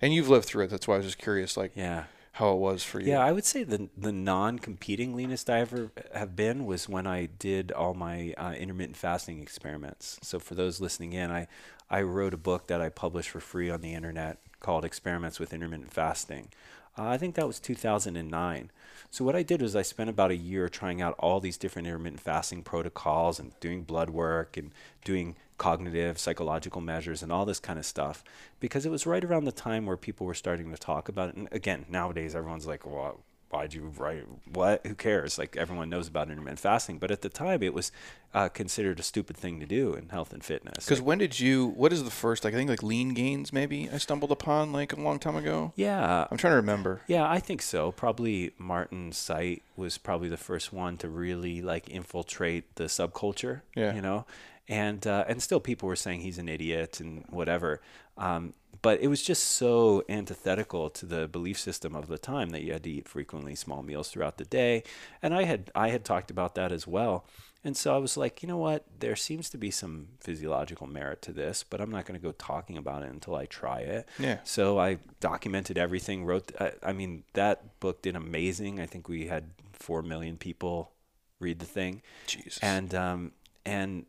And you've lived through it. That's why I was just curious, like Yeah. How it was for you. Yeah, I would say the the non-competing leanest I ever have been was when I did all my uh, intermittent fasting experiments. So for those listening in, I I wrote a book that I published for free on the internet called Experiments with Intermittent Fasting. Uh, I think that was 2009. So what I did was I spent about a year trying out all these different intermittent fasting protocols and doing blood work and doing cognitive psychological measures and all this kind of stuff because it was right around the time where people were starting to talk about it and again nowadays everyone's like well why'd you write what who cares like everyone knows about intermittent fasting but at the time it was uh, considered a stupid thing to do in health and fitness Because when did you? What is the first? Like I think like Leangains. Maybe I stumbled upon like a long time ago. yeah I'm trying to remember. Yeah, I think so. Probably Martin's site was probably the first one to really like infiltrate the subculture. Yeah. You know, and uh, and still people were saying he's an idiot and whatever. Um, but it was just so antithetical to the belief system of the time that you had to eat frequently small meals throughout the day, and I had I had talked about that as well. And so I was like, you know what? There seems to be some physiological merit to this, but I'm not going to go talking about it until I try it. Yeah. So I documented everything. Wrote. I, I mean, that book did amazing. I think we had four million people read the thing, Jesus. and um, and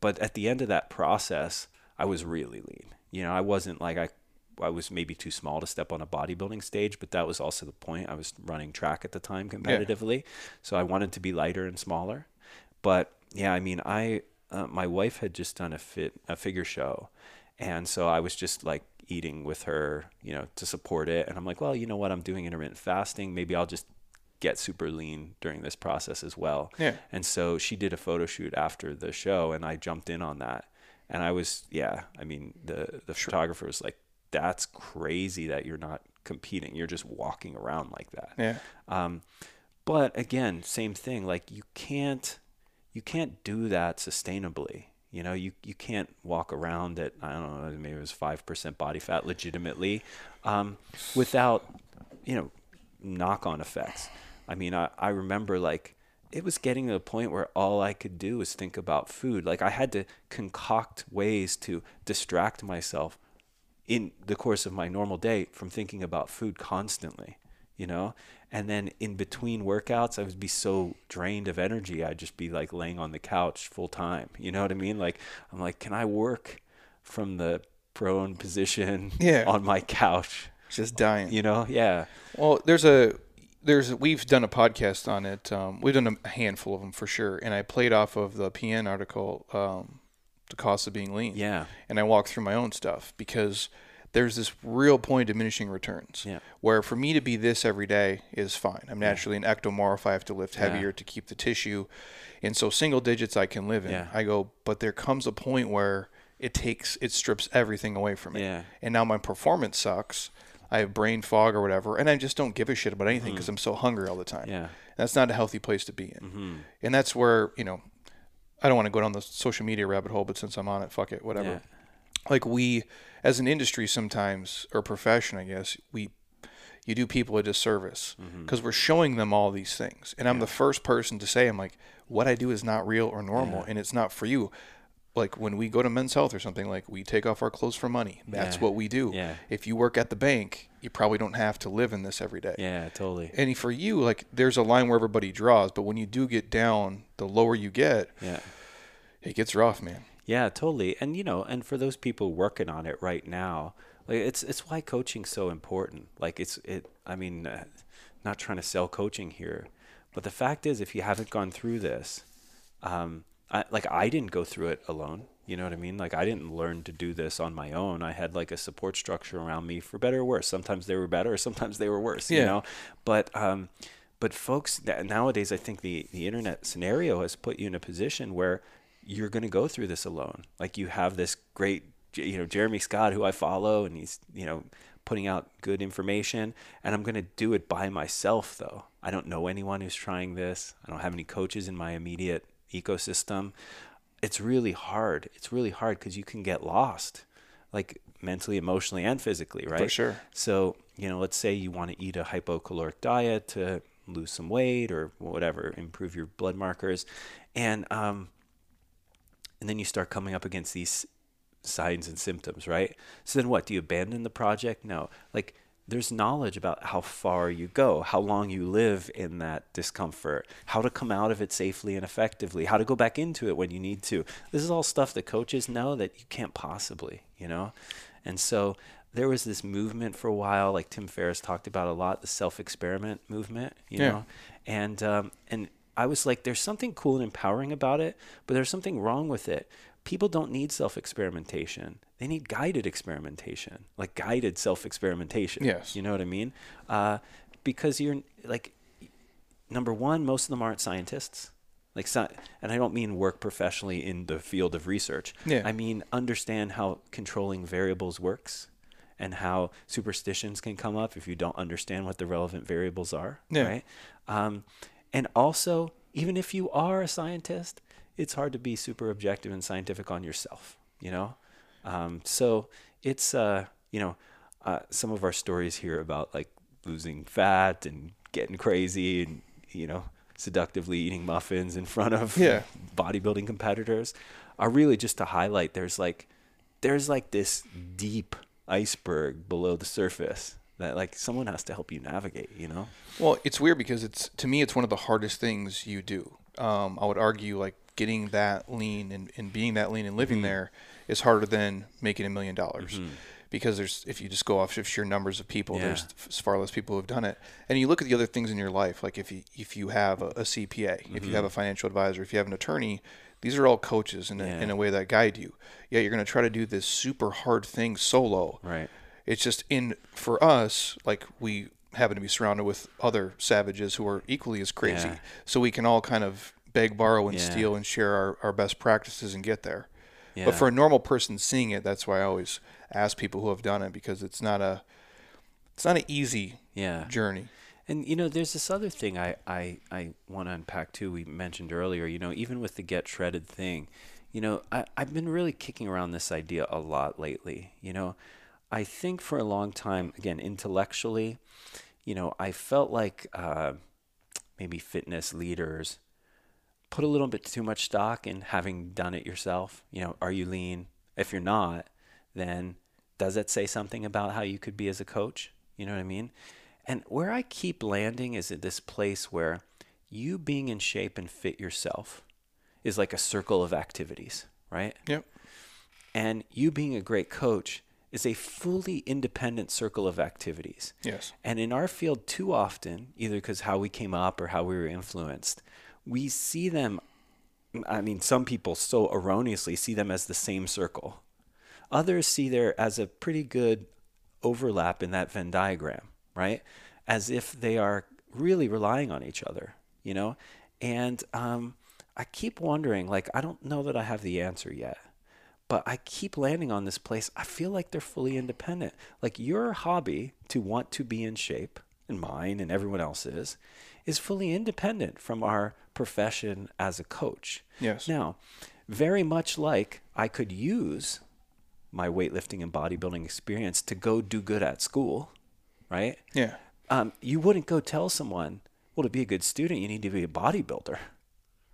but at the end of that process, I was really lean. You know, I wasn't like I. I was maybe too small to step on a bodybuilding stage, but that was also the point. I was running track at the time competitively, so I wanted to be lighter and smaller. But yeah, I mean, I uh, my wife had just done a fit a figure show, and so I was just like eating with her, you know, to support it. And I'm like, well, you know what? I'm doing intermittent fasting. Maybe I'll just get super lean during this process as well. Yeah. And so she did a photo shoot after the show, and I jumped in on that. And I was, yeah, I mean, the the photographer was like, "That's crazy that you're not competing. You're just walking around like that." yeah. Um, but again, same thing. Like you can't you can't do that sustainably. You know, you you can't walk around at I don't know maybe it was five percent body fat legitimately, um, without you know knock on effects. I mean, I, I remember like it was getting to the point where all I could do was think about food. Like I had to concoct ways to distract myself in the course of my normal day from thinking about food constantly, you know? And then in between workouts, I would be so drained of energy. I'd just be like laying on the couch full time. You know what I mean? Like, I'm like, can I work from the prone position Yeah. on my couch? Just dying. You know? Yeah. Well, there's a there's we've done a podcast on it. Um, we've done a handful of them for sure, and I played off of the PN article, um, "The Cost of Being Lean." Yeah. and I walked through my own stuff because there's this real point of diminishing returns. Yeah. Where for me to be this every day is fine. I'm naturally an ectomorph. I have to lift Yeah. heavier to keep the tissue, and so single digits I can live in. Yeah. I go, but there comes a point where it takes it strips everything away from me. Yeah. And now my performance sucks. I have brain fog or whatever, and I just don't give a shit about anything because I'm so hungry all the time. Mm-hmm. Yeah. That's not a healthy place to be in. Mm-hmm. And that's where, you know, I don't want to go down the social media rabbit hole, but since I'm on it, fuck it, whatever. Yeah. Like we, as an industry, sometimes or profession, I guess we, you do people a disservice Mm-hmm. because we're showing them all these things, and I'm the first person to say, I'm like, what I do is not real or normal, Yeah. and it's not for you. Like when we go to Men's Health or something, like we take off our clothes for money. That's Yeah. what we do. Yeah. If you work at the bank, you probably don't have to live in this every day. Yeah, totally. And for you, like there's a line where everybody draws, but when you do get down, the lower you get, Yeah. it gets rough, man. Yeah, totally. And you know, and for those people working on it right now, like it's it's why coaching's so important. Like it's it. I mean, uh, not trying to sell coaching here, but the fact is, if you haven't gone through this, um, I, like I didn't go through it alone. You know what I mean? Like I didn't learn to do this on my own. I had like a support structure around me for better or worse. Sometimes they were better, sometimes they were worse. You Yeah. know, but um, but folks nowadays, I think the the internet scenario has put you in a position where you're going to go through this alone. Like you have this great, you know, Jeremy Scott, who I follow, and he's you know putting out good information, and I'm going to do it by myself though. I don't know anyone who's trying this. I don't have any coaches in my immediate ecosystem. It's really hard. It's really hard because you can get lost, like mentally, emotionally, and physically, right? For sure. So, you know, let's say you want to eat a hypocaloric diet to lose some weight or whatever, improve your blood markers. And um and then you start coming up against these signs and symptoms, right? So then what? Do you abandon the project? No. Like there's knowledge about how far you go, how long you live in that discomfort, how to come out of it safely and effectively, how to go back into it when you need to. This is all stuff that coaches know that you can't possibly, you know? And so there was this movement for a while, like Tim Ferriss talked about a lot, the self-experiment movement, you Yeah. know, and um, and I was like, there's something cool and empowering about it, but there's something wrong with it. People don't need self-experimentation; they need guided experimentation, like guided self-experimentation. Yes. you know what I mean? Uh, because you're like, number one, most of them aren't scientists. Like, and I don't mean work professionally in the field of research. Yeah. I mean understand how controlling variables works, and how superstitions can come up if you don't understand what the relevant variables are. Yeah. Right. Um, and also, even if you are a scientist, it's hard to be super objective and scientific on yourself. You know. Um, so it's uh, you know, uh, some of our stories here about like losing fat and getting crazy and you know seductively eating muffins in front of Yeah. bodybuilding competitors are really just to highlight there's like there's like this deep iceberg below the surface that like someone has to help you navigate you know Well, it's weird because it's to me it's one of the hardest things you do. Um, I would argue like getting that lean and, and being that lean and living mm-hmm. there is harder than making a million dollars. Mm-hmm. Because there's if you just go off of sheer numbers of people, Yeah. there's far less people who've done it. And you look at the other things in your life, like if you if you have a, a CPA, if you have mm-hmm. a financial advisor, if you have an attorney, these are all coaches in a, Yeah. in a way that guide you. Yeah, you're going to try to do this super hard thing solo. right It's just in for us, like we happen to be surrounded with other savages who are equally as crazy. Yeah. So we can all kind of beg, borrow, and Yeah. steal and share our, our best practices and get there. yeah But for a normal person seeing it, that's why I always ask people who have done it because it's not a it's not an easy yeah journey. And you know, there's this other thing I I, I want to unpack too. We mentioned earlier, you know, even with the get shredded thing, you know, I, I've been really kicking around this idea a lot lately. You know, I think for a long time, again, intellectually, you know, I felt like uh, maybe fitness leaders put a little bit too much stock in having done it yourself. You know, are you lean? If you're not, then does that say something about how you could be as a coach? You know what I mean? And where I keep landing is at this place where you being in shape and fit yourself is like a circle of activities, right? Yep. And you being a great coach is a fully independent circle of activities. Yes. And in our field, too often, either because how we came up or how we were influenced, we see them. I mean, some people so erroneously see them as the same circle. Others see there as a pretty good overlap in that Venn diagram, right? As if they are really relying on each other, you know? And um, I keep wondering, like, I don't know that I have the answer yet but I keep landing on this place. I feel like they're fully independent. Like your hobby to want to be in shape, and mine and everyone else's, is fully independent from our profession as a coach. Yes. Now, very much like I could use my weightlifting and bodybuilding experience to go do good at school, right? Yeah. Um, you wouldn't go tell someone, well, to be a good student, you need to be a bodybuilder.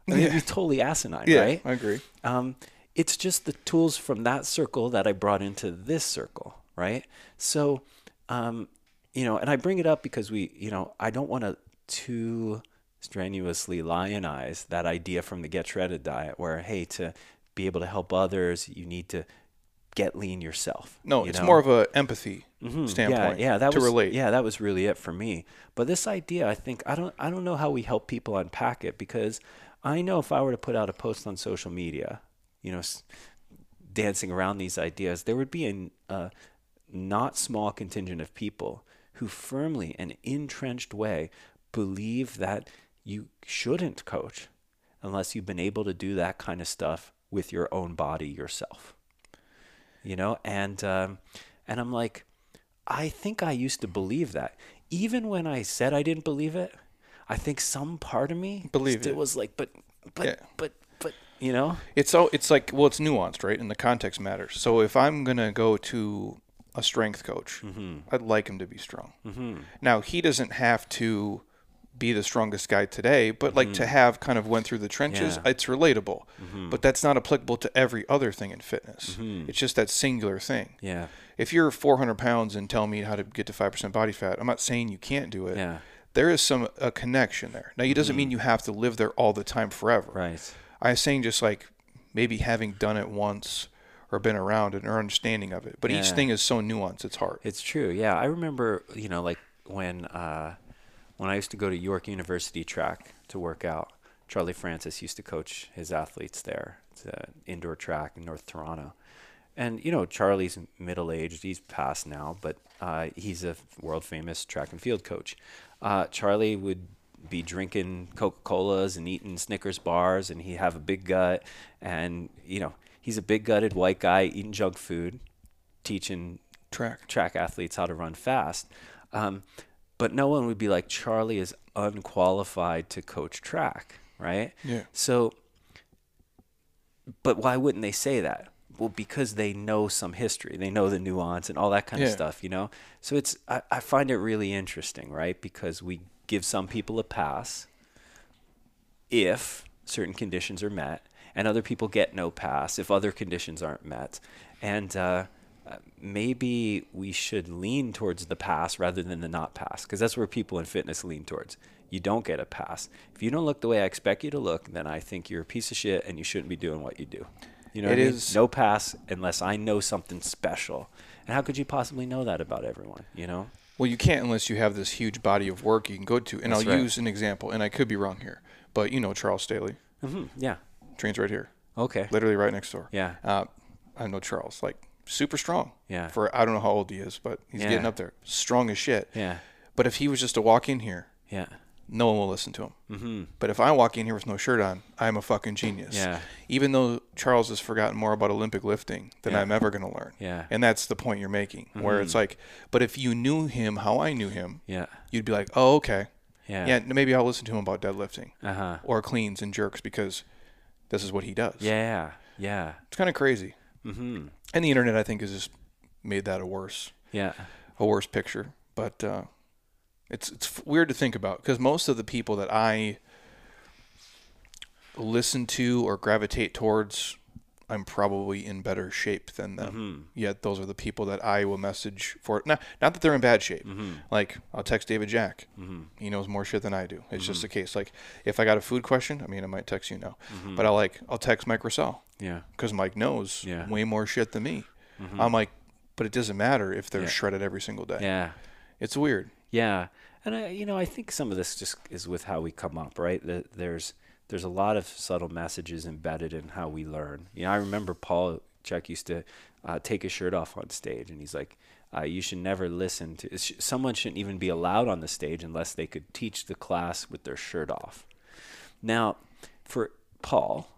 I mean, It'd be totally asinine, Yeah, right? I agree. Um, it's just the tools from that circle that I brought into this circle, right? So, um, you know, and I bring it up because we, you know, I don't want to too strenuously lionize that idea from the Get Shredded diet where, hey, to be able to help others, you need to get lean yourself. No, you it's know? more of a empathy Mhm. standpoint. Yeah, yeah, that to was relate. Yeah, that was really it for me. But this idea, I think, I don't, I don't know how we help people unpack it because I know if I were to put out a post on social media, you know, s- dancing around these ideas, there would be a, a not small contingent of people who firmly and entrenched way believe that you shouldn't coach unless you've been able to do that kind of stuff with your own body yourself you know and um, and i'm like i think i used to believe that even when i said i didn't believe it i think some part of me Believed it. was like but but Yeah. but but you know It's so it's like well, it's nuanced, right? And the context matters. So if I'm gonna go to a strength coach, Mm-hmm. I'd like him to be strong. Now he doesn't have to be the strongest guy today, but like to have kind of went through the trenches, Mm-hmm. Yeah. Mm-hmm. it's relatable. But that's not applicable to every other thing in fitness. It's just that singular thing. yeah If you're 400 pounds and tell me how to get to 5% body fat, I'm not saying you can't do it. yeah There is some a connection there. Now, it doesn't mean you have to live there all the time forever. Mm-hmm. right I'm saying just like maybe having done it once or been around it or understanding of it. But each thing is so nuanced, it's hard. It's true. Yeah, I remember. You know, like when uh, when I used to go to York University track to work out. Charlie Francis used to coach his athletes there. It's an indoor track in North Toronto. And you know, Charlie's middle aged. He's passed now, but uh, he's a world famous track and field coach. Uh, Charlie would be drinking Coca Colas and eating Snickers bars, and he'd have a big gut. And you know, he's a big gutted white guy eating junk food, teaching Track. track athletes how to run fast. Um, but no one would be like, Charlie is unqualified to coach track, right? Yeah. So, but why wouldn't they say that? Well, because they know some history, they know the nuance and all that kind of stuff, you know? So it's, I, I find it really interesting, right? Because we give some people a pass if certain conditions are met, and other people get no pass if other conditions aren't met. And uh, maybe we should lean towards the pass rather than the not pass, because that's where people in fitness lean towards. You don't get a pass. If you don't look the way I expect you to look, then I think you're a piece of shit and you shouldn't be doing what you do. You know, It I mean? is- no pass unless I know something special. And how could you possibly know that about everyone? You know? Well, you can't unless you have this huge body of work you can go to. And That's I'll right. use an example, and I could be wrong here, but you know Charles Staley hmm Yeah. trains right here, Okay. literally right next door. Yeah. Uh, I know Charles, like super strong. Yeah. For I don't know how old he is, but he's Yeah. getting up there, strong as shit. Yeah. But if he was just to walk in here, Yeah. no one will listen to him. Mm-hmm. But if I walk in here with no shirt on, I'm a fucking genius. Yeah. Even though Charles has forgotten more about Olympic lifting than Yeah. I'm ever going to learn. Yeah. And that's the point you're making, where it's like, but if you knew him how I knew him, Yeah. you'd be like, oh, okay. Yeah. Yeah, maybe I'll listen to him about deadlifting Uh huh. or cleans and jerks because this is what he does. Yeah. Yeah. It's kind of crazy. Mm-hmm. And the internet, I think, has just made that a worse, Yeah. a worse picture. But uh, it's it's weird to think about because most of the people that I listen to or gravitate towards, I'm probably in better shape than them. Mm-hmm. Yet those are the people that I will message for. Not not that they're in bad shape. Mm-hmm. Like I'll text David Jack. He knows more shit than I do. It's just the case. Like if I got a food question, I mean I might text you now, but I'll like I'll text Mike Russell Yeah. because Mike knows Yeah. way more shit than me. I'm like, but it doesn't matter if they're Yeah. shredded every single day. Yeah. It's weird. Yeah, and I, you know, I think some of this just is with how we come up, right? That there's there's a lot of subtle messages embedded in how we learn. You know, I remember Paul Chek used to uh, take his shirt off on stage, and he's like, uh, "You should never listen to sh- someone. Shouldn't even be allowed on the stage unless they could teach the class with their shirt off." Now, for Paul,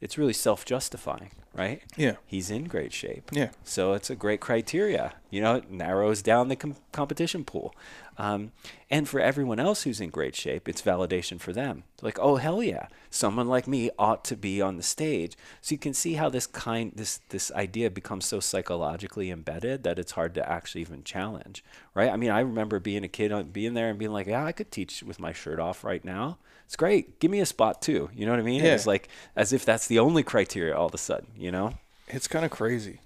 it's really self-justifying, right? Yeah. He's in great shape. Yeah. So it's a great criteria. You know, it narrows down the com- competition pool. Um, and for everyone else who's in great shape, it's validation for them. Like, oh hell yeah, someone like me ought to be on the stage. So you can see how this kind, this this idea becomes so psychologically embedded that it's hard to actually even challenge, right? I mean, I remember being a kid, being there and being like, yeah, I could teach with my shirt off right now. It's great. Give me a spot too. You know what I mean? Yeah. It's like as if that's the only criteria all of a sudden. You know? It's kind of crazy.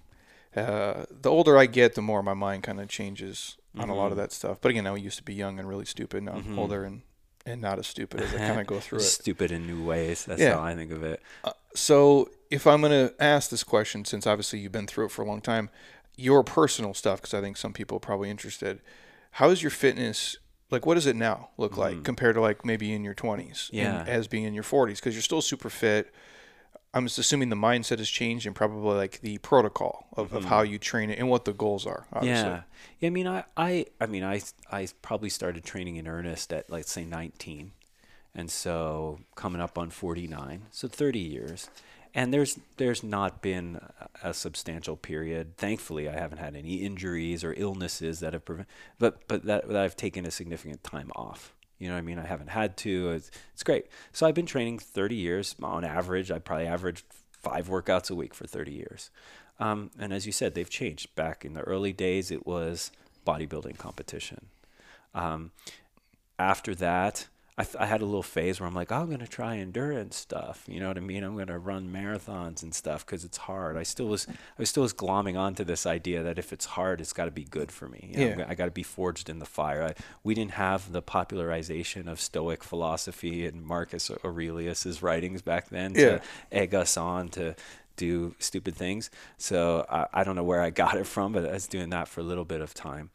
Uh, the older I get, the more my mind kind of changes on a lot Mm-hmm. of that stuff. But again, I used to be young and really stupid. Now I'm older and, and not as stupid as I kind of go through it. Stupid in new ways. That's Yeah. how I think of it. So if I'm going to ask this question, since obviously you've been through it for a long time, your personal stuff, because I think some people are probably interested. How is your fitness? Like, what does it now look like compared to like maybe in your 20s, Mm-hmm. Yeah. and as being in your 40s? Because you're still super fit. I'm just assuming the mindset has changed and probably like the protocol of, of how you train it and what the goals are. Obviously. Mm-hmm. Yeah. yeah. I mean, I, I, I mean, I, I probably started training in earnest at like say 19, and so coming up on 49, so 30 years. And there's there's not been a substantial period. Thankfully, I haven't had any injuries or illnesses that have prevent, but but that, that I've taken a significant time off. You know what I mean? I haven't had to. It's, it's great. So I've been training 30 years on average. I probably averaged five workouts a week for 30 years. Um, and as you said, they've changed. Back in the early days, it was bodybuilding competition. Um, after that, I, th- I had a little phase where I'm like, oh, I'm going to try endurance stuff. You know what I mean? I'm going to run marathons and stuff because it's hard. I still was, I was still was glomming onto this idea that if it's hard, it's got to be good for me. You know, Yeah. I got to be forged in the fire. I, we didn't have the popularization of Stoic philosophy and Marcus Aurelius's writings back then to egg us on to do stupid things. So I, I don't know where I got it from, but I was doing that for a little bit of time.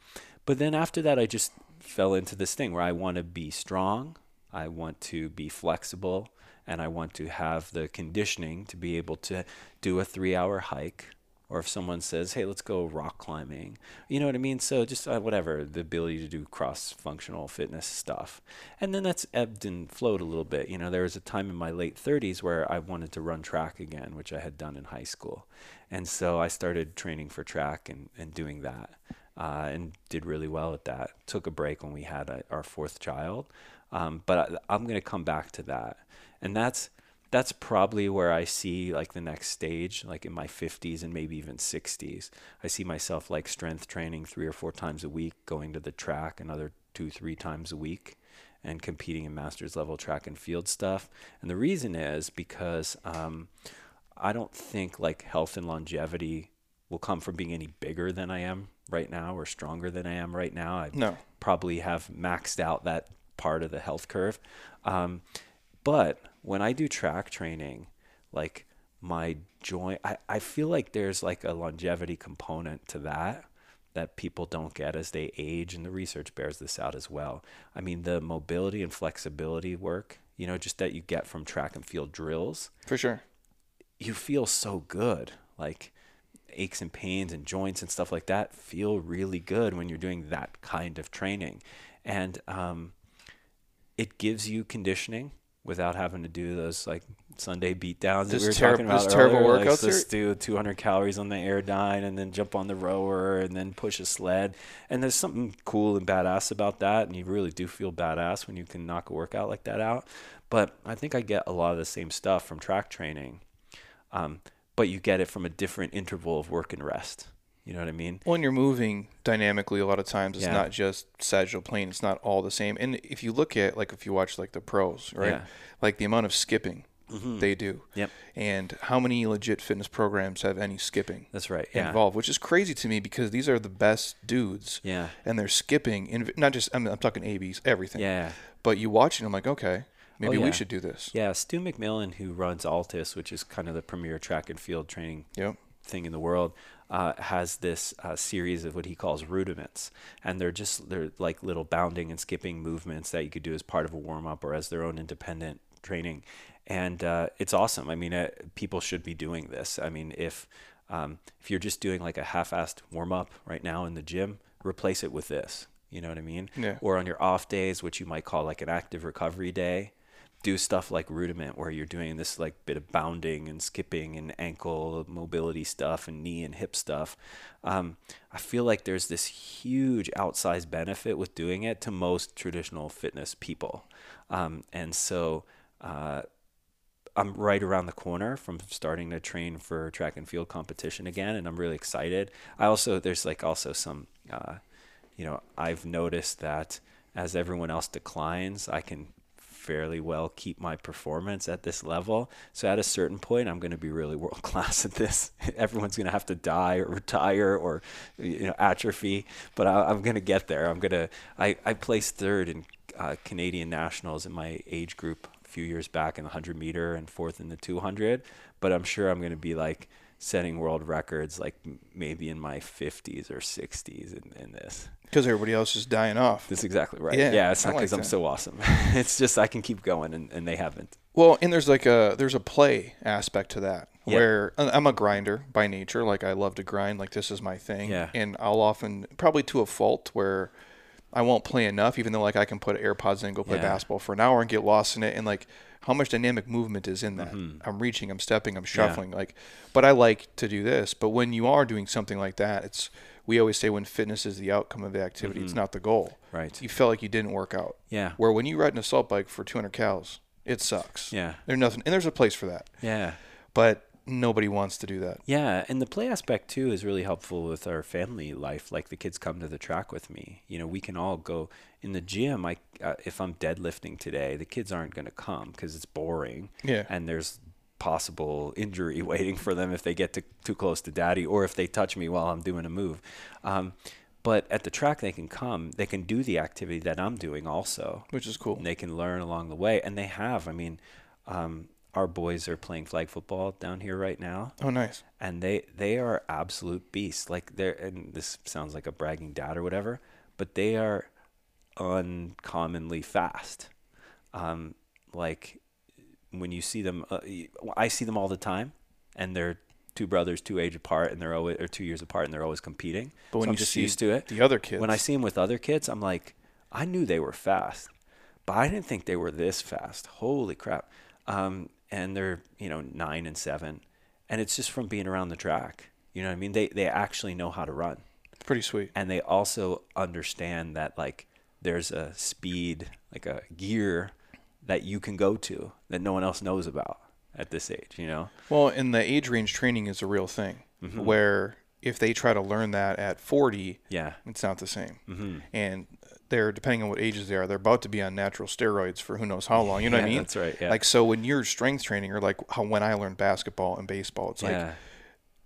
But then after that, I just fell into this thing where I want to be strong, I want to be flexible, and I want to have the conditioning to be able to do a three hour hike. Or if someone says, "Hey, let's go rock climbing," you know what I mean. So just uh, whatever the ability to do cross-functional fitness stuff, and then that's ebbed and flowed a little bit. You know, there was a time in my late 30s where I wanted to run track again, which I had done in high school, and so I started training for track and, and doing that, uh, and did really well at that. Took a break when we had a, our fourth child, um, but I, I'm going to come back to that, and that's that's probably where I see like the next stage, like in my 50s and maybe even 60s. I see myself like strength training three or four times a week, going to the track another two, three times a week, and competing in master's level track and field stuff. And the reason is because um, I don't think like health and longevity will come from being any bigger than I am right now or stronger than I am right now. I No. probably have maxed out that part of the health curve. Um, but when I do track training, like my joint, I, I feel like there's like a longevity component to that that people don't get as they age, and the research bears this out as well. I mean, the mobility and flexibility work, you know, just that you get from track and field drills, For sure. you feel so good. Like aches and pains and joints and stuff like that feel really good when you're doing that kind of training. And um, it gives you conditioning without having to do those like Sunday beatdowns that we were terri- talking about terrible earlier. Like, workouts just do 200 calories on the Airdyne and then jump on the rower and then push a sled. And there's something cool and badass about that. And you really do feel badass when you can knock a workout like that out. But I think I get a lot of the same stuff from track training. Um, but you get it from a different interval of work and rest. You know what I mean? When you're moving dynamically, a lot of times it's Yeah. not just sagittal plane. It's not all the same. And if you look at like if you watch like the pros, right? Yeah. Like the amount of skipping mm-hmm. they do, Yep. and how many legit fitness programs have any skipping That's right. Yeah. involved, which is crazy to me because these are the best dudes, Yeah. and they're skipping. In, not just I mean, I'm talking ABs, everything. Yeah. But you watch it, I'm like, okay, oh, maybe Oh, we should do this. Yeah. Stu McMillan, who runs ALTIS, which is kind of the premier track and field training Yep. thing in the world, uh, has this uh, series of what he calls rudiments, and they're just they're like little bounding and skipping movements that you could do as part of a warm up or as their own independent training, and uh, it's awesome. I mean, uh, people should be doing this. I mean, if um, if you're just doing like a half-assed warm up right now in the gym, replace it with this. You know what I mean? Yeah. Or on your off days, which you might call like an active recovery day, do stuff like rudiment where you're doing this like bit of bounding and skipping and ankle mobility stuff and knee and hip stuff um, i feel like there's this huge outsized benefit with doing it to most traditional fitness people um, and so uh, I'm right around the corner from starting to train for track and field competition again, and I'm really excited. I also there's like also some, uh, you know, I've noticed that as everyone else declines, I can fairly well keep my performance at this level. So at a certain point, I'm going to be really world class at this. Everyone's going to have to die or retire or you know atrophy, but I, am going to get there. I'm going to. I I placed third in uh, Canadian nationals in my age group a few years back in the 100 meter and fourth in the 200. But I'm sure I'm going to be like setting world records like maybe in my 50s or 60s in, in this. Because everybody else is dying off. That's exactly right. Yeah, yeah it's not because like I'm so awesome. it's just I can keep going, and, and they haven't. Well, and there's like a there's a play aspect to that where I'm a grinder by nature. Like I love to grind. Like this is my thing. Yeah. And I'll often, probably to a fault, where I won't play enough, even though like I can put AirPods in and go play yeah. basketball for an hour and get lost in it. And like how much dynamic movement is in that? Mm-hmm. I'm reaching, I'm stepping, I'm shuffling. Yeah. Like, but I like to do this. But when you are doing something like that, it's we always say when fitness is the outcome of the activity, mm-hmm. it's not the goal. Right. You felt like you didn't work out. Yeah. Where when you ride an assault bike for 200 cows, it sucks. Yeah. There's nothing, and there's a place for that. Yeah. But nobody wants to do that. Yeah, and the play aspect too is really helpful with our family life. Like the kids come to the track with me. You know, we can all go in the gym. I uh, if I'm deadlifting today, the kids aren't going to come because it's boring. Yeah, and there's possible injury waiting for them if they get to, too close to daddy or if they touch me while I'm doing a move. Um, but at the track, they can come, they can do the activity that I'm doing also, which is cool. And they can learn along the way, and they have. I mean, um, our boys are playing flag football down here right now. Oh, nice. And they they are absolute beasts. Like they're and this sounds like a bragging dad or whatever, but they are uncommonly fast. Um, like when you see them, uh, I see them all the time, and they're two brothers, two age apart, and they're always or two years apart, and they're always competing. But when so I'm you just used to it, the other kids, when I see them with other kids, I'm like, I knew they were fast, but I didn't think they were this fast. Holy crap! Um, and they're you know nine and seven, and it's just from being around the track. You know what I mean? They they actually know how to run. Pretty sweet. And they also understand that like there's a speed, like a gear that you can go to that no one else knows about at this age, you know? Well, and the age range training is a real thing mm-hmm. where if they try to learn that at 40, yeah, it's not the same. Mm-hmm. And they're depending on what ages they are, they're about to be on natural steroids for who knows how long. You know yeah, what I mean? That's right. Yeah. Like so, when you're strength training, or like how when I learned basketball and baseball, it's yeah. like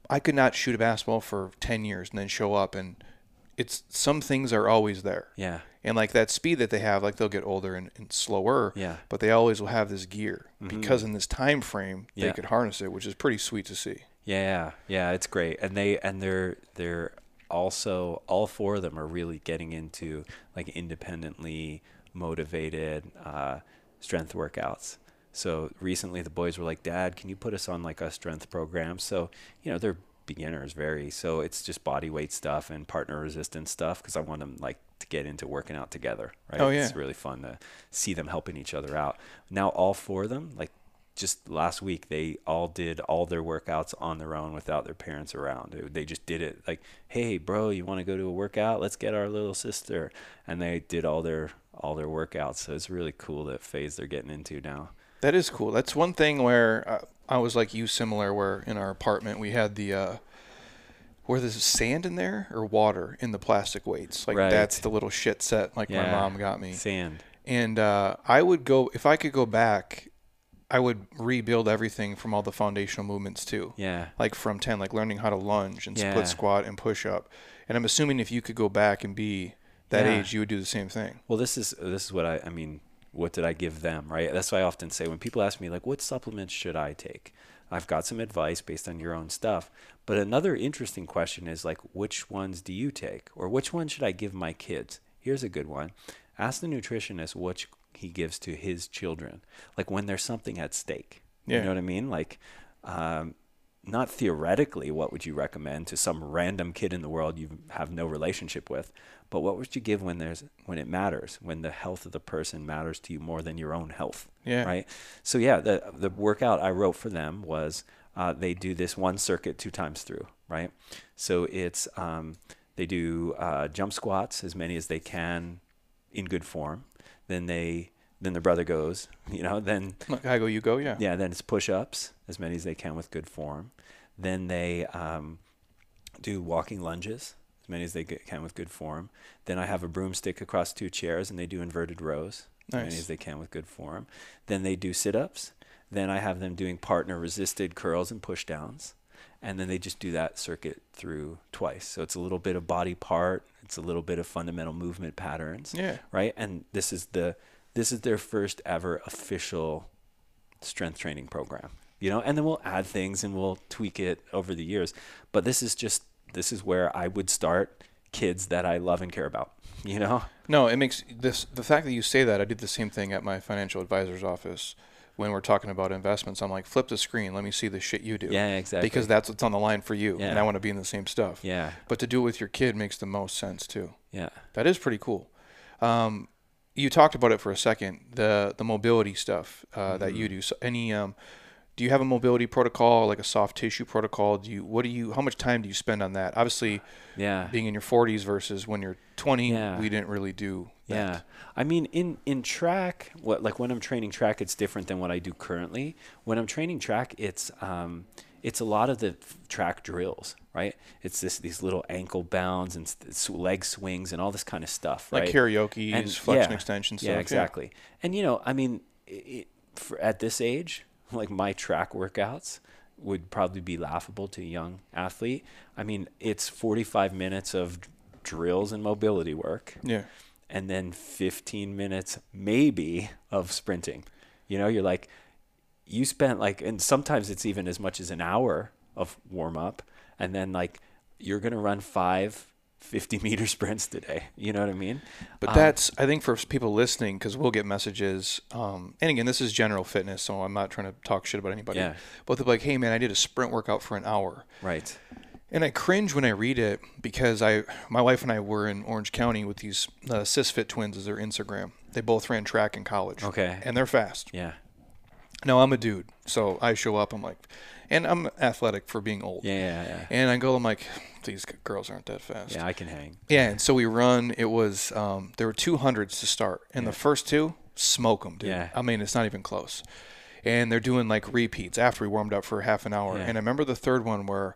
I could not shoot a basketball for ten years and then show up and it's some things are always there. Yeah. And like that speed that they have, like they'll get older and, and slower. Yeah. But they always will have this gear mm-hmm. because in this time frame they yeah. could harness it, which is pretty sweet to see. Yeah, yeah, it's great, and they and they're they're also all four of them are really getting into like independently motivated uh, strength workouts. So recently, the boys were like, "Dad, can you put us on like a strength program?" So you know they're beginners very so it's just body weight stuff and partner resistance stuff because i want them like to get into working out together right oh, yeah. it's really fun to see them helping each other out now all four of them like just last week they all did all their workouts on their own without their parents around they just did it like hey bro you want to go to a workout let's get our little sister and they did all their all their workouts so it's really cool that phase they're getting into now that is cool that's one thing where uh, I was like you, similar. Where in our apartment we had the uh, where there's sand in there or water in the plastic weights. Like right. that's the little shit set. Like yeah. my mom got me sand. And uh, I would go if I could go back. I would rebuild everything from all the foundational movements too. Yeah. Like from 10, like learning how to lunge and yeah. split squat and push up. And I'm assuming if you could go back and be that yeah. age, you would do the same thing. Well, this is this is what I I mean, what did I give them, right? That's why I often say when people ask me like what supplements should I take? I've got some advice based on your own stuff. But another interesting question is like, which ones do you take? Or which one should I give my kids? Here's a good one. Ask the nutritionist which he gives to his children, like when there's something at stake. Yeah. You know what I mean? Like, um, not theoretically what would you recommend to some random kid in the world you have no relationship with, but what would you give when there's when it matters, when the health of the person matters to you more than your own health. Yeah. Right. So yeah, the the workout I wrote for them was uh, they do this one circuit two times through. Right. So it's um, they do uh, jump squats as many as they can in good form. Then they then the brother goes, you know, then I go, you go, yeah. yeah, then it's push-ups as many as they can with good form. Then they um, do walking lunges as many as they can with good form. Then I have a broomstick across two chairs and they do inverted rows as many as they can with good form. Then they do sit-ups. Then I have them doing partner resisted curls and push downs. And then they just do that circuit through twice. So it's a little bit of body part, it's a little bit of fundamental movement patterns Yeah. right? And this is the this is their first ever official strength training program. You know, and then we'll add things and we'll tweak it over the years. But this is just this is where I would start kids that I love and care about. You know? No, it makes this the fact that you say that. I did the same thing at my financial advisor's office when we're talking about investments. I'm like, flip the screen, let me see the shit you do. Yeah, exactly. Because that's what's on the line for you, and I want to be in the same stuff. Yeah. But to do it with your kid makes the most sense too. Yeah. That is pretty cool. Um, you talked about it for a second, the the mobility stuff uh, that Mm-hmm. you do. So any um, do you have a mobility protocol, like a soft tissue protocol? Do you what do you how much time do you spend on that? Obviously, Yeah. being in your 40s versus when you're 20, Yeah. we didn't really do that. Yeah. I mean in in track, what like when I'm training track it's different than what I do currently. When I'm training track, it's um it's a lot of the track drills, right? It's this these little ankle bounds and leg swings and all this kind of stuff, right? Like karaoke, And- flexion yeah. extension stuff. Yeah, exactly. And you know, I mean, it, for, at this age, like my track workouts would probably be laughable to a young athlete. I mean, it's 45 minutes of drills and mobility work, Yeah. and then 15 minutes maybe of sprinting. You know, you're like, you spent like, and sometimes it's even as much as an hour of warm up, and then like you're gonna run five 50 meter sprints today. You know what I mean? But Um, that's, I think, for people listening, because we'll get messages. Um, and again, this is general fitness, so I'm not trying to talk shit about anybody. Yeah. But they're like, hey, man, I did a sprint workout for an hour. right. And I cringe when I read it because I, my wife and I were in Orange County with these uh, Sisfit twins as their Instagram. They both ran track in college. Okay. And they're fast. Yeah. No, I'm a dude, so I show up. I'm like, and I'm athletic for being old. Yeah, yeah, yeah. And I go, I'm like, these girls aren't that fast. Yeah, I can hang. Yeah, and so we run. It was um, there were two hundreds to start, and the first two smoke them, dude. Yeah. I mean, it's not even close. And they're doing like repeats after we warmed up for half an hour. Yeah. And I remember the third one where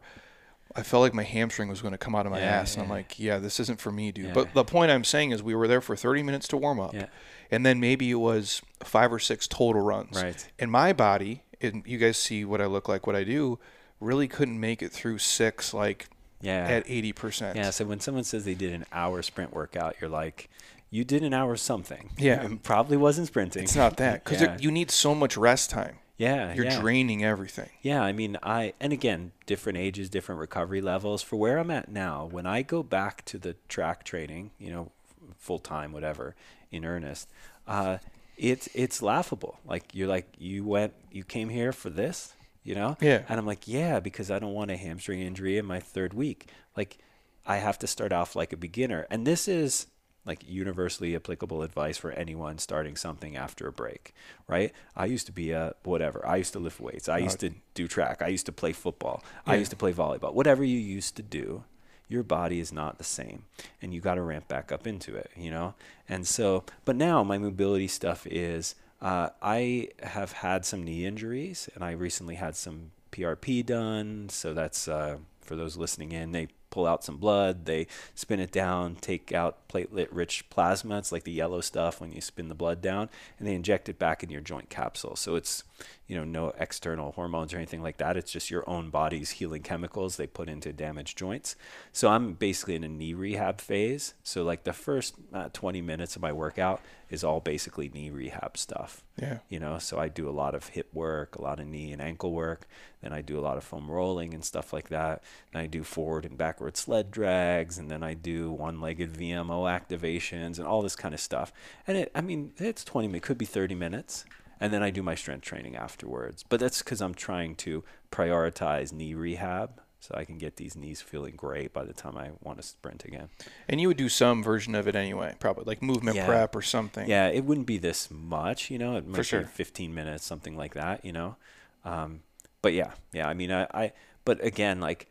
I felt like my hamstring was going to come out of my Yeah, ass, and I'm like, yeah, this isn't for me, dude. Yeah. But the point I'm saying is, we were there for 30 minutes to warm up, Yeah. And then maybe it was five or six total runs. Right. And my body, and you guys see what I look like, what I do, really couldn't make it through six, like Yeah. at 80%. yeah. So when someone says they did an hour sprint workout, you're like, you did an hour something. Yeah. It probably wasn't sprinting. It's not that because Yeah. you need so much rest time. Yeah. You're yeah. draining everything. Yeah, I mean, I and again, different ages, different recovery levels. For where I'm at now, when I go back to the track training, you know, full time, whatever, in earnest, uh, it's it's laughable. Like you're like you went, you came here for this, you know? Yeah. And I'm like, yeah, because I don't want a hamstring injury in my third week. Like, I have to start off like a beginner, and this is like universally applicable advice for anyone starting something after a break, right? I used to be a whatever. I used to lift weights. I used to do track. I used to play football. I used to play volleyball. Whatever you used to do, your body is not the same and you got to ramp back up into it, you know? And so, but now my mobility stuff is uh, I have had some knee injuries and I recently had some PRP done. So that's uh, for those listening in, they pull out some blood, they spin it down, take out platelet rich plasma. It's like the yellow stuff when you spin the blood down, and they inject it back in your joint capsule. So it's, you know, no external hormones or anything like that. It's just your own body's healing chemicals they put into damaged joints. So I'm basically in a knee rehab phase. So like the first uh, 20 minutes of my workout is all basically knee rehab stuff. Yeah. you know so i do a lot of hip work a lot of knee and ankle work. Then i do a lot of foam rolling and stuff like that. And i do forward and backward sled drags and then i do one-legged vmo activations and all this kind of stuff. And it i mean it's 20 it could be 30 minutes and then I do my strength training afterwards. But that's because I'm trying to prioritize knee rehab so I can get these knees feeling great by the time I want to sprint again. And you would do some version of it anyway, probably like movement Yeah. prep or something. Yeah, it wouldn't be this much, you know. It might sure. be 15 minutes, something like that, you know. Um, but yeah, yeah. I mean, I, I, but again, like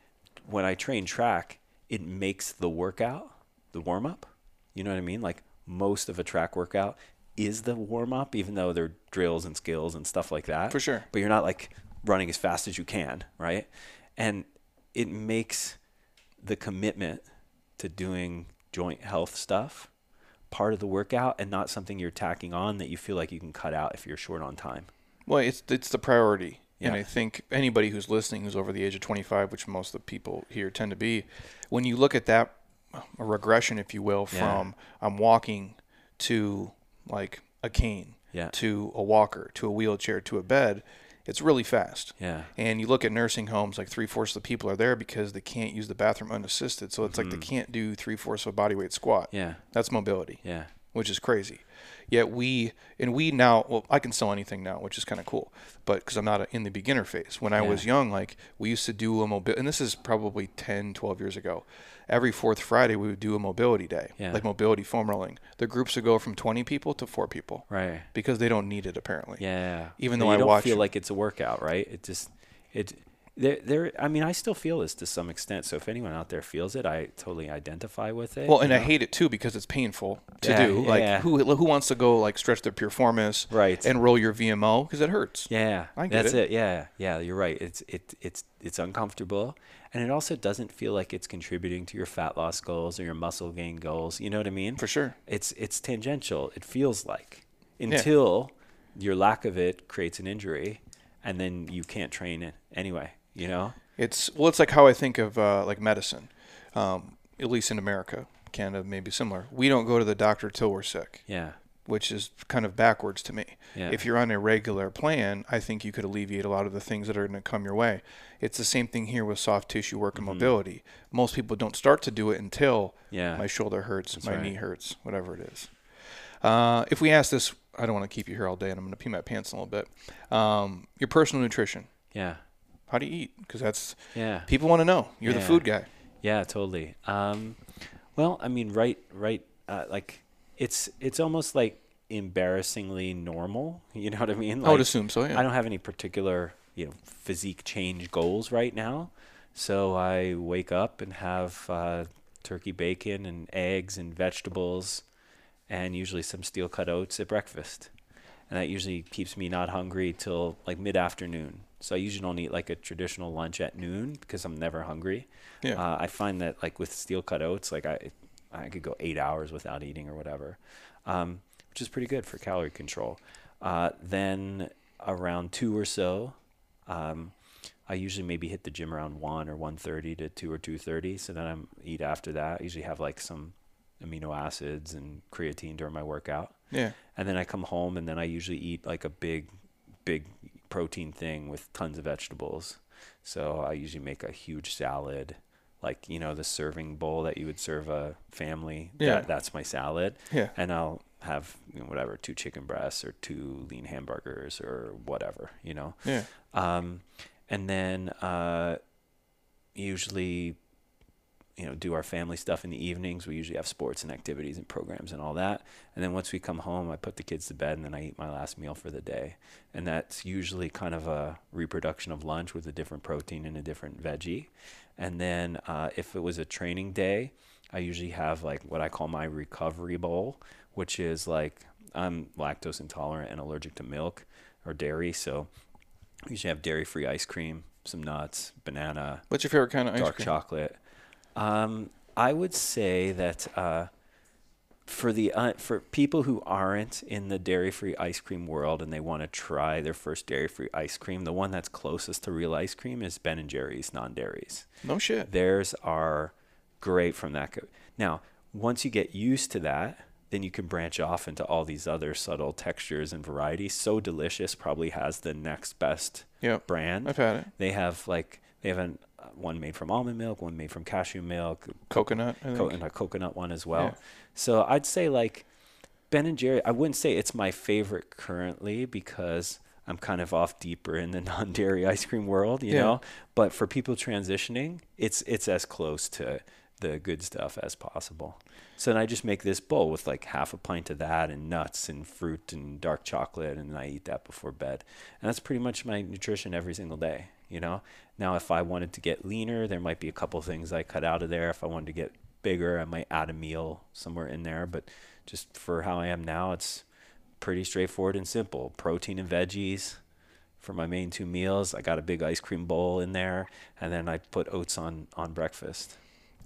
when I train track, it makes the workout, the warm up. You know what I mean? Like most of a track workout is the warm up, even though they're drills and skills and stuff like that. For sure. But you're not like running as fast as you can, right? And it makes the commitment to doing joint health stuff part of the workout and not something you're tacking on that you feel like you can cut out if you're short on time. Well, it's it's the priority. And I think anybody who's listening who's over the age of 25, which most of the people here tend to be, when you look at that a regression, if you will, Yeah. from I'm walking to like a cane Yeah. to a walker to a wheelchair to a bed, it's really fast. Yeah. And you look at nursing homes, like three fourths of the people are there because they can't use the bathroom unassisted. So it's like they can't do three fourths of a body weight squat. Mm-hmm. Yeah. That's mobility Yeah. Which is crazy. Yet we and we now, well, I can sell anything now, which is kind of cool. But because I'm not a, in the beginner phase, when I Yeah. was young, like we used to do a mobility, and this is probably 10, 12 years ago. Every fourth Friday, we would do a mobility day, Yeah. like mobility foam rolling. The groups would go from 20 people to four people Right. because they don't need it apparently. Yeah. Even though I don't watch- feel like it's a workout, right? It just it there there I mean I still feel this to some extent. So if anyone out there feels it, I totally identify with it. Well, and I hate it too because it's painful to Yeah, do. Like yeah. who who wants to go like stretch their piriformis Right. and roll your VMO because it hurts. Yeah, I get that's it. it. Yeah, yeah, you're right. It's it it's it's uncomfortable, and it also doesn't feel like it's contributing to your fat loss goals or your muscle gain goals. You know what I mean? For sure. It's it's tangential. It feels like until your lack of it creates an injury, and then you can't train it anyway. You know? It's well, it's like how I think of uh, like medicine, um, at least in America, Canada maybe similar. We don't go to the doctor till we're sick, Yeah. which is kind of backwards to me. Yeah. If you're on a regular plan, I think you could alleviate a lot of the things that are going to come your way. It's the same thing here with soft tissue work and mobility. Most people don't start to do it until Yeah. my shoulder hurts, my right. knee hurts, whatever it is. Uh, if we ask this, I don't want to keep you here all day, and I'm going to pee my pants a little bit. Um, your personal nutrition. Yeah. How do you eat? Because that's Yeah. people want to know. You're the food guy. Yeah, totally. Um, well, I mean, right, right. Uh, like, it's it's almost like embarrassingly normal. You know what I mean? I would Like, assume so. Yeah. I don't have any particular, you know, physique change goals right now. So I wake up and have uh, turkey bacon and eggs and vegetables, and usually some steel cut oats at breakfast. And that usually keeps me not hungry till like mid afternoon. So I usually don't eat like a traditional lunch at noon because I'm never hungry. Yeah. Uh, I find that like with steel cut oats, like I, I could go eight hours without eating or whatever, um, which is pretty good for calorie control. Uh, then around two or so, um, I usually maybe hit the gym around one or one thirty to two or two thirty. So then I'm eat after that. I usually have like some amino acids and creatine during my workout yeah. and then I come home and then I usually eat like a big, big protein thing with tons of vegetables. So I usually make a huge salad, like you know the serving bowl that you would serve a family. Yeah. That, that's my salad. Yeah. And I'll have you know, whatever two chicken breasts or two lean hamburgers or whatever you know. Yeah. Um, and then uh, usually, you know, do our family stuff in the evenings. We usually have sports and activities and programs and all that. And then once we come home, I put the kids to bed and then I eat my last meal for the day. And that's usually kind of a reproduction of lunch with a different protein and a different veggie. And then uh, if it was a training day, I usually have like what I call my recovery bowl, which is like I'm lactose intolerant and allergic to milk or dairy. So I usually have dairy free ice cream, some nuts, banana, What's your favorite kind of ice dark cream? chocolate. Um, I would say that uh, for the uh, for people who aren't in the dairy free ice cream world and they want to try their first dairy free ice cream, the one that's closest to real ice cream is Ben and Jerry's non dairies. No shit. Theirs are great from that. co- Now, once you get used to that, then you can branch off into all these other subtle textures and varieties. So Delicious probably has the next best Yep. brand. I've had it. They have like they have an, Uh, one made from almond milk, one made from cashew milk, Coconut. Co- and a coconut one as well. Yeah. So I'd say like Ben and Jerry, I wouldn't say it's my favorite currently because I'm kind of off deeper in the non-dairy ice cream world, you Yeah. know. But for people transitioning, it's it's as close to the good stuff as possible. So then I just make this bowl with like half a pint of that and nuts and fruit and dark chocolate, and I eat that before bed. And that's pretty much my nutrition every single day, you know. Now, if I wanted to get leaner, there might be a couple things I cut out of there. If I wanted to get bigger, I might add a meal somewhere in there. But just for how I am now, it's pretty straightforward and simple. Protein and veggies for my main two meals. I got a big ice cream bowl in there, and then I put oats on on breakfast.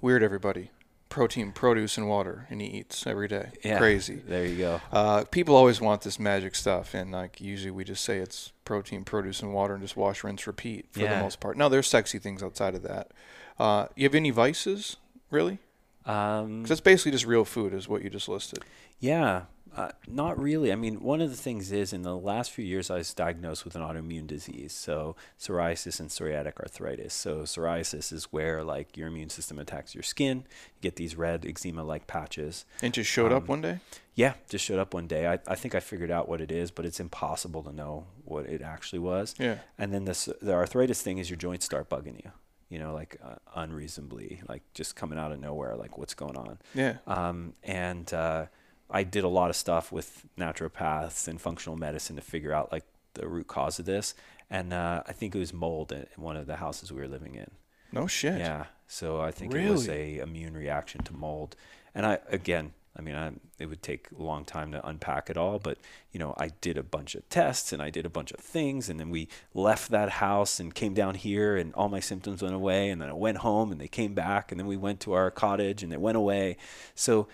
Weird, everybody. Protein, produce, and water, and he eats every day. Yeah, Crazy. There you go. Uh, people always want this magic stuff, and like usually we just say it's protein, produce, and water, and just wash, rinse, repeat for the most part. Now there's sexy things outside of that. Uh, you have any vices, really? Um, 'Cause it's basically just real food, is what you just listed. Yeah, uh, not really. I mean, one of the things is in the last few years, I was diagnosed with an autoimmune disease, so psoriasis and psoriatic arthritis. So psoriasis is where like your immune system attacks your skin. You get these red eczema-like patches. And just showed up Um, one day. Yeah, just showed up one day. I, I think I figured out what it is, but it's impossible to know what it actually was. Yeah. And then this the arthritis thing is your joints start bugging you. You know, like uh, unreasonably, like just coming out of nowhere, like what's going on. Yeah. Um, and uh, I did a lot of stuff with naturopaths and functional medicine to figure out like the root cause of this. And uh, I think it was mold in one of the houses we were living in. No shit. Yeah. So I think it was Really? a immune reaction to mold. And I again, I mean, I, it would take a long time to unpack it all, but you know, I did a bunch of tests and I did a bunch of things, and then we left that house and came down here, and all my symptoms went away, and then I went home and they came back, and then we went to our cottage and it went away. So,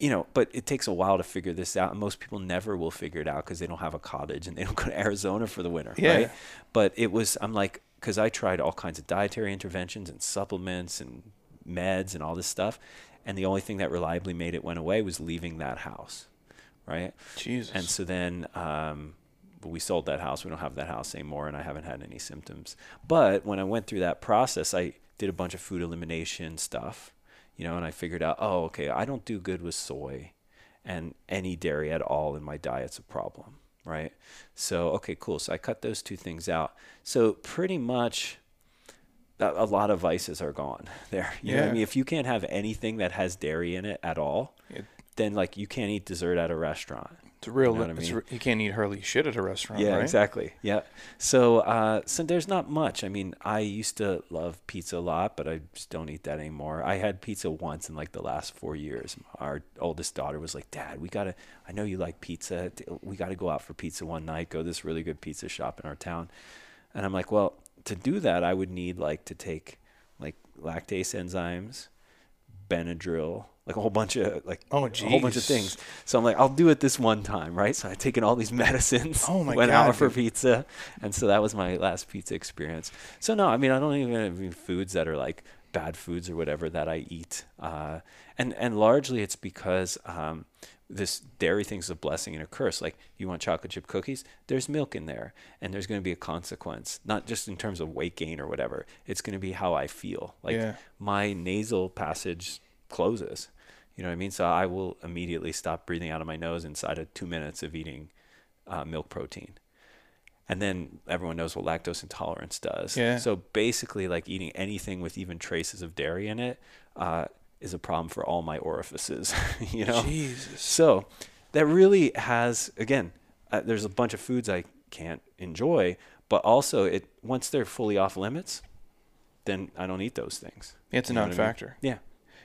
you know, but it takes a while to figure this out, and most people never will figure it out because they don't have a cottage and they don't go to Arizona for the winter, Yeah. right? But it was, I'm like, because I tried all kinds of dietary interventions and supplements and meds and all this stuff, and the only thing that reliably made it went away was leaving that house, right? Jesus. And so then um, we sold that house. We don't have that house anymore, and I haven't had any symptoms. But when I went through that process, I did a bunch of food elimination stuff, you know, and I figured out, oh, okay, I don't do good with soy and any dairy at all in my diet's a problem, right? So, okay, cool. So I cut those two things out. So pretty much a, lot of vices are gone there. You know what Yeah. I mean? If you can't have anything that has dairy in it at all, It- then like you can't eat dessert at a restaurant. It's real. you know I mean? re- you can't eat hardly shit at a restaurant, Yeah, right? exactly. Yeah. So, uh, so there's not much. I mean, I used to love pizza a lot, but I just don't eat that anymore. I had pizza once in like the last four years. Our oldest daughter was like, "Dad, we gotta. I know you like pizza. We gotta go out for pizza one night. Go to this really good pizza shop in our town." And I'm like, "Well, to do that, I would need like to take like lactase enzymes, Benadryl." Like a whole bunch of like Oh, a whole bunch of things. So I'm like, I'll do it this one time, right? So I taken all these medicines. Oh my went God, out for pizza, and so that was my last pizza experience. So no, I mean I don't even have any foods that are like bad foods or whatever that I eat, uh, and and largely it's because um, this dairy thing's is a blessing and a curse. Like you want chocolate chip cookies, there's milk in there, and there's going to be a consequence, not just in terms of weight gain or whatever. It's going to be how I feel. Like Yeah. my nasal passage closes. You know what I mean? So I will immediately stop breathing out of my nose inside of two minutes of eating uh, milk protein. And then everyone knows what lactose intolerance does. Yeah. So basically, like eating anything with even traces of dairy in it uh, is a problem for all my orifices. you know. Jesus. So that really has again, uh, there's a bunch of foods I can't enjoy, but also it once they're fully off limits, then I don't eat those things. It's a You know what I mean? non-factor. Yeah.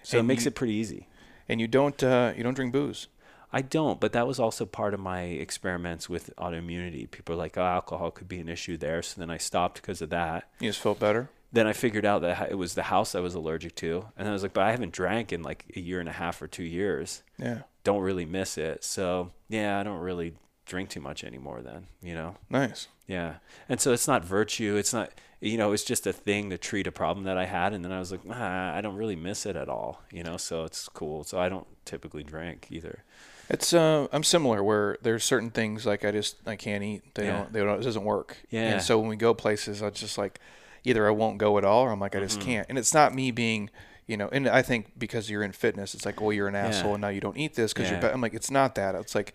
So it makes you- it pretty easy. And you don't uh, you don't drink booze. I don't, but that was also part of my experiments with autoimmunity. People are like, oh, alcohol could be an issue there. So then I stopped because of that. You just felt better. Then I figured out that it was the house I was allergic to. And I was like, but I haven't drank in like a year and a half or two years. Yeah. Don't really miss it. So yeah, I don't really drink too much anymore then, you know? Nice. Yeah. And so it's not virtue. It's not, you know, it's just a thing to treat a problem that I had. And then I was like, ah, I don't really miss it at all, you know? So it's cool. So I don't typically drink either. It's uh, I'm similar where there's certain things like I just I can't eat. They Yeah. don't. They don't. It doesn't work. Yeah. And so when we go places, I just like either I won't go at all or I'm like I Mm-hmm. just can't. And it's not me being You know, and I think because you're in fitness, it's like, well, you're an asshole, and now you don't eat this because you're. Yeah. Be-. I'm like, it's not that. It's like,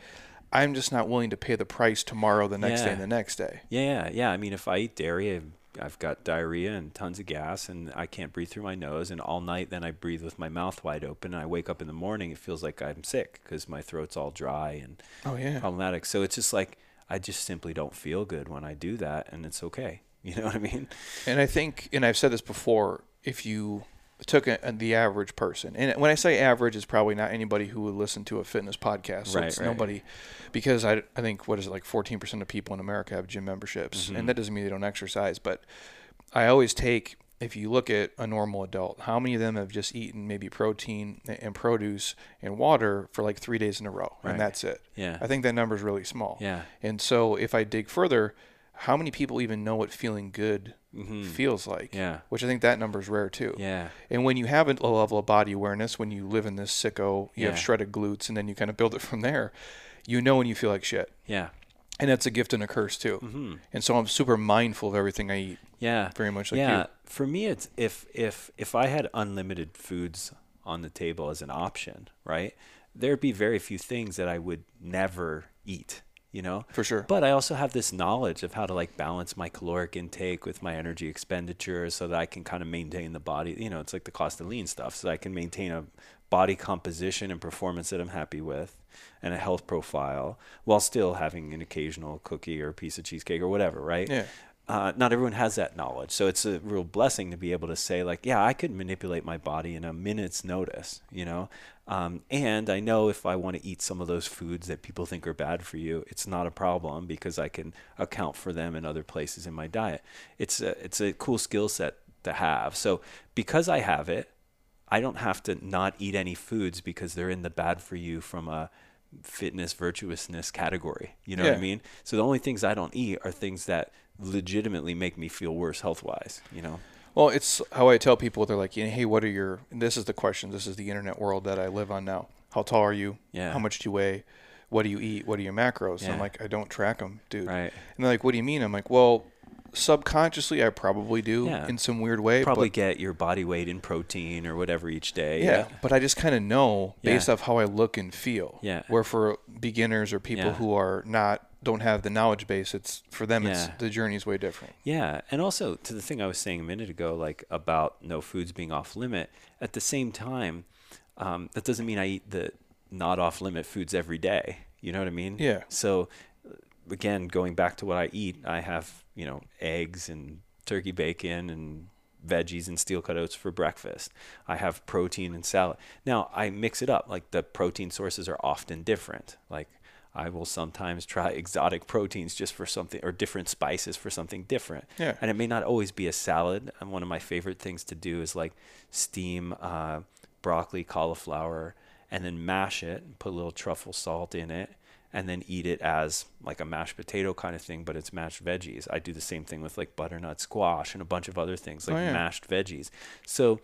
I'm just not willing to pay the price tomorrow, the next day, and the next day. Yeah, yeah. I mean, if I eat dairy, I've, I've got diarrhea and tons of gas, and I can't breathe through my nose. And all night, then I breathe with my mouth wide open. And I wake up in the morning, it feels like I'm sick because my throat's all dry and Oh yeah. problematic. So it's just like I just simply don't feel good when I do that, and it's okay. You know what I mean? And I think, and I've said this before, if you took a, the average person, and when I say average, it's probably not anybody who would listen to a fitness podcast. So Right, it's right. nobody, because I, I think, what is it, like 14% of people in America have gym memberships. Mm-hmm. And that doesn't mean they don't exercise. But I always take, if you look at a normal adult, how many of them have just eaten maybe protein and produce and water for like three days in a row? Right. And that's it. Yeah. I think that number is really small. Yeah. And so if I dig further, how many people even know what feeling good feels like? Mm-hmm. Yeah. Which I think that number is rare too. Yeah. And when you have a level of body awareness, when you live in this sicko, you have shredded glutes, and then you kind of build it from there, you know when you feel like shit. Yeah. And that's a gift and a curse too. Mm-hmm. And so I'm super mindful of everything I eat. Yeah. Very much like yeah. you. For me, it's if if if I had unlimited foods on the table as an option, right? There'd be very few things that I would never eat. You know, For sure. But I also have this knowledge of how to like balance my caloric intake with my energy expenditure, so that I can kind of maintain the body. You know, it's like the cost of lean stuff, so I can maintain a body composition and performance that I'm happy with, and a health profile, while still having an occasional cookie or piece of cheesecake or whatever, right? Yeah. Uh, not everyone has that knowledge. So it's a real blessing to be able to say, like, yeah, I could manipulate my body in a minute's notice, you know? Um, and I know if I want to eat some of those foods that people think are bad for you, it's not a problem because I can account for them in other places in my diet. It's a, it's a cool skill set to have. So because I have it, I don't have to not eat any foods because they're in the bad for you from a fitness virtuousness category. You know what I mean? So the only things I don't eat are things that legitimately make me feel worse health wise, you know? Well, it's how I tell people. They're like, "Hey, what are your?" This is the question. This is the internet world that I live on now. How tall are you? Yeah. How much do you weigh? What do you eat? What are your macros? And I'm like, I don't track them, dude. Right. And they're like, "What do you mean?" I'm like, "Well, subconsciously, I probably do Yeah. in some weird way. Probably get your body weight in protein or whatever each day. yeah, but I just kind of know based Yeah. off how I look and feel. Yeah. Where for beginners or people Yeah. who are not don't have the knowledge base, it's for them. It's Yeah. the journey's way different. Yeah, and also to the thing I was saying a minute ago, like about no foods being off limit. At the same time, um, that doesn't mean I eat the not off limit foods every day. You know what I mean? Yeah. So, again, going back to what I eat, I have you know eggs and turkey bacon and veggies and steel cut oats for breakfast. I have protein and salad. Now I mix it up. Like the protein sources are often different. Like I will sometimes try exotic proteins just for something or different spices for something different. Yeah. And it may not always be a salad. And one of my favorite things to do is like steam uh, broccoli, cauliflower, and then mash it and put a little truffle salt in it and then eat it as like a mashed potato kind of thing, but it's mashed veggies. I do the same thing with like butternut squash and a bunch of other things like Oh, yeah. mashed veggies. So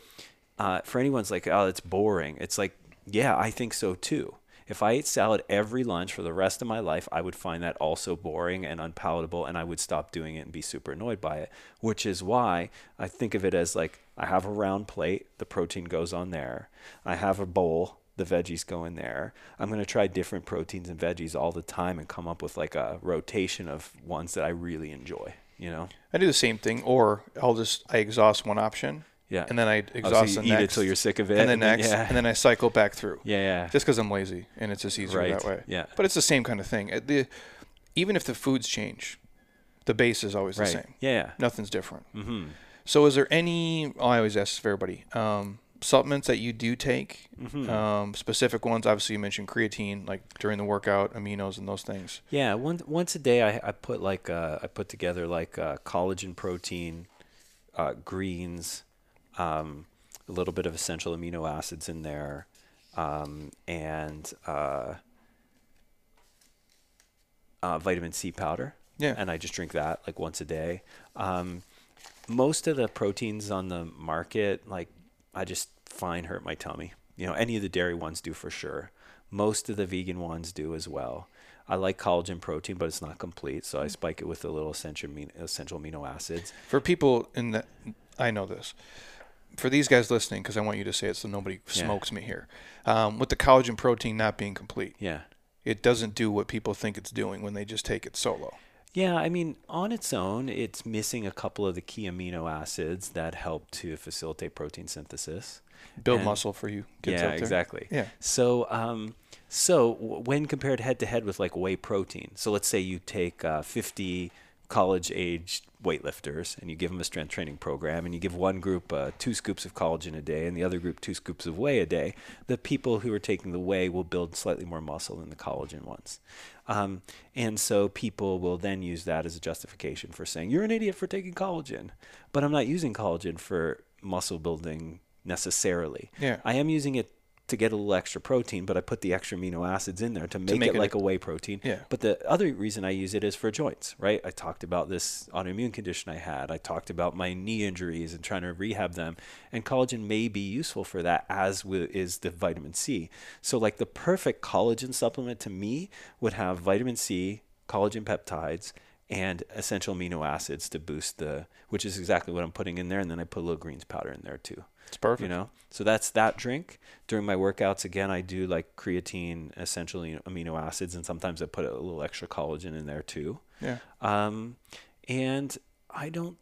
uh, for anyone's like, oh, it's boring. It's like, yeah, I think so too. If I ate salad every lunch for the rest of my life, I would find that also boring and unpalatable, and I would stop doing it and be super annoyed by it. Which is why I think of it as like I have a round plate, the protein goes on there. I have a bowl, the veggies go in there. I'm going to try different proteins and veggies all the time and come up with like a rotation of ones that I really enjoy, you know? I do the same thing, or I'll just I exhaust one option, Yeah. and then I Oh, so exhaust you the eat next, it till you're sick of it, and then and then- next, yeah. and then I cycle back through. Yeah, yeah. Just because I'm lazy, and it's just easier Right, that way. yeah. But it's the same kind of thing. The even if the foods change, the base is always right. the same. Yeah, yeah. Nothing's different. Mm-hmm. So, is there any? Oh, I always ask this for everybody. Um, supplements that you do take, Mm-hmm. um, specific ones. Obviously, you mentioned creatine, like during the workout, aminos, and those things. Yeah, one, once a day I, I put like uh, I put together like uh, collagen protein, uh, greens, um, a little bit of essential amino acids in there, um, and uh, uh, vitamin C powder. Yeah. And I just drink that like once a day. Um, most of the proteins on the market, like I just find hurt my tummy. You know, any of the dairy ones do for sure. Most of the vegan ones do as well. I like collagen protein, but it's not complete, so I spike it with a little essential amino, essential amino acids. For people in that, I know this. For these guys listening, because I want you to say it so nobody Yeah. smokes me here. Um, with the collagen protein not being complete, Yeah. it doesn't do what people think it's doing when they just take it solo. Yeah, I mean, on its own, it's missing a couple of the key amino acids that help to facilitate protein synthesis. Build And- muscle for you yeah, exactly. Yeah. So, um, so when compared head to head with like whey protein, so let's say you take uh, 50 college-aged weightlifters and you give them a strength training program, and you give one group uh, two scoops of collagen a day, and the other group two scoops of whey a day. The people who are taking the whey will build slightly more muscle than the collagen ones. Um, and so people will then use that as a justification for saying, you're an idiot for taking collagen. But I'm not using collagen for muscle building necessarily. Yeah. I am using it to get a little extra protein, but I put the extra amino acids in there to make, make it, it like a- a whey protein. Yeah. But the other reason I use it is for joints, right? I talked about this autoimmune condition I had. I talked about my knee injuries and trying to rehab them. And collagen may be useful for that, as is the vitamin C. So, like the perfect collagen supplement to me would have vitamin C, collagen peptides, and essential amino acids to boost the, which is exactly what I'm putting in there. And then I put a little greens powder in there too It's perfect. you know so that's that drink during my workouts again i do like creatine essential amino acids and sometimes i put a little extra collagen in there too Yeah. um, and i don't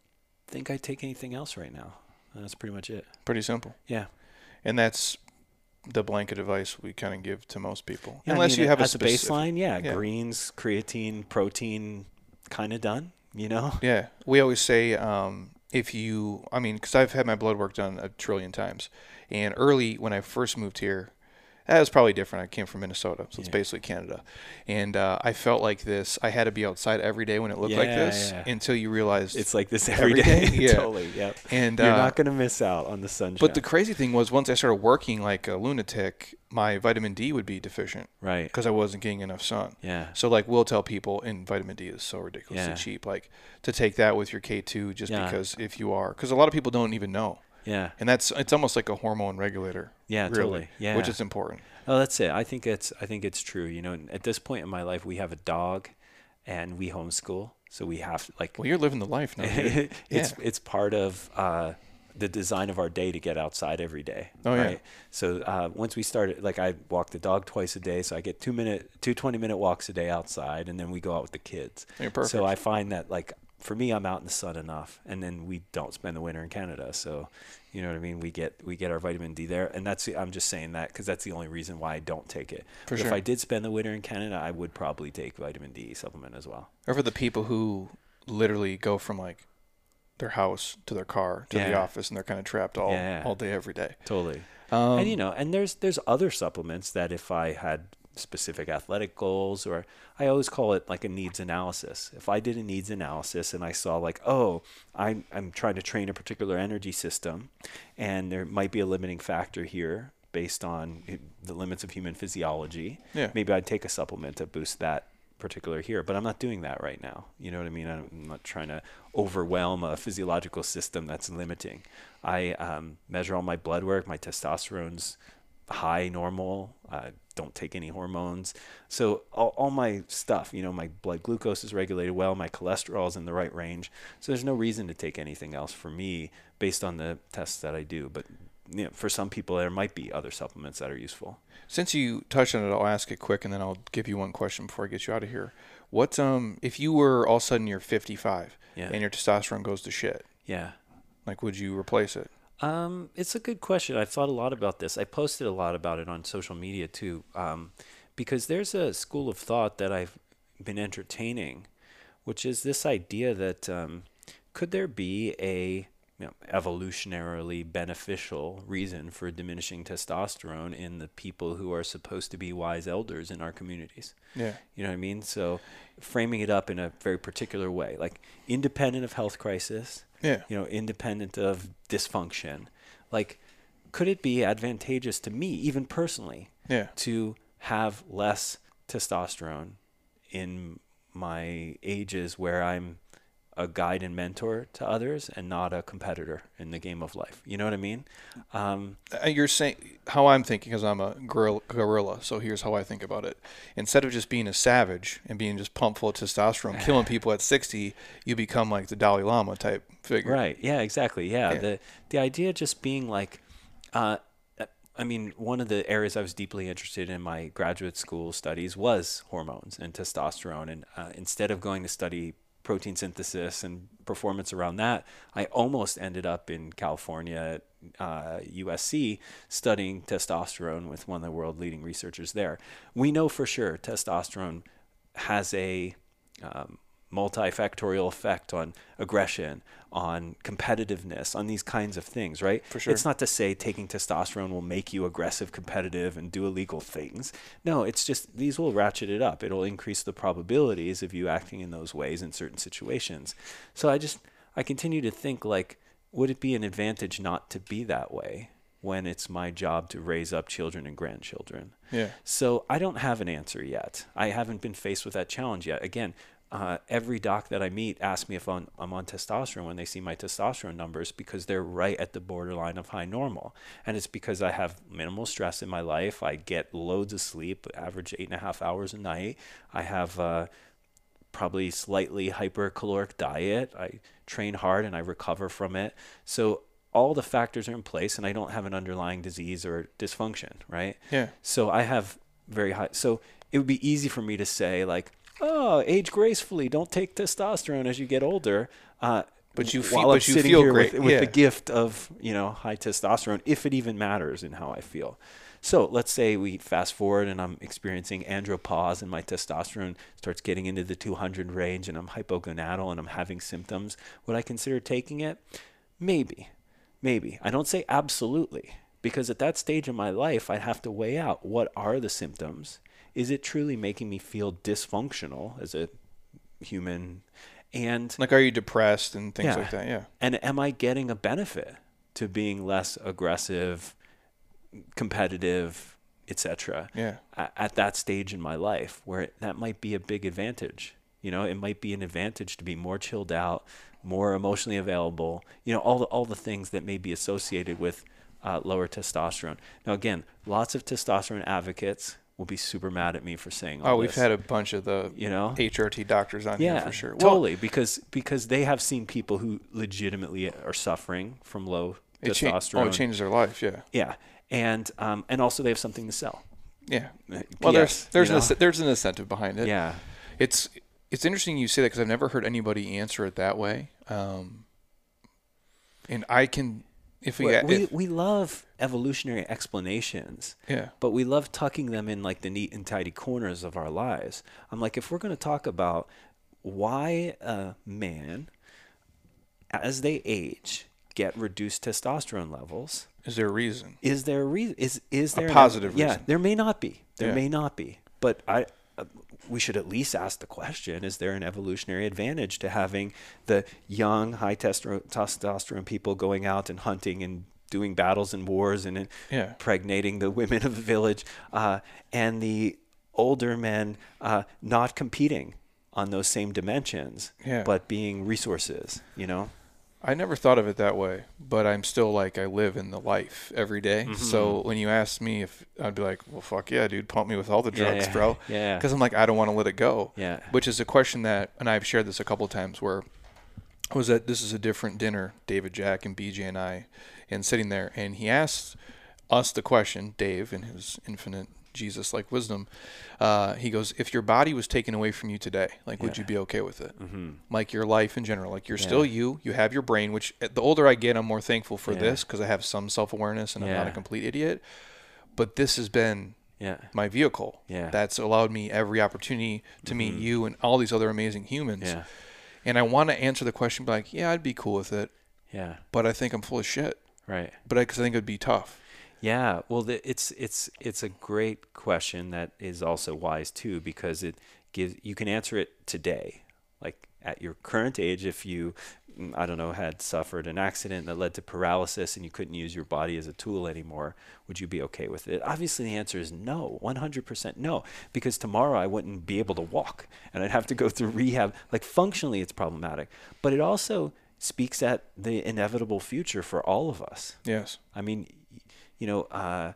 think i take anything else right now And that's pretty much it Pretty simple. yeah And that's the blanket advice we kind of give to most people. Yeah, I Unless mean, you have a a specific- baseline yeah, yeah. greens creatine protein kind of done you know Yeah, we always say um, if you, I mean, because I've had my blood work done a trillion times, and early when I first moved here, that was probably different. I came from Minnesota, so it's Yeah. basically Canada, and uh, I felt like this. I had to be outside every day when it looked like this yeah. until you realized it's like this Every every day, day? Yeah. totally yep And you're uh, not going to miss out on the sunshine But the crazy thing was, once I started working like a lunatic, my vitamin D would be deficient right because I wasn't getting enough sun. yeah So like we'll tell people, and vitamin D is so ridiculously Yeah. cheap, like to take that with your K2 just Yeah. because if you are, because a lot of people don't even know, yeah and that's it's almost like a hormone regulator. Yeah, really, totally. Yeah. which is important. Oh, that's it. I think it's I think it's true. You know, at this point in my life, we have a dog, and we homeschool, so we have like Well, you're living the life now. it's yeah. it's part of uh, the design of our day to get outside every day. Oh, yeah. right? So uh, once we started, like I walk the dog twice a day, so I get two minute two 20 minute walks a day outside, and then we go out with the kids. You're perfect. So I find that like for me, I'm out in the sun enough, and then we don't spend the winter in Canada. So, you know what I mean. We get we get our vitamin D there, and that's I'm just saying that because that's the only reason why I don't take it. For But If. I did spend the winter in Canada, I would probably take vitamin D supplement as well. or for the people who literally go from like their house to their car to the office, and they're kind of trapped all Yeah. all day every day. Totally. Um, and you know, and there's there's other supplements that if I had specific athletic goals or I always call it like a needs analysis. If I did a needs analysis and I saw like, oh, I'm I'm trying to train a particular energy system and there might be a limiting factor here based on the limits of human physiology. Yeah. Maybe I'd take a supplement to boost that particular here, but I'm not doing that right now. You know what I mean? I'm not trying to overwhelm a physiological system that's limiting. I um, measure all my blood work. My testosterone's high, normal. I don't take any hormones. So all, all my stuff, you know, my blood glucose is regulated well. My cholesterol is in the right range. So there's no reason to take anything else for me based on the tests that I do. But you know, for some people, there might be other supplements that are useful. Since you touched on it, I'll ask it quick, and then I'll give you one question before I get you out of here. What um if you were all of a sudden you're 55 Yeah. and your testosterone goes to shit? Yeah. Like, would you replace it? Um, it's a good question. I've thought a lot about this. I posted a lot about it on social media too, um, because there's a school of thought that I've been entertaining, which is this idea that um, could there be a you know, evolutionarily beneficial reason for diminishing testosterone in the people who are supposed to be wise elders in our communities? Yeah. You know what I mean? So framing it up in a very particular way, like independent of health crisis, Yeah. you know, independent of dysfunction. Like, could it be advantageous to me, even personally, Yeah. to have less testosterone in my ages where I'm a guide and mentor to others and not a competitor in the game of life. You know what I mean? Um, Uh, You're saying how I'm thinking because I'm a gorilla, gorilla. So here's how I think about it. Instead of just being a savage and being just pumped full of testosterone, killing people at 60, you become like the Dalai Lama type figure. Right. Yeah. Exactly. Yeah. Yeah. The the idea just being like, uh, I mean, one of the areas I was deeply interested in my graduate school studies was hormones and testosterone. And uh, instead of going to study protein synthesis and performance around that, I almost ended up in California, uh, USC, studying testosterone with one of the world leading researchers there. We know for sure testosterone has a um, multifactorial effect on aggression, on competitiveness, on these kinds of things, right? For sure. It's not to say taking testosterone will make you aggressive, competitive, and do illegal things. No, it's just these will ratchet it up. It'll increase the probabilities of you acting in those ways in certain situations. So I just, I continue to think like, would it be an advantage not to be that way when it's my job to raise up children and grandchildren? Yeah. So I don't have an answer yet. I haven't been faced with that challenge yet. Again, uh, every doc that I meet asks me if I'm, I'm on testosterone when they see my testosterone numbers because they're right at the borderline of high normal. And it's because I have minimal stress in my life. I get loads of sleep, average eight and a half hours a night. I have uh, probably slightly hypercaloric diet. I train hard and I recover from it. So all the factors are in place and I don't have an underlying disease or dysfunction, right? Yeah. So I have very high. So it would be easy for me to say like, oh, age gracefully. Don't take testosterone as you get older. Uh, But you while feel- I'm but you sitting feel here great, with, with yeah. the gift of you know high testosterone, if it even matters in how I feel. So let's say we fast forward and I'm experiencing andropause and my testosterone starts getting into the 200 range and I'm hypogonadal and I'm having symptoms. Would I consider taking it? Maybe. Maybe. I don't say absolutely because at that stage in my life, I'd have to weigh out what are the symptoms. Is it truly making me feel dysfunctional as a human? And Like, are you depressed and things Yeah. like that? Yeah. and am I getting a benefit to being less aggressive, competitive, etc. Yeah. At that stage in my life, where that might be a big advantage. You know, it might be an advantage to be more chilled out, more emotionally available. You know, all the all the things that may be associated with uh, lower testosterone. Now, again, lots of testosterone advocates will be super mad at me for saying all Oh, we've this, had a bunch of the you know HRT doctors on yeah, here for sure. Well, Totally, because because they have seen people who legitimately are suffering from low it cha- testosterone. oh, it changes their life. Yeah. Yeah, and um, and also they have something to sell. Yeah. Uh, Well, there's there's you an know? there's an incentive behind it. yeah, It's it's interesting you say that because I've never heard anybody answer it that way. Um, and I can, if we, we, we if- we love evolutionary explanations. yeah, but we love tucking them in like the neat and tidy corners of our lives. I'm like, if we're going to talk about why a man, as they age, get reduced testosterone levels, is there a reason? is there a reason? Is is there a positive reason? Yeah, reason. there may not be. There Yeah. may not be. But I, we should at least ask the question: Is there an evolutionary advantage to having the young, high testosterone people going out and hunting and doing battles and wars and Yeah. impregnating the women of the village, uh, and the older men uh, not competing on those same dimensions, Yeah. but being resources? You know. I never thought of it that way, but I'm still like I live in the life every day. Mm-hmm. So when you ask me if I'd be like, well, fuck yeah, dude, pump me with all the drugs, yeah, bro. yeah. Because I'm like, I don't want to let it go. Yeah. Which is a question that, and I've shared this a couple of times where I was at this is a different dinner, David Jack and BJ and I, and sitting there, and he asked us the question, Dave, in his infinite Jesus like wisdom, uh, he goes, if your body was taken away from you today, like, would you be okay with it? Mm-hmm. Like your life in general, like you're Yeah. still you, you have your brain, which uh, the older I get, I'm more thankful for Yeah. this because I have some self awareness and I'm not a complete idiot. But this has been Yeah. my vehicle Yeah. that's allowed me every opportunity to meet you and all these other amazing humans. Yeah. And I want to answer the question, be like, yeah, I'd be cool with it, Yeah. but I think I'm full of shit. Right. But I, cause I think it'd be tough. Yeah, well, the, it's it's it's a great question that is also wise too because it gives you can answer it today, like at your current age. If you mm, I don't know, had suffered an accident that led to paralysis and you couldn't use your body as a tool anymore, would you be okay with it? Obviously, the answer is no, 100% no, because tomorrow I wouldn't be able to walk and I'd have to go through rehab. Like, functionally, it's problematic. But it also speaks at the inevitable future for all of us. Yes. I mean, you know, uh,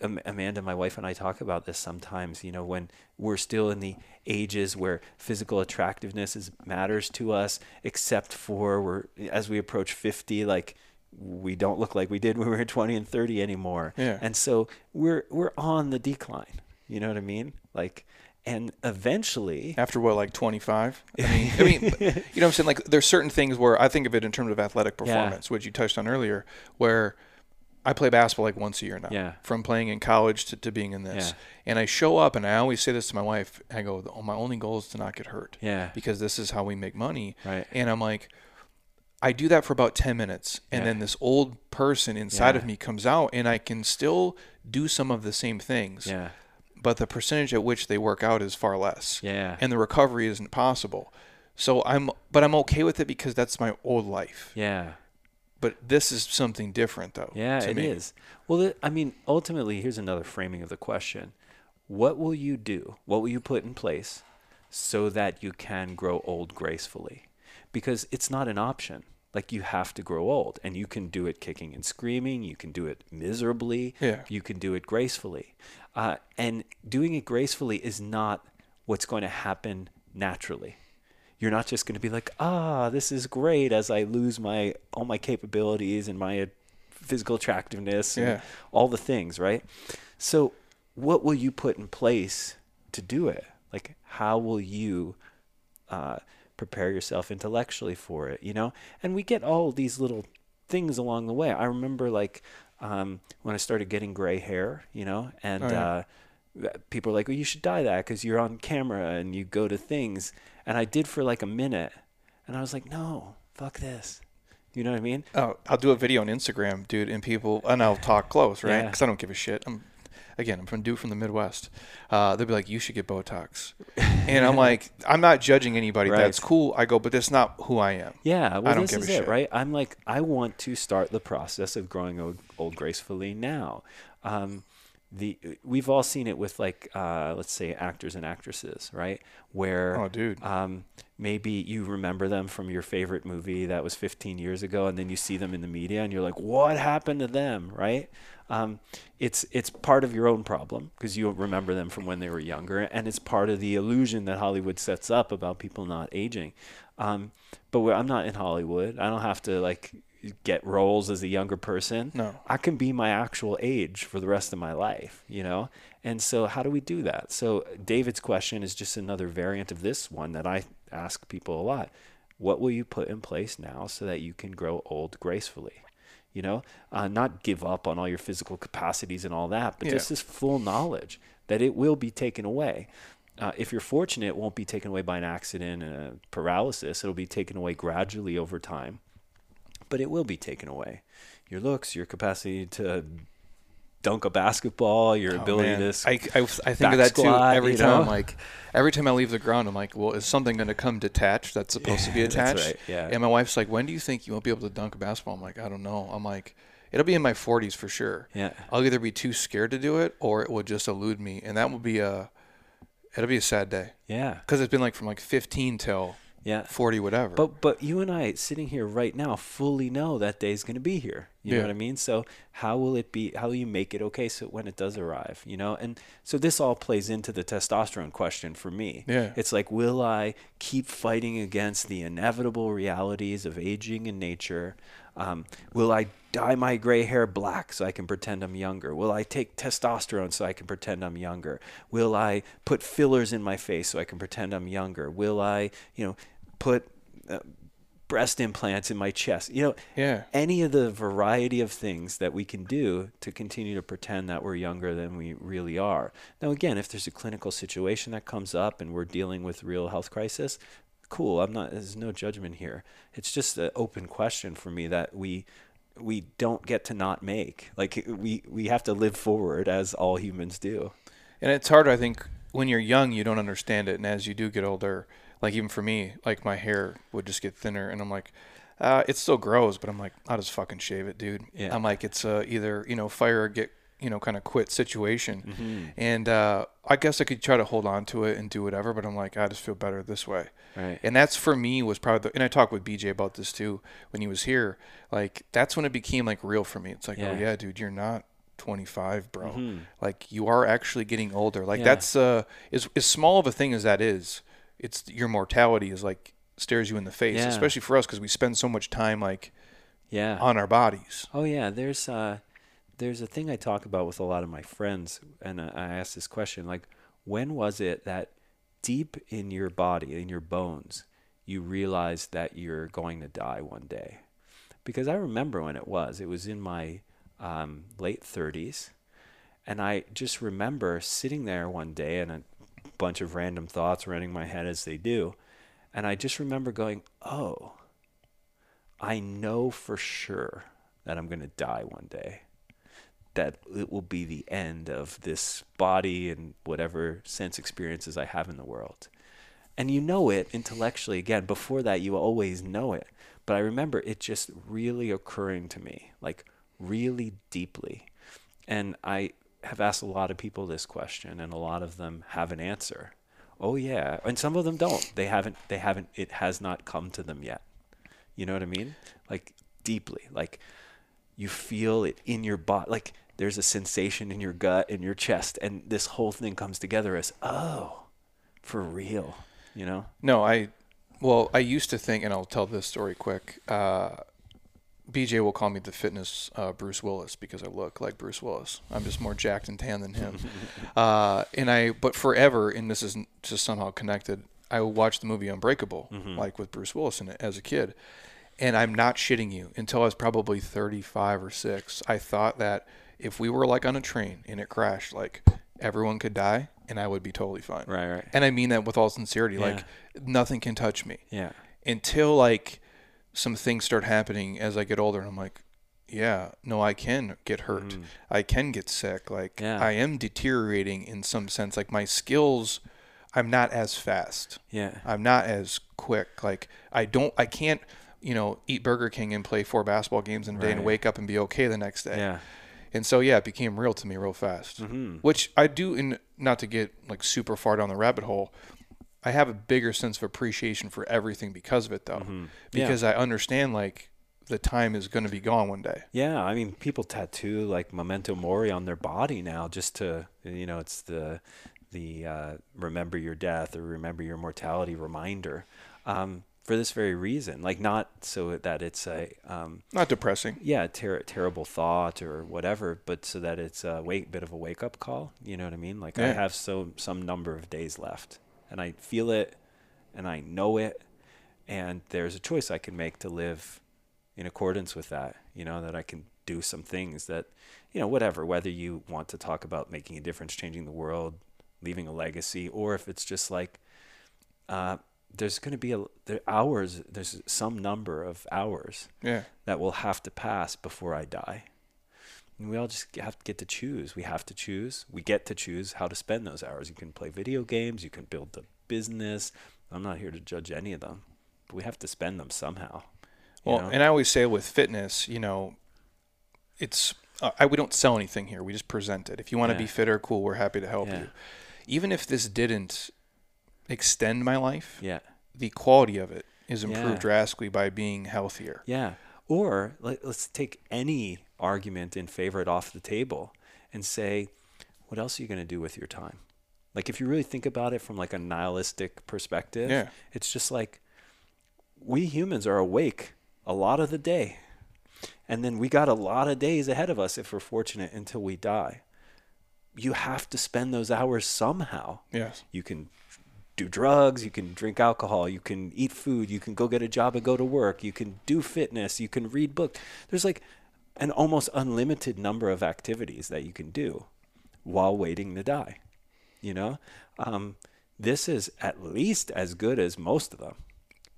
Amanda, my wife, and I talk about this sometimes. You know, when we're still in the ages where physical attractiveness is matters to us, except for we're as we approach fifty, like we don't look like we did when we were 20 and 30 anymore. Yeah. And so we're we're on the decline. You know what I mean? Like and eventually after what like 25 i mean i mean you know what i'm saying like there's certain things where i think of it in terms of athletic performance yeah. which you touched on earlier where I play basketball like once a year now. Yeah. From playing in college to, to being in this. Yeah. And I show up and I always say this to my wife. I go, oh, my only goal is to not get hurt. Yeah. Because this is how we make money. Right. And I'm like, I do that for about 10 minutes. And Yeah. then this old person inside Yeah. of me comes out and I can still do some of the same things. Yeah. But the percentage at which they work out is far less. Yeah. And the recovery isn't possible. So I'm, but I'm okay with it because that's my old life. Yeah. But this is something different, though. Yeah, it me. is. Well, it, I mean, ultimately, here's another framing of the question: What will you do? What will you put in place so that you can grow old gracefully? Because it's not an option. Like you have to grow old, and you can do it kicking and screaming. You can do it miserably. Yeah. You can do it gracefully, uh, and doing it gracefully is not what's going to happen naturally you're not just going to be like, ah, this is great as I lose my all my capabilities and my physical attractiveness and Yeah. all the things, right? So, what will you put in place to do it? Like, how will you uh, prepare yourself intellectually for it? You know, and we get all these little things along the way. I remember like um, when I started getting gray hair, you know, and Oh, yeah. uh, people are like, well, you should dye that because you're on camera and you go to things. And I did for like a minute, and I was like, no, fuck this. You know what I mean? Oh, I'll do a video on Instagram, dude, and people, and I'll talk close, right? Yeah. Because I don't give a shit. I'm, again, I'm from dude from the Midwest. Uh, they'll be like, "You should get Botox," and I'm like, I'm not judging anybody. Right. That's cool. I go, but that's not who I am. Yeah, well, don't this give a is it, shit. right? I'm like, I want to start the process of growing old, old gracefully now. Um, the we've all seen it with like, uh, let's say, actors and actresses, right? Where Oh, dude. um, maybe you remember them from your favorite movie that was 15 years ago, and then you see them in the media, and you're like, what happened to them, right? Um, it's it's part of your own problem because you remember them from when they were younger, and it's part of the illusion that Hollywood sets up about people not aging. Um, but I'm not in Hollywood. I don't have to like get roles as a younger person. No. I can be my actual age for the rest of my life, you know? And so how do we do that? So David's question is just another variant of this one that I ask people a lot. What will you put in place now so that you can grow old gracefully? You know, uh, not give up on all your physical capacities and all that, but Yeah. just this full knowledge that it will be taken away. Uh, if you're fortunate, it won't be taken away by an accident and a paralysis. It'll be taken away gradually over time but it will be taken away. Your looks, your capacity to dunk a basketball, your Oh, ability man. to. I, I, I think of that too every you time. know? Like every time I leave the ground, I'm like, well, is something going to come detached that's supposed to be That's attached? right, yeah. And my wife's like, when do you think you won't be able to dunk a basketball? I'm like, I don't know. I'm like, it'll be in my 40s for sure. Yeah. I'll either be too scared to do it or it will just elude me, and that will be a, it'll be a sad day yeah, because it's been like from like 15 till yeah. 40, whatever. But but you and I sitting here right now fully know that day is going to be here. You know what I mean? So how will it be? How will you make it okay so when it does arrive? You know, and so this all plays into the testosterone question for me. Yeah. It's like, will I keep fighting against the inevitable realities of aging and nature? Um, will I dye my gray hair black so I can pretend I'm younger? Will I take testosterone so I can pretend I'm younger? Will I put fillers in my face so I can pretend I'm younger? Will I, you know, put uh, breast implants in my chest? You know, Yeah. any of the variety of things that we can do to continue to pretend that we're younger than we really are. Now, again, if there's a clinical situation that comes up and we're dealing with real health crisis, cool. I'm not. There's no judgment here. It's just an open question for me that we we don't get to not make. Like we we have to live forward as all humans do. And it's hard, I think, when you're young, you don't understand it, and as you do get older, like even for me, like my hair would just get thinner, and I'm like, uh, it still grows, but I'm like, I'll just fucking shave it, dude. Yeah. I'm like, it's uh, either you know fire or get you know kind of quit situation, Mm-hmm. and uh, I guess I could try to hold on to it and do whatever, but I'm like, I just feel better this way. Right. And that's for me was probably the, and I talked with BJ about this too when he was here. Like that's when it became like real for me. It's like, Yeah. oh yeah, dude, you're not 25, bro. Mhm. Like you are actually getting older. Like Yeah. that's uh as as small of a thing as that is, it's your mortality is like stares you in the face, Yeah. especially for us because we spend so much time like Yeah. on our bodies. Oh yeah, there's uh, there's a thing I talk about with a lot of my friends, and uh, I ask this question like, when was it that deep in your body, in your bones, you realized that you're going to die one day? Because I remember when it was. It was in my um, late 30s, and I just remember sitting there one day, and a bunch of random thoughts running my head as they do, and I just remember going, oh. I know for sure that I'm going to die one day. That it will be the end of this body and whatever sense experiences I have in the world. And you know it intellectually. Again, before that, you always know it. But I remember it just really occurring to me, like really deeply. And I have asked a lot of people this question, and a lot of them have an answer. Oh yeah, and some of them don't. They haven't. They haven't. It has not come to them yet. You know what I mean? Like deeply. Like you feel it in your body. Like there's a sensation in your gut, in your chest, and this whole thing comes together as oh, for real. You know? No, I well, I used to think and I'll tell this story quick. Uh BJ will call me the fitness uh, Bruce Willis because I look like Bruce Willis. I'm just more jacked and tan than him. uh, and I, but forever, and this is just somehow connected. I watched the movie Unbreakable, like with Bruce Willis in it as a kid, and I'm not shitting you. Until I was probably 35 or six, I thought that if we were like on a train and it crashed, like everyone could die and I would be totally fine. Right, right. And I mean that with all sincerity. Like nothing can touch me Yeah. until like some things start happening as I get older, and I'm like, yeah, no, I can get hurt. I can get sick. Like Mm. Yeah. I am deteriorating in some sense. Like my skills, I'm not as fast. Yeah. I'm not as quick. Like I don't, I can't, you know, eat Burger King and play four basketball games in a day and wake up and be okay the next day. Yeah. And so yeah, it became real to me real fast. Mm-hmm. Which I do in not to get like super far down the rabbit hole. I have a bigger sense of appreciation for everything because of it though. Mm-hmm. Yeah. Because I understand like the time is going to be gone one day. Yeah, I mean, people tattoo like memento mori on their body now, just to you know, it's the the uh, remember your death or remember your mortality reminder, um, for this very reason. Like not so that it's a um, Not depressing. yeah ter- terrible thought or whatever, but so that it's a wake bit of a wake up call. You know what I mean? Like I have so some number of days left, and I feel it, and I know it, and there's a choice I can make to live in accordance with that. You know that I can do some things that, you know, whatever. Whether you want to talk about making a difference, changing the world, leaving a legacy, or if it's just like, uh, there's going to be a there hours. There's some number of hours Yeah. that will have to pass before I die. And we all just have to get to choose. We have to choose. We get to choose how to spend those hours. You can play video games. You can build a business. I'm not here to judge any of them, but we have to spend them somehow. Well, know? and I always say with fitness, you know, it's uh, I we don't sell anything here. We just present it. If you want to Yeah. be fitter, cool, we're happy to help Yeah. you. Even if this didn't extend my life, yeah, the quality of it is improved Yeah. drastically by being healthier. yeah. Or let, let's take any argument in favor it off the table and say, what else are you going to do with your time? Like if you really think about it from like a nihilistic perspective, Yeah. it's just like we humans are awake a lot of the day. And then we got a lot of days ahead of us if we're fortunate until we die. You have to spend those hours somehow. Yes. You can do drugs, you can drink alcohol, you can eat food, you can go get a job and go to work, you can do fitness, you can read books. There's like an almost unlimited number of activities that you can do while waiting to die. You know, um, this is at least as good as most of them.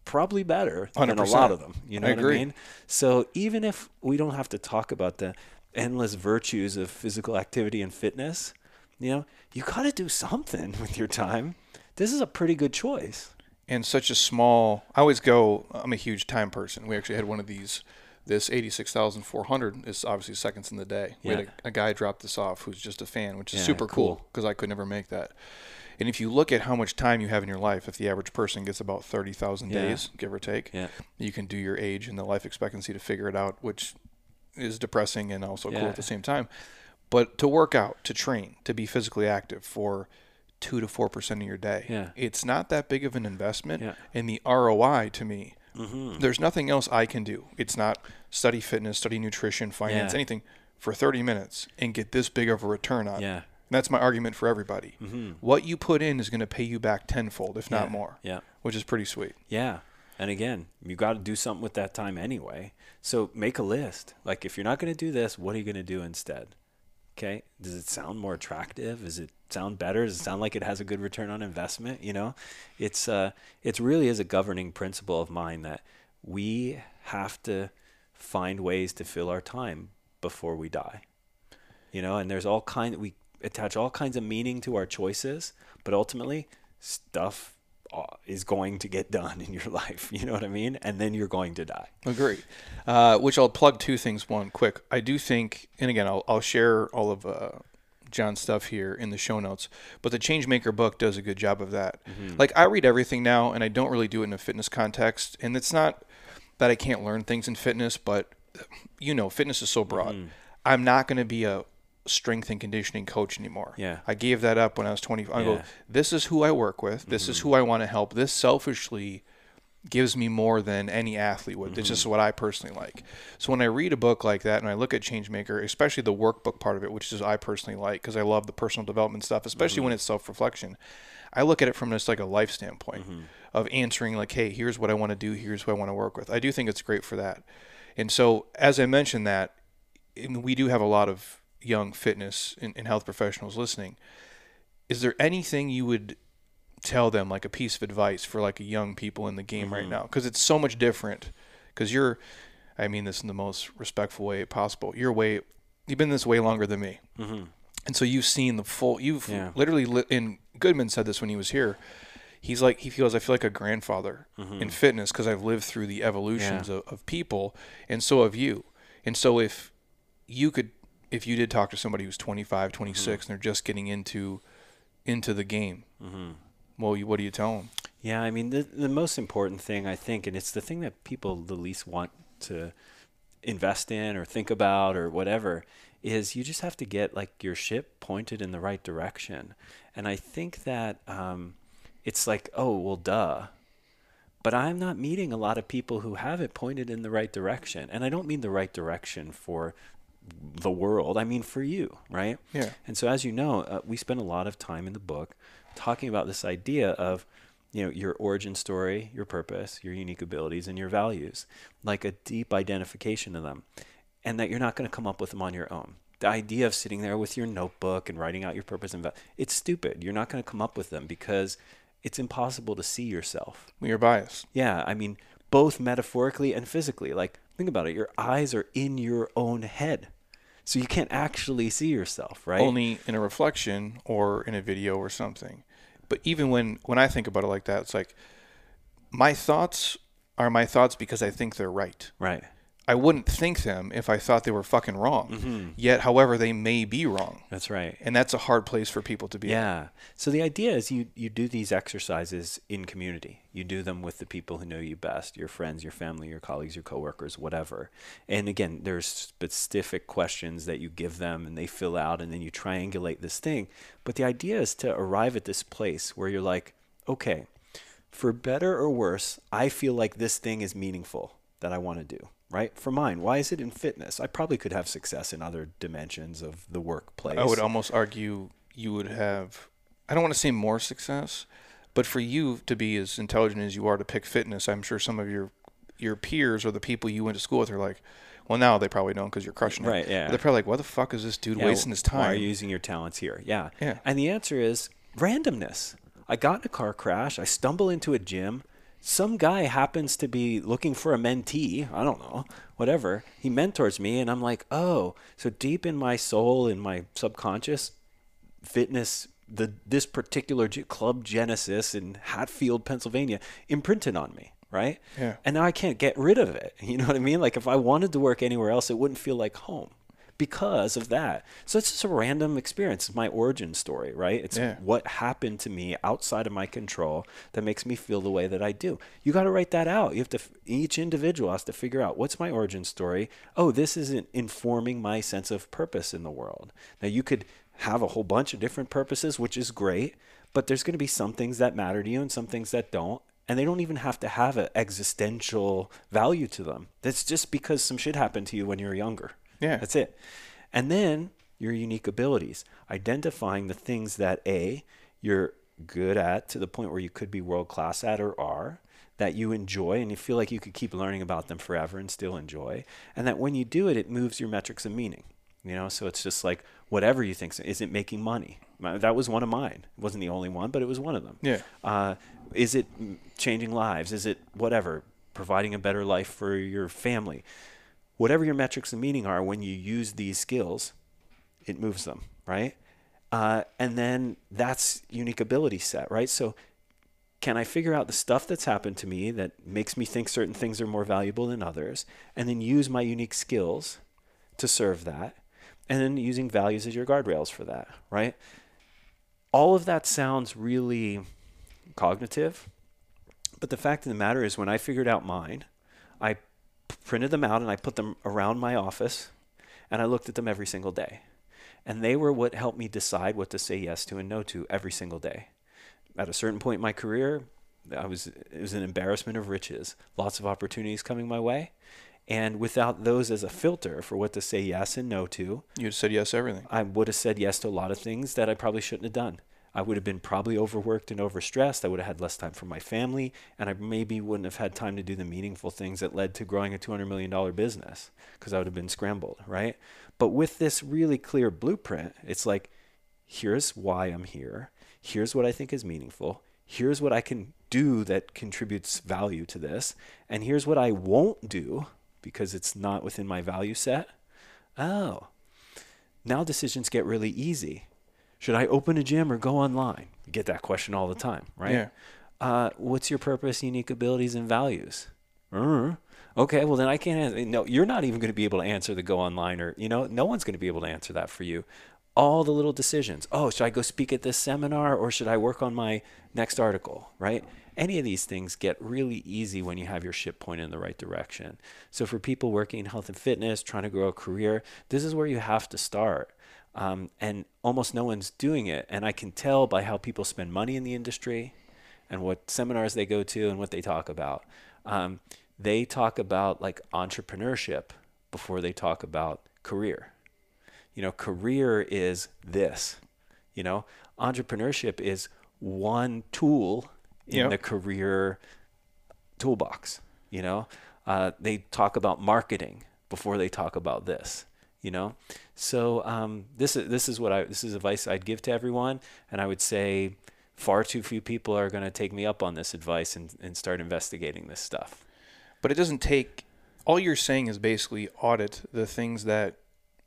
Probably better than a lot of them. You know I what agree. I mean? So even if we don't have to talk about the endless virtues of physical activity and fitness, you know, you got to do something with your time. This is a pretty good choice. and such a small. I always go. I'm a huge time person. We actually had one of these. This 86,400 is obviously seconds in the day. We had a, a guy drop this off who's just a fan, which is Yeah, super cool cool. because I could never make that. And if you look at how much time you have in your life, if the average person gets about 30,000 Yeah. days, give or take, Yeah. you can do your age and the life expectancy to figure it out, which is depressing and also cool at the same time. But to work out, to train, to be physically active for two to four percent of your day, Yeah. it's not that big of an investment. Yeah. And the ROI to me, Mm-hmm. there's nothing else I can do. It's not study fitness, study nutrition, finance, Yeah. anything for 30 minutes and get this big of a return on. it. Yeah. That's my argument for everybody. What you put in is going to pay you back tenfold, if not more, Yeah. which is pretty sweet. Yeah. And again, you got to do something with that time anyway. So make a list. Like, if you're not going to do this, what are you going to do instead? Okay. Does it sound more attractive? Is it sound better? Does it sound like it has a good return on investment? You know, it's uh, it's really is a governing principle of mine that we have to find ways to fill our time before we die. You know, and there's all kind we attach all kinds of meaning to our choices, but ultimately stuff uh, is going to get done in your life. You know what I mean? And then you're going to die. Agree. Uh, which I'll plug two things. One, quick. I do think, and again, I'll, I'll share all of uh, John's stuff here in the show notes, but the Changemaker book does a good job of that. Mm-hmm. Like, I read everything now, and I don't really do it in a fitness context. And it's not that I can't learn things in fitness, but you know, fitness is so broad. Mm-hmm. I'm not going to be a strength and conditioning coach anymore. Yeah. I gave that up when I was 20. I go, Yeah. this is who I work with. This is mm-hmm. who I want to help. This selfishly gives me more than any athlete would. It's just mm-hmm. what I personally like. So when I read a book like that and I look at Changemaker, especially the workbook part of it, which is I personally like because I love the personal development stuff, especially when mm-hmm. it's self-reflection. I look at it from just like a life standpoint mm-hmm. of answering like, hey, here's what I want to do, here's who I want to work with. I do think it's great for that. And so as I mentioned that, and we do have a lot of young fitness and, and health professionals listening. Is there anything you would tell them like a piece of advice for like young people in the game right mm-hmm. now because it's so much different because you're i mean this in the most respectful way possible you're way you've been this way longer than me. Mm-hmm. And so you've seen the full you've Yeah. literally li- and goodman said this when he was here he's like he feels i feel like a grandfather in mm-hmm. fitness because i've lived through the evolutions Yeah. of, of people and so have you. And so if you could if you did talk to somebody who's 25 26 and they're just getting into into the game well you, what do you tell them Yeah, I mean the the most important thing I think, and it's the thing that people the least want to invest in or think about or whatever, is you just have to get like your ship pointed in the right direction. And I think that um, it's like, oh well, duh. But I'm not meeting a lot of people who have it pointed in the right direction, and I don't mean the right direction for the world. I mean for you, right? Yeah. And so, as you know, uh, we spend a lot of time in the book talking about this idea of, you know, your origin story, your purpose, your unique abilities, and your values, like a deep identification of them, and that you're not going to come up with them on your own. The idea of sitting there with your notebook and writing out your purpose and val- it's stupid. You're not going to come up with them because it's impossible to see yourself. you're biased Yeah, I mean, both metaphorically and physically. Like, think about it. Your eyes are in your own head. So you can't actually see yourself, right? only in a reflection or in a video or something. But even when when I think about it like that, it's like my thoughts are my thoughts because I think they're right. right. I wouldn't think them if I thought they were fucking wrong. Mm-hmm. Yet, however, they may be wrong, That's right. and that's a hard place for people to be. in. Yeah. So the idea is you you do these exercises in community. You do them with the people who know you best, your friends, your family, your colleagues, your coworkers, whatever. And again, there's specific questions that you give them and they fill out and then you triangulate this thing. But the idea is to arrive at this place where you're like, okay, for better or worse, I feel like this thing is meaningful that I want to do. Right? For mine, why is it in fitness? I probably could have success in other dimensions of the workplace. I would almost argue you would have, I don't want to say more success, but for you to be as intelligent as you are to pick fitness, I'm sure some of your your peers or the people you went to school with are like, well, now they probably don't because you're crushing it. Right, yeah. They're probably like, why the fuck is this dude Yeah, wasting his time? Why are you using your talents here? Yeah. Yeah. And the answer is randomness. I got in a car crash. I stumble into a gym. Some guy happens to be looking for a mentee. I don't know, whatever. He mentors me, and I'm like, oh, so deep in my soul, in my subconscious, fitness the this particular club Genesis in Hatfield, Pennsylvania, imprinted on me, right? Yeah. And now I can't get rid of it. You know what I mean? Like if I wanted to work anywhere else, it wouldn't feel like home because of that. So it's just a random experience. It's my origin story, right? It's Yeah. what happened to me outside of my control that makes me feel the way that I do. You got to write that out. You have to each individual has to figure out what's my origin story. Oh, this isn't informing my sense of purpose in the world. Now you could have a whole bunch of different purposes, which is great, but there's going to be some things that matter to you and some things that don't. And they don't even have to have an existential value to them. That's just because some shit happened to you when you were younger. Yeah. That's it. And then your unique abilities, identifying the things that A, you're good at to the point where you could be world class at or are, that you enjoy and you feel like you could keep learning about them forever and still enjoy. And that when you do it, it moves your metrics of meaning. You know, so it's just like whatever you think. Is it making money? That was one of mine. It wasn't the only one, but it was one of them. Yeah. Uh, is it changing lives? Is it whatever? Providing a better life for your family? Whatever your metrics and meaning are when you use these skills, it moves them, right? Uh, and then that's unique ability set, right? So can I figure out the stuff that's happened to me that makes me think certain things are more valuable than others, and then use my unique skills to serve that, and then using values as your guardrails for that, right? All of that sounds really cognitive, but the fact of the matter is, when I figured out mine, I printed them out and I put them around my office, and I looked at them every single day. And they were what helped me decide what to say yes to and no to every single day. At a certain point in my career, I was it was an embarrassment of riches. Lots of opportunities coming my way, and without those as a filter for what to say yes and no to, You just said yes to everything. I would have said yes to a lot of things that I probably shouldn't have done. I would have been probably overworked and overstressed. I would have had less time for my family, and I maybe wouldn't have had time to do the meaningful things that led to growing a $200 million business because I would have been scrambled, right? But with this really clear blueprint, it's like, here's why I'm here. Here's what I think is meaningful. Here's what I can do that contributes value to this. And here's what I won't do because it's not within my value set. Oh, now decisions get really easy. Should I open a gym or go online? You get that question all the time, right? Yeah. Uh, what's your purpose, unique abilities, and values? Uh, okay, well then I can't. Answer. No, you're not even going to be able to answer the go online, or you know, no one's going to be able to answer that for you. All the little decisions. Oh, should I go speak at this seminar, or should I work on my next article? Right? Any of these things get really easy when you have your ship pointed in the right direction. So for people working in health and fitness, trying to grow a career, this is where you have to start um, and almost no one's doing it. And I can tell by how people spend money in the industry and what seminars they go to and what they talk about. Um, they talk about like entrepreneurship before they talk about career. You know, career is this. You know, entrepreneurship is one tool in Yep. the career toolbox. You know, uh, they talk about marketing before they talk about this. You know, so um, this is this is what I this is advice I'd give to everyone, and I would say far too few people are going to take me up on this advice and, and start investigating this stuff. But it doesn't take. All you're saying is basically audit the things that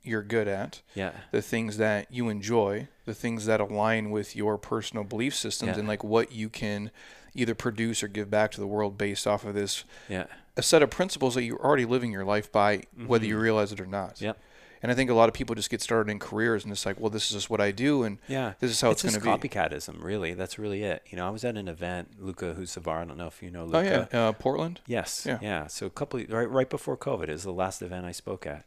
you're good at, Yeah, the things that you enjoy, the things that align with your personal belief systems, Yeah. and like what you can either produce or give back to the world based off of this yeah, a set of principles that you're already living your life by, whether you realize it or not. Mm-hmm. Yep. And I think a lot of people just get started in careers and it's like, well, this is just what I do, and yeah. this is how it's, it's going to be. copycatism, really. That's really it. You know, I was at an event, Luka Hocevar. I don't know if you know Oh yeah, uh, Portland. Yes. Yeah. Yeah. So a couple right right before COVID is the last event I spoke at,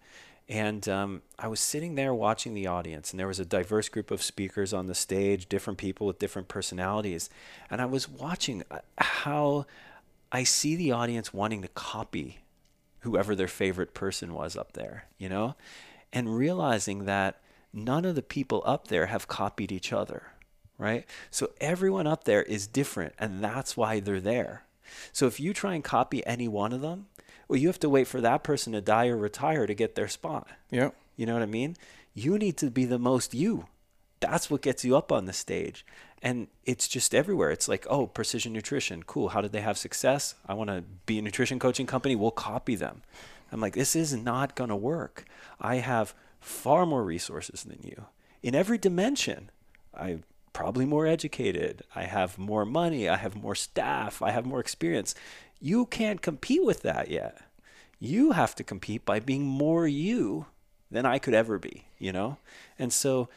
and um, I was sitting there watching the audience, and there was a diverse group of speakers on the stage, different people with different personalities, and I was watching uh, how I see the audience wanting to copy whoever their favorite person was up there, you know, and realizing that none of the people up there have copied each other, right? So everyone up there is different, and that's why they're there. So if you try and copy any one of them, well, you have to wait for that person to die or retire to get their spot. Yeah. You know what I mean? You need to be the most you. That's what gets you up on the stage. And it's just everywhere. It's like, oh, precision nutrition. Cool. How did they have success? I want to be a nutrition coaching company. We'll copy them. I'm like, this is not going to work. I have far more resources than you in every dimension. I'm probably more educated. I have more money. I have more staff. I have more experience. You can't compete with that yet. You have to compete by being more you than I could ever be, you know? And so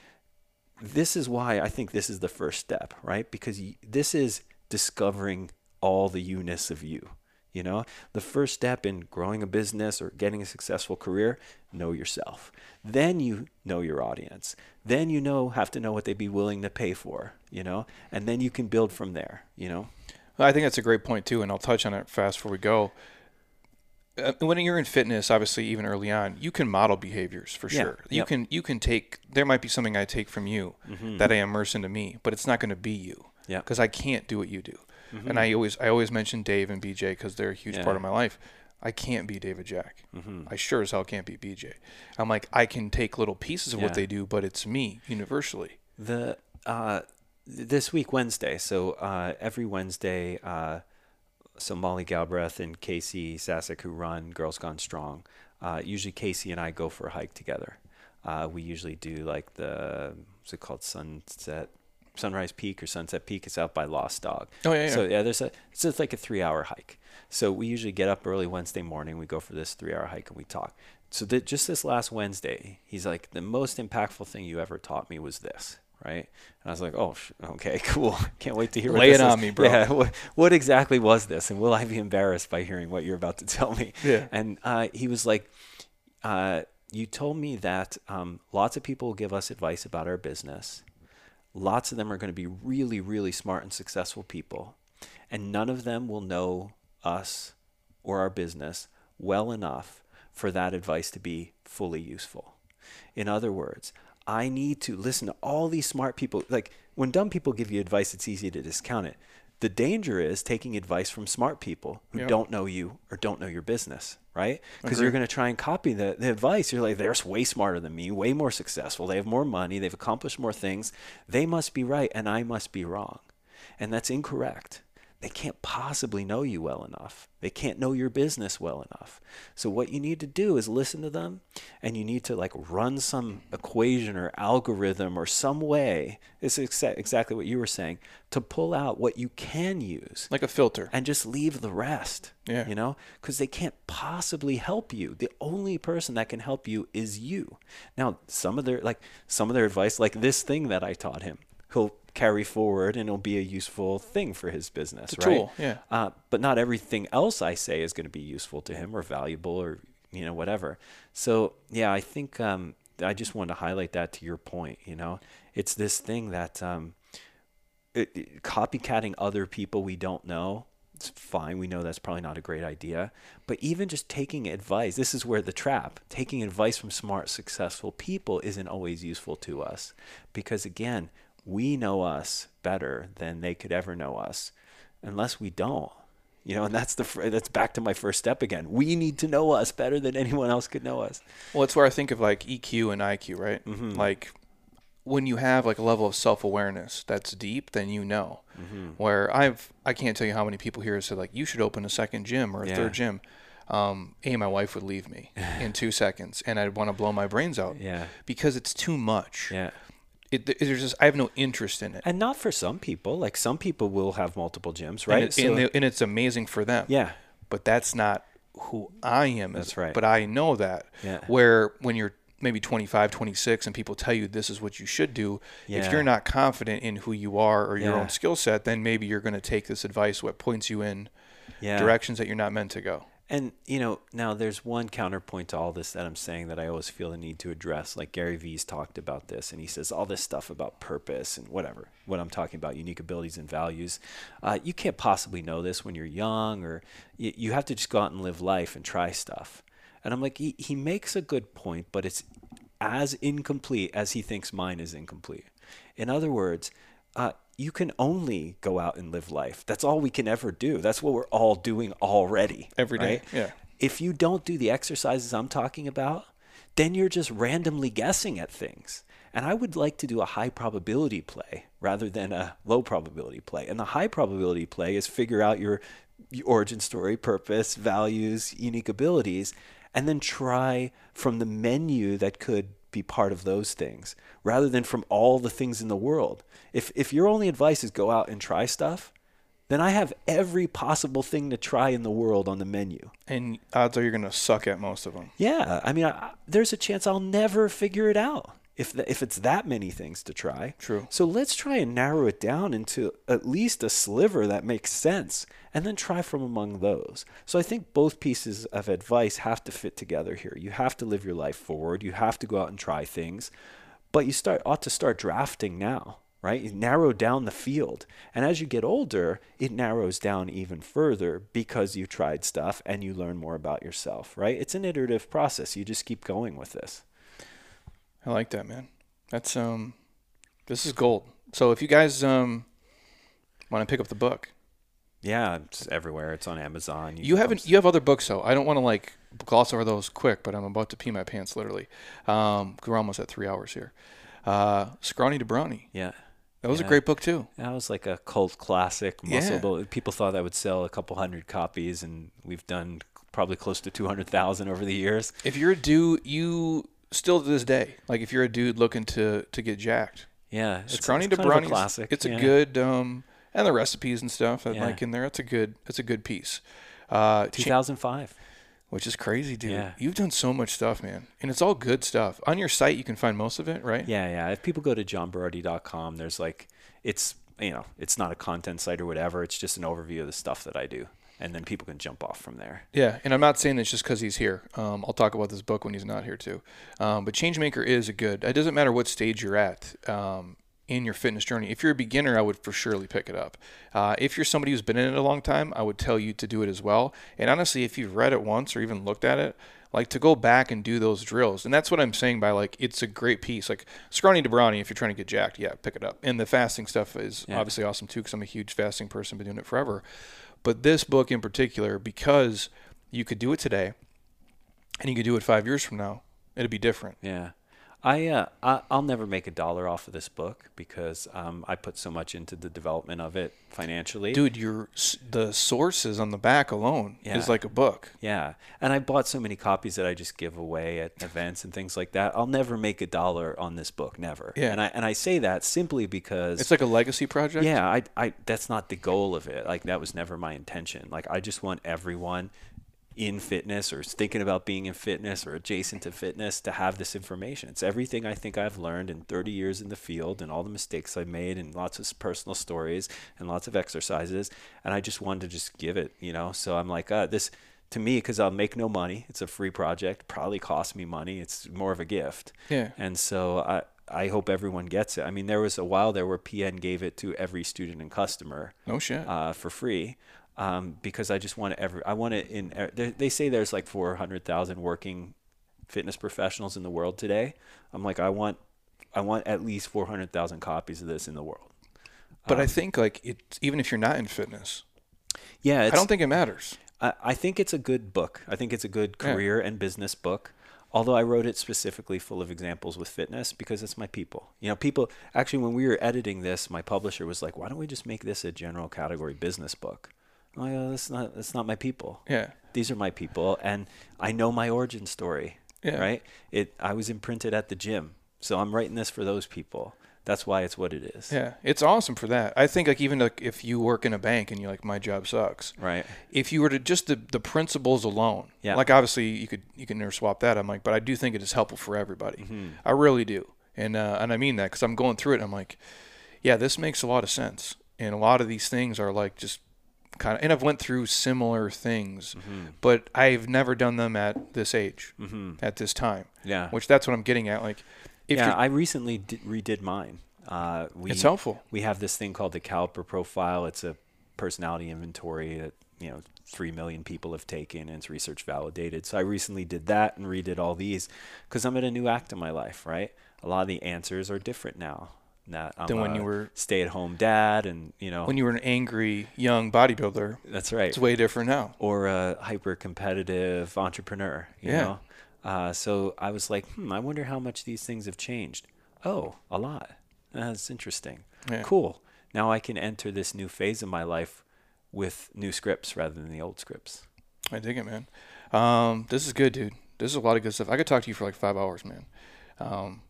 this is why I think this is the first step, right? Because this is discovering all the you-ness of you. You know, the first step in growing a business or getting a successful career, know yourself. Then you know your audience. Then you know have to know what they'd be willing to pay for, you know, and then you can build from there, you know. Well, I think that's a great point too, and I'll touch on it fast before we go. Uh, when you're in fitness, obviously, even early on, you can model behaviors for Yeah, sure. You yep. can you can take. There might be something I take from you that I immerse into me, but it's not going to be you. Mm-hmm. Yeah. Mm-hmm. Because I can't do what you do. And I always I always mention Dave and BJ because they're a huge Yeah. part of my life. I can't be David Jack. Mm-hmm. I sure as hell can't be BJ. I'm like I can take little pieces of what they do, but it's me universally. The uh, this week Wednesday, so uh, every Wednesday, uh, so Molly Galbraith and Casey Sasek, who run Girls Gone Strong, uh, usually Casey and I go for a hike together. Uh, we usually do like the what's it called Sunset Sunrise Peak or Sunset Peak. is out by Lost Dog. Oh, yeah, yeah. So yeah, there's a it's just like a three hour hike. So we usually get up early Wednesday morning. We go for this three hour hike and we talk. So that just this last Wednesday, he's like, the most impactful thing you ever taught me was this, right? And I was like, oh, sh- okay, cool. Can't wait to hear. What Lay this it is. on me, bro. Yeah. What, what exactly was this, and will I be embarrassed by hearing what you're about to tell me? Yeah. And uh, he was like, uh, you told me that um, lots of people give us advice about our business. Lots of them are going to be really, really smart and successful people, and none of them will know us or our business well enough for that advice to be fully useful. In other words, I need to listen to all these smart people. Like when dumb people give you advice, it's easy to discount it. The danger is taking advice from smart people who Yep. don't know you or don't know your business, right? Because you're going to try and copy the, the advice. You're like, they're way smarter than me, way more successful. They have more money. They've accomplished more things. They must be right and I must be wrong. And that's incorrect. They can't possibly know you well enough. They can't know your business well enough. So what you need to do is listen to them and you need to like run some equation or algorithm or some way. It's exa- exactly what you were saying to pull out what you can use Like a filter. and just leave the rest. Yeah. You know, because they can't possibly help you. The only person that can help you is you. Now, some of their like some of their advice, like this thing that I taught him, he'll carry forward and it'll be a useful thing for his business. Right? tool, yeah. Uh, but not everything else I say is going to be useful to him or valuable or you know whatever. So yeah, I think um, I just wanted to highlight that to your point. You know, it's this thing that um, it, it- copycatting other people we don't know it's fine we know that's probably not a great idea but even just taking advice this is where the trap taking advice from smart successful people isn't always useful to us because again we know us better than they could ever know us unless we don't you know and that's the that's back to my first step again we need to know us better than anyone else could know us Well, it's where I think of like EQ and IQ, right? Mm-hmm. Like when you have like a level of self awareness that's deep, then you know. Mm-hmm. Where I've I can't tell you how many people here have said like you should open a second gym or a Yeah. third gym. Um, a my wife would leave me in two seconds, and I'd want to blow my brains out. Yeah. Because it's too much. yeah It, there's just I have no interest in it. and not for some people like some people will have multiple gyms And right it- and, the- and it's amazing for them. yeah but that's not who I am. That's right. But I know that. Yeah. Where when you're maybe 25, 26, and people tell you this is what you should do, yeah. if you're not confident in who you are or your Yeah. own skill set, then maybe you're going to take this advice what points you in yeah directions that you're not meant to go. And you know, now there's one counterpoint to all this that I'm saying that I always feel the need to address. Like Gary Vee's talked about this, and he says all this stuff about purpose and whatever. What I'm talking about, unique abilities and values. Uh, you can't possibly know this when you're young, or you, you have to just go out and live life and try stuff. And I'm like, he, he makes a good point, but it's as incomplete as he thinks mine is incomplete. In other words, uh, you can only go out and live life. That's all we can ever do. That's what we're all doing already. Every day, right? yeah. If you don't do the exercises I'm talking about, then you're just randomly guessing at things. And I would like to do a high probability play rather than a low probability play. And the high probability play is figure out your, your origin story, purpose, values, unique abilities, and then try from the menu that could be part of those things rather than from all the things in the world. If if your only advice is go out and try stuff, then I have every possible thing to try in the world on the menu. And odds are you're going to suck at most of them. Yeah, I mean, I, there's a chance I'll never figure it out if the, if it's that many things to try. True. So let's try and narrow it down into at least a sliver that makes sense, and then try from among those. So I think both pieces of advice have to fit together here. You have to live your life forward. You have to go out and try things, but you start ought to start drafting now right? You narrow down the field. And as you get older, it narrows down even further because you tried stuff and you learn more about yourself, right? It's an iterative process. You just keep going with this. I like that, man. That's um this is gold. So if you guys um want to pick up the book, yeah, it's everywhere. It's on Amazon. You, you haven't. You have other books though. I don't want to like gloss over those quick, but I'm about to pee my pants literally. Um, we're almost at three hours here. Uh, Scrawny to Brawny. Yeah. That was yeah. a great book too. That was like a cult classic. Muscle yeah. People thought that would sell a couple hundred copies, and we've done probably close to two hundred thousand over the years. If you're a dude, you still to this day, like if you're a dude looking to to get jacked, yeah, it's, Scrawny it's to Brawny classic. It's yeah. a good um, and the recipes and stuff that yeah. like in there. It's a good. It's a good piece. Uh, 2005 which is crazy, dude. Yeah. You've done so much stuff, man. And it's all good stuff. On your site, you can find most of it, right? Yeah, yeah. If people go to johnberardi.com, there's like, it's, you know, it's not a content site or whatever. It's just an overview of the stuff that I do. And then people can jump off from there. Yeah. And I'm not saying this just because he's here. Um, I'll talk about this book when he's not here, too. Um, but Changemaker is a good, it doesn't matter what stage you're at. Um, in your fitness journey. If you're a beginner, I would for surely pick it up. Uh, if you're somebody who's been in it a long time, I would tell you to do it as well. And honestly, if you've read it once or even looked at it, like to go back and do those drills. And that's what I'm saying by like it's a great piece. Like Scrawny to Brawny, if you're trying to get jacked, yeah, pick it up. And the fasting stuff is yeah. obviously awesome too, because I'm a huge fasting person, been doing it forever. But this book in particular, because you could do it today, and you could do it five years from now, it'd be different. Yeah. I, uh, I will never make a dollar off of this book because um, I put so much into the development of it financially. Dude, your the sources on the back alone yeah. is like a book. Yeah, and I bought so many copies that I just give away at events and things like that. I'll never make a dollar on this book, never. Yeah, and I and I say that simply because it's like a legacy project. Yeah, I I that's not the goal of it. Like that was never my intention. Like I just want everyone in fitness or thinking about being in fitness or adjacent to fitness to have this information. It's everything I think I've learned in 30 years in the field and all the mistakes I've made and lots of personal stories and lots of exercises. And I just wanted to just give it, you know? So I'm like, uh, this to me, because I'll make no money. It's a free project, probably cost me money. It's more of a gift. Yeah. And so I, I hope everyone gets it. I mean, there was a while there where PN gave it to every student and customer. No shit. Uh, for free um, because I just want to every I want it in. They, they say there's like 400,000 working fitness professionals in the world today. I'm like I want I want at least 400,000 copies of this in the world. But um, I think like it even if you're not in fitness. Yeah, I don't think it matters. I, I think it's a good book. I think it's a good career yeah. and business book although I wrote it specifically full of examples with fitness because it's my people. You know, people actually when we were editing this, my publisher was like, "Why don't we just make this a general category business book?" Oh, that's not that's not my people. Yeah. These are my people and I know my origin story. Yeah. Right? It I was imprinted at the gym. So I'm writing this for those people. That's why it's what it is. Yeah, it's awesome for that. I think like even like if you work in a bank and you're like my job sucks. Right. If you were to just the, the principles alone. Yeah. Like obviously you could you can never swap that. I'm like, but I do think it is helpful for everybody. Mm-hmm. I really do. And uh, and I mean that because I'm going through it. I'm like, yeah, this makes a lot of sense. And a lot of these things are like just kind of, and I've went through similar things, mm-hmm. but I've never done them at this age, mm-hmm. at this time. Yeah, which that's what I'm getting at. Like, yeah, I recently did, redid mine. Uh, we, it's helpful. We have this thing called the Caliper Profile. It's a personality inventory that you know three million people have taken, and it's research validated. So I recently did that and redid all these because I'm at a new act in my life. Right, a lot of the answers are different now that I'm than when you were stay-at-home dad, and you know when you were an angry young bodybuilder. That's right. It's way different now. Or a hyper-competitive entrepreneur. You yeah. Know? Uh, so I was like, hmm, I wonder how much these things have changed. Oh, a lot. That's interesting. Yeah. Cool. Now I can enter this new phase of my life with new scripts rather than the old scripts. I dig it, man. Um, this is good, dude. This is a lot of good stuff. I could talk to you for like five hours, man. Um,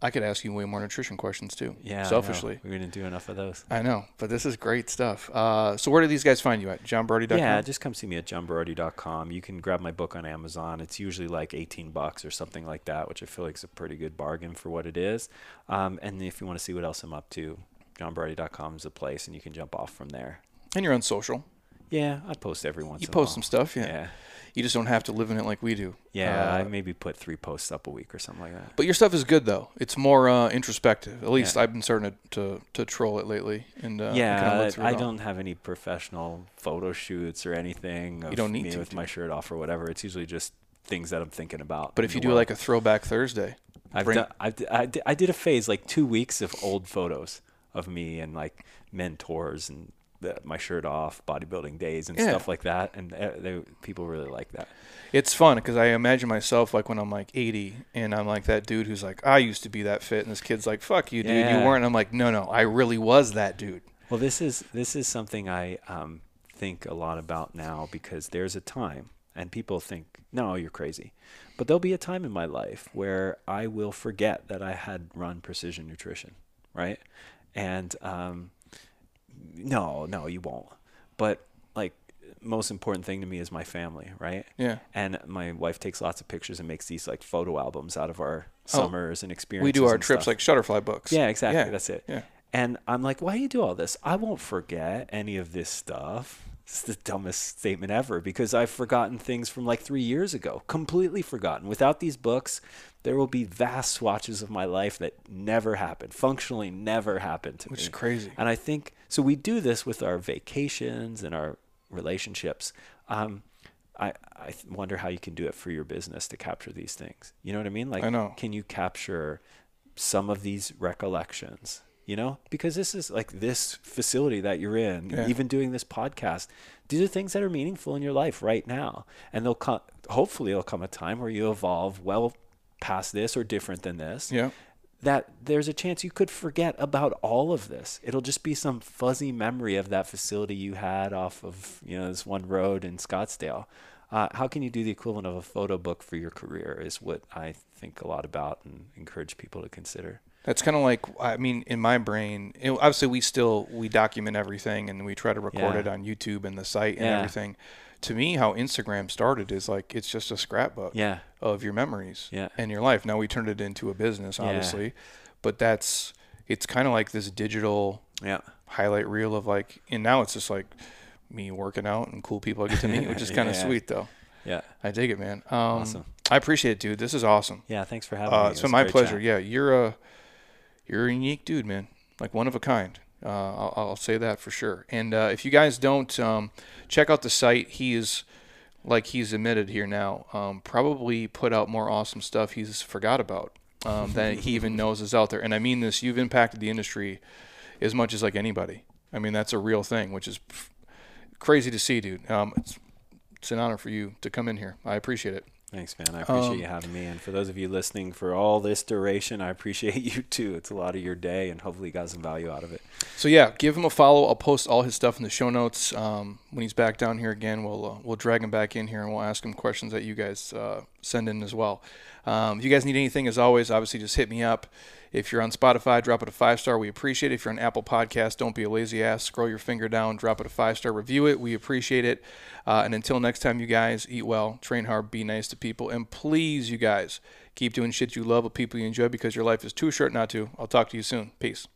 I could ask you way more nutrition questions too. Yeah. Selfishly. we didn't do enough of those. I know, but this is great stuff. Uh, so where do these guys find you at? johnberardi.com? Yeah, just come see me at johnberardi.com. You can grab my book on Amazon. It's usually like 18 bucks or something like that, which I feel like is a pretty good bargain for what it is. Um, and if you want to see what else I'm up to, johnberardi.com is the place, and you can jump off from there. And you're on social. Yeah, I post every once. You post some stuff, yeah. Yeah, You just don't have to live in it like we do. yeah. I Uh, maybe put three posts up a week or something like that. But your stuff is good though. It's more uh, introspective. At least Yeah. I've been starting to, to, to troll it lately. And uh, yeah, I all. don't have any professional photo shoots or anything. Of don't need me to, with do my shirt off or whatever. It's usually just things that I'm thinking about. But if you do world. like a throwback Thursday, I've Bring- done, I've, I, did, I did a phase like two weeks of old photos of me and like mentors and the, my shirt off, bodybuilding days and Yeah. stuff like that, and uh, they, people really like that. it's fun because I imagine myself like when I'm like 80 and I'm like that dude who's like, I used to be that fit. And this kid's like, fuck you, dude. You weren't. I'm like, no, no, I really was that dude. Well, this is this is something I um, think a lot about now because there's a time, and people think, no, you're crazy, but there'll be a time in my life where I will forget that I had run precision nutrition, right? And um, no, no, you won't. But like, most important thing to me is my family, right? Yeah. And my wife takes lots of pictures and makes these like photo albums out of our oh. summers and experiences. Oh, We do our trips stuff. like Shutterfly books. Yeah, exactly. Yeah. That's it. Yeah. And I'm like, why do you do all this? I won't forget any of this stuff. It's the dumbest statement ever because I've forgotten things from like three years ago, completely forgotten. Without these books, there will be vast swatches of my life that never happened, functionally never happened to Which me. Which is crazy. And I think so. We do this with our vacations and our relationships. Um, I I wonder how you can do it for your business to capture these things. You know what I mean? Like, I know. Can you capture some of these recollections? You know, because this is like this facility that you're in, Yeah. even doing this podcast. These are things that are meaningful in your life right now, and they'll come. Hopefully, there'll come a time where you evolve well past this or different than this Yeah. that there's a chance you could forget about all of this. It'll just be some fuzzy memory of that facility you had off of you know this one road in Scottsdale. Uh, how can you do the equivalent of a photo book for your career? Is what I think a lot about and encourage people to consider. That's kind of like I mean, in my brain, know, obviously we still we document everything and we try to record Yeah. it on YouTube and the site and Yeah. everything. To me, how Instagram started is like it's just a scrapbook Yeah, of your memories and your life. Now we turned it into a business, obviously, but that's it's kind of like this digital highlight reel of like, and now it's just like me working out and cool people I get to meet, which is kind of sweet though. yeah, I dig it, man. Um, Awesome. I appreciate it, dude. This is awesome. yeah. Thanks for having Uh, me. It's been my pleasure. chat. Yeah, you're a you're a unique dude, man. Like one of a kind. Uh, I'll, I'll say that for sure. And uh, if you guys don't um, check out the site, he is like he's admitted here now. Um, probably put out more awesome stuff he's forgot about um, that he even knows is out there. And I mean this. You've impacted the industry as much as like anybody. I mean that's a real thing, which is crazy to see, dude. Um, it's it's an honor for you to come in here. I appreciate it. Thanks, man. I appreciate Um, you having me. And for those of you listening for all this duration, I appreciate you too. It's a lot of your day, and hopefully you got some value out of it. So yeah, give him a follow. I'll post all his stuff in the show notes. Um, when he's back down here again, we'll uh, we'll drag him back in here and we'll ask him questions that you guys uh, send in as well. Um, if you guys need anything, as always, obviously just hit me up. If you're on Spotify, drop it a five star. We appreciate it. If you're on Apple Podcast, don't be a lazy ass. Scroll your finger down, drop it a five star, review it. We appreciate it. Uh, and until next time, you guys eat well, train hard, be nice to people, and please, you guys keep doing shit you love with people you enjoy because your life is too short not to. I'll talk to you soon. Peace.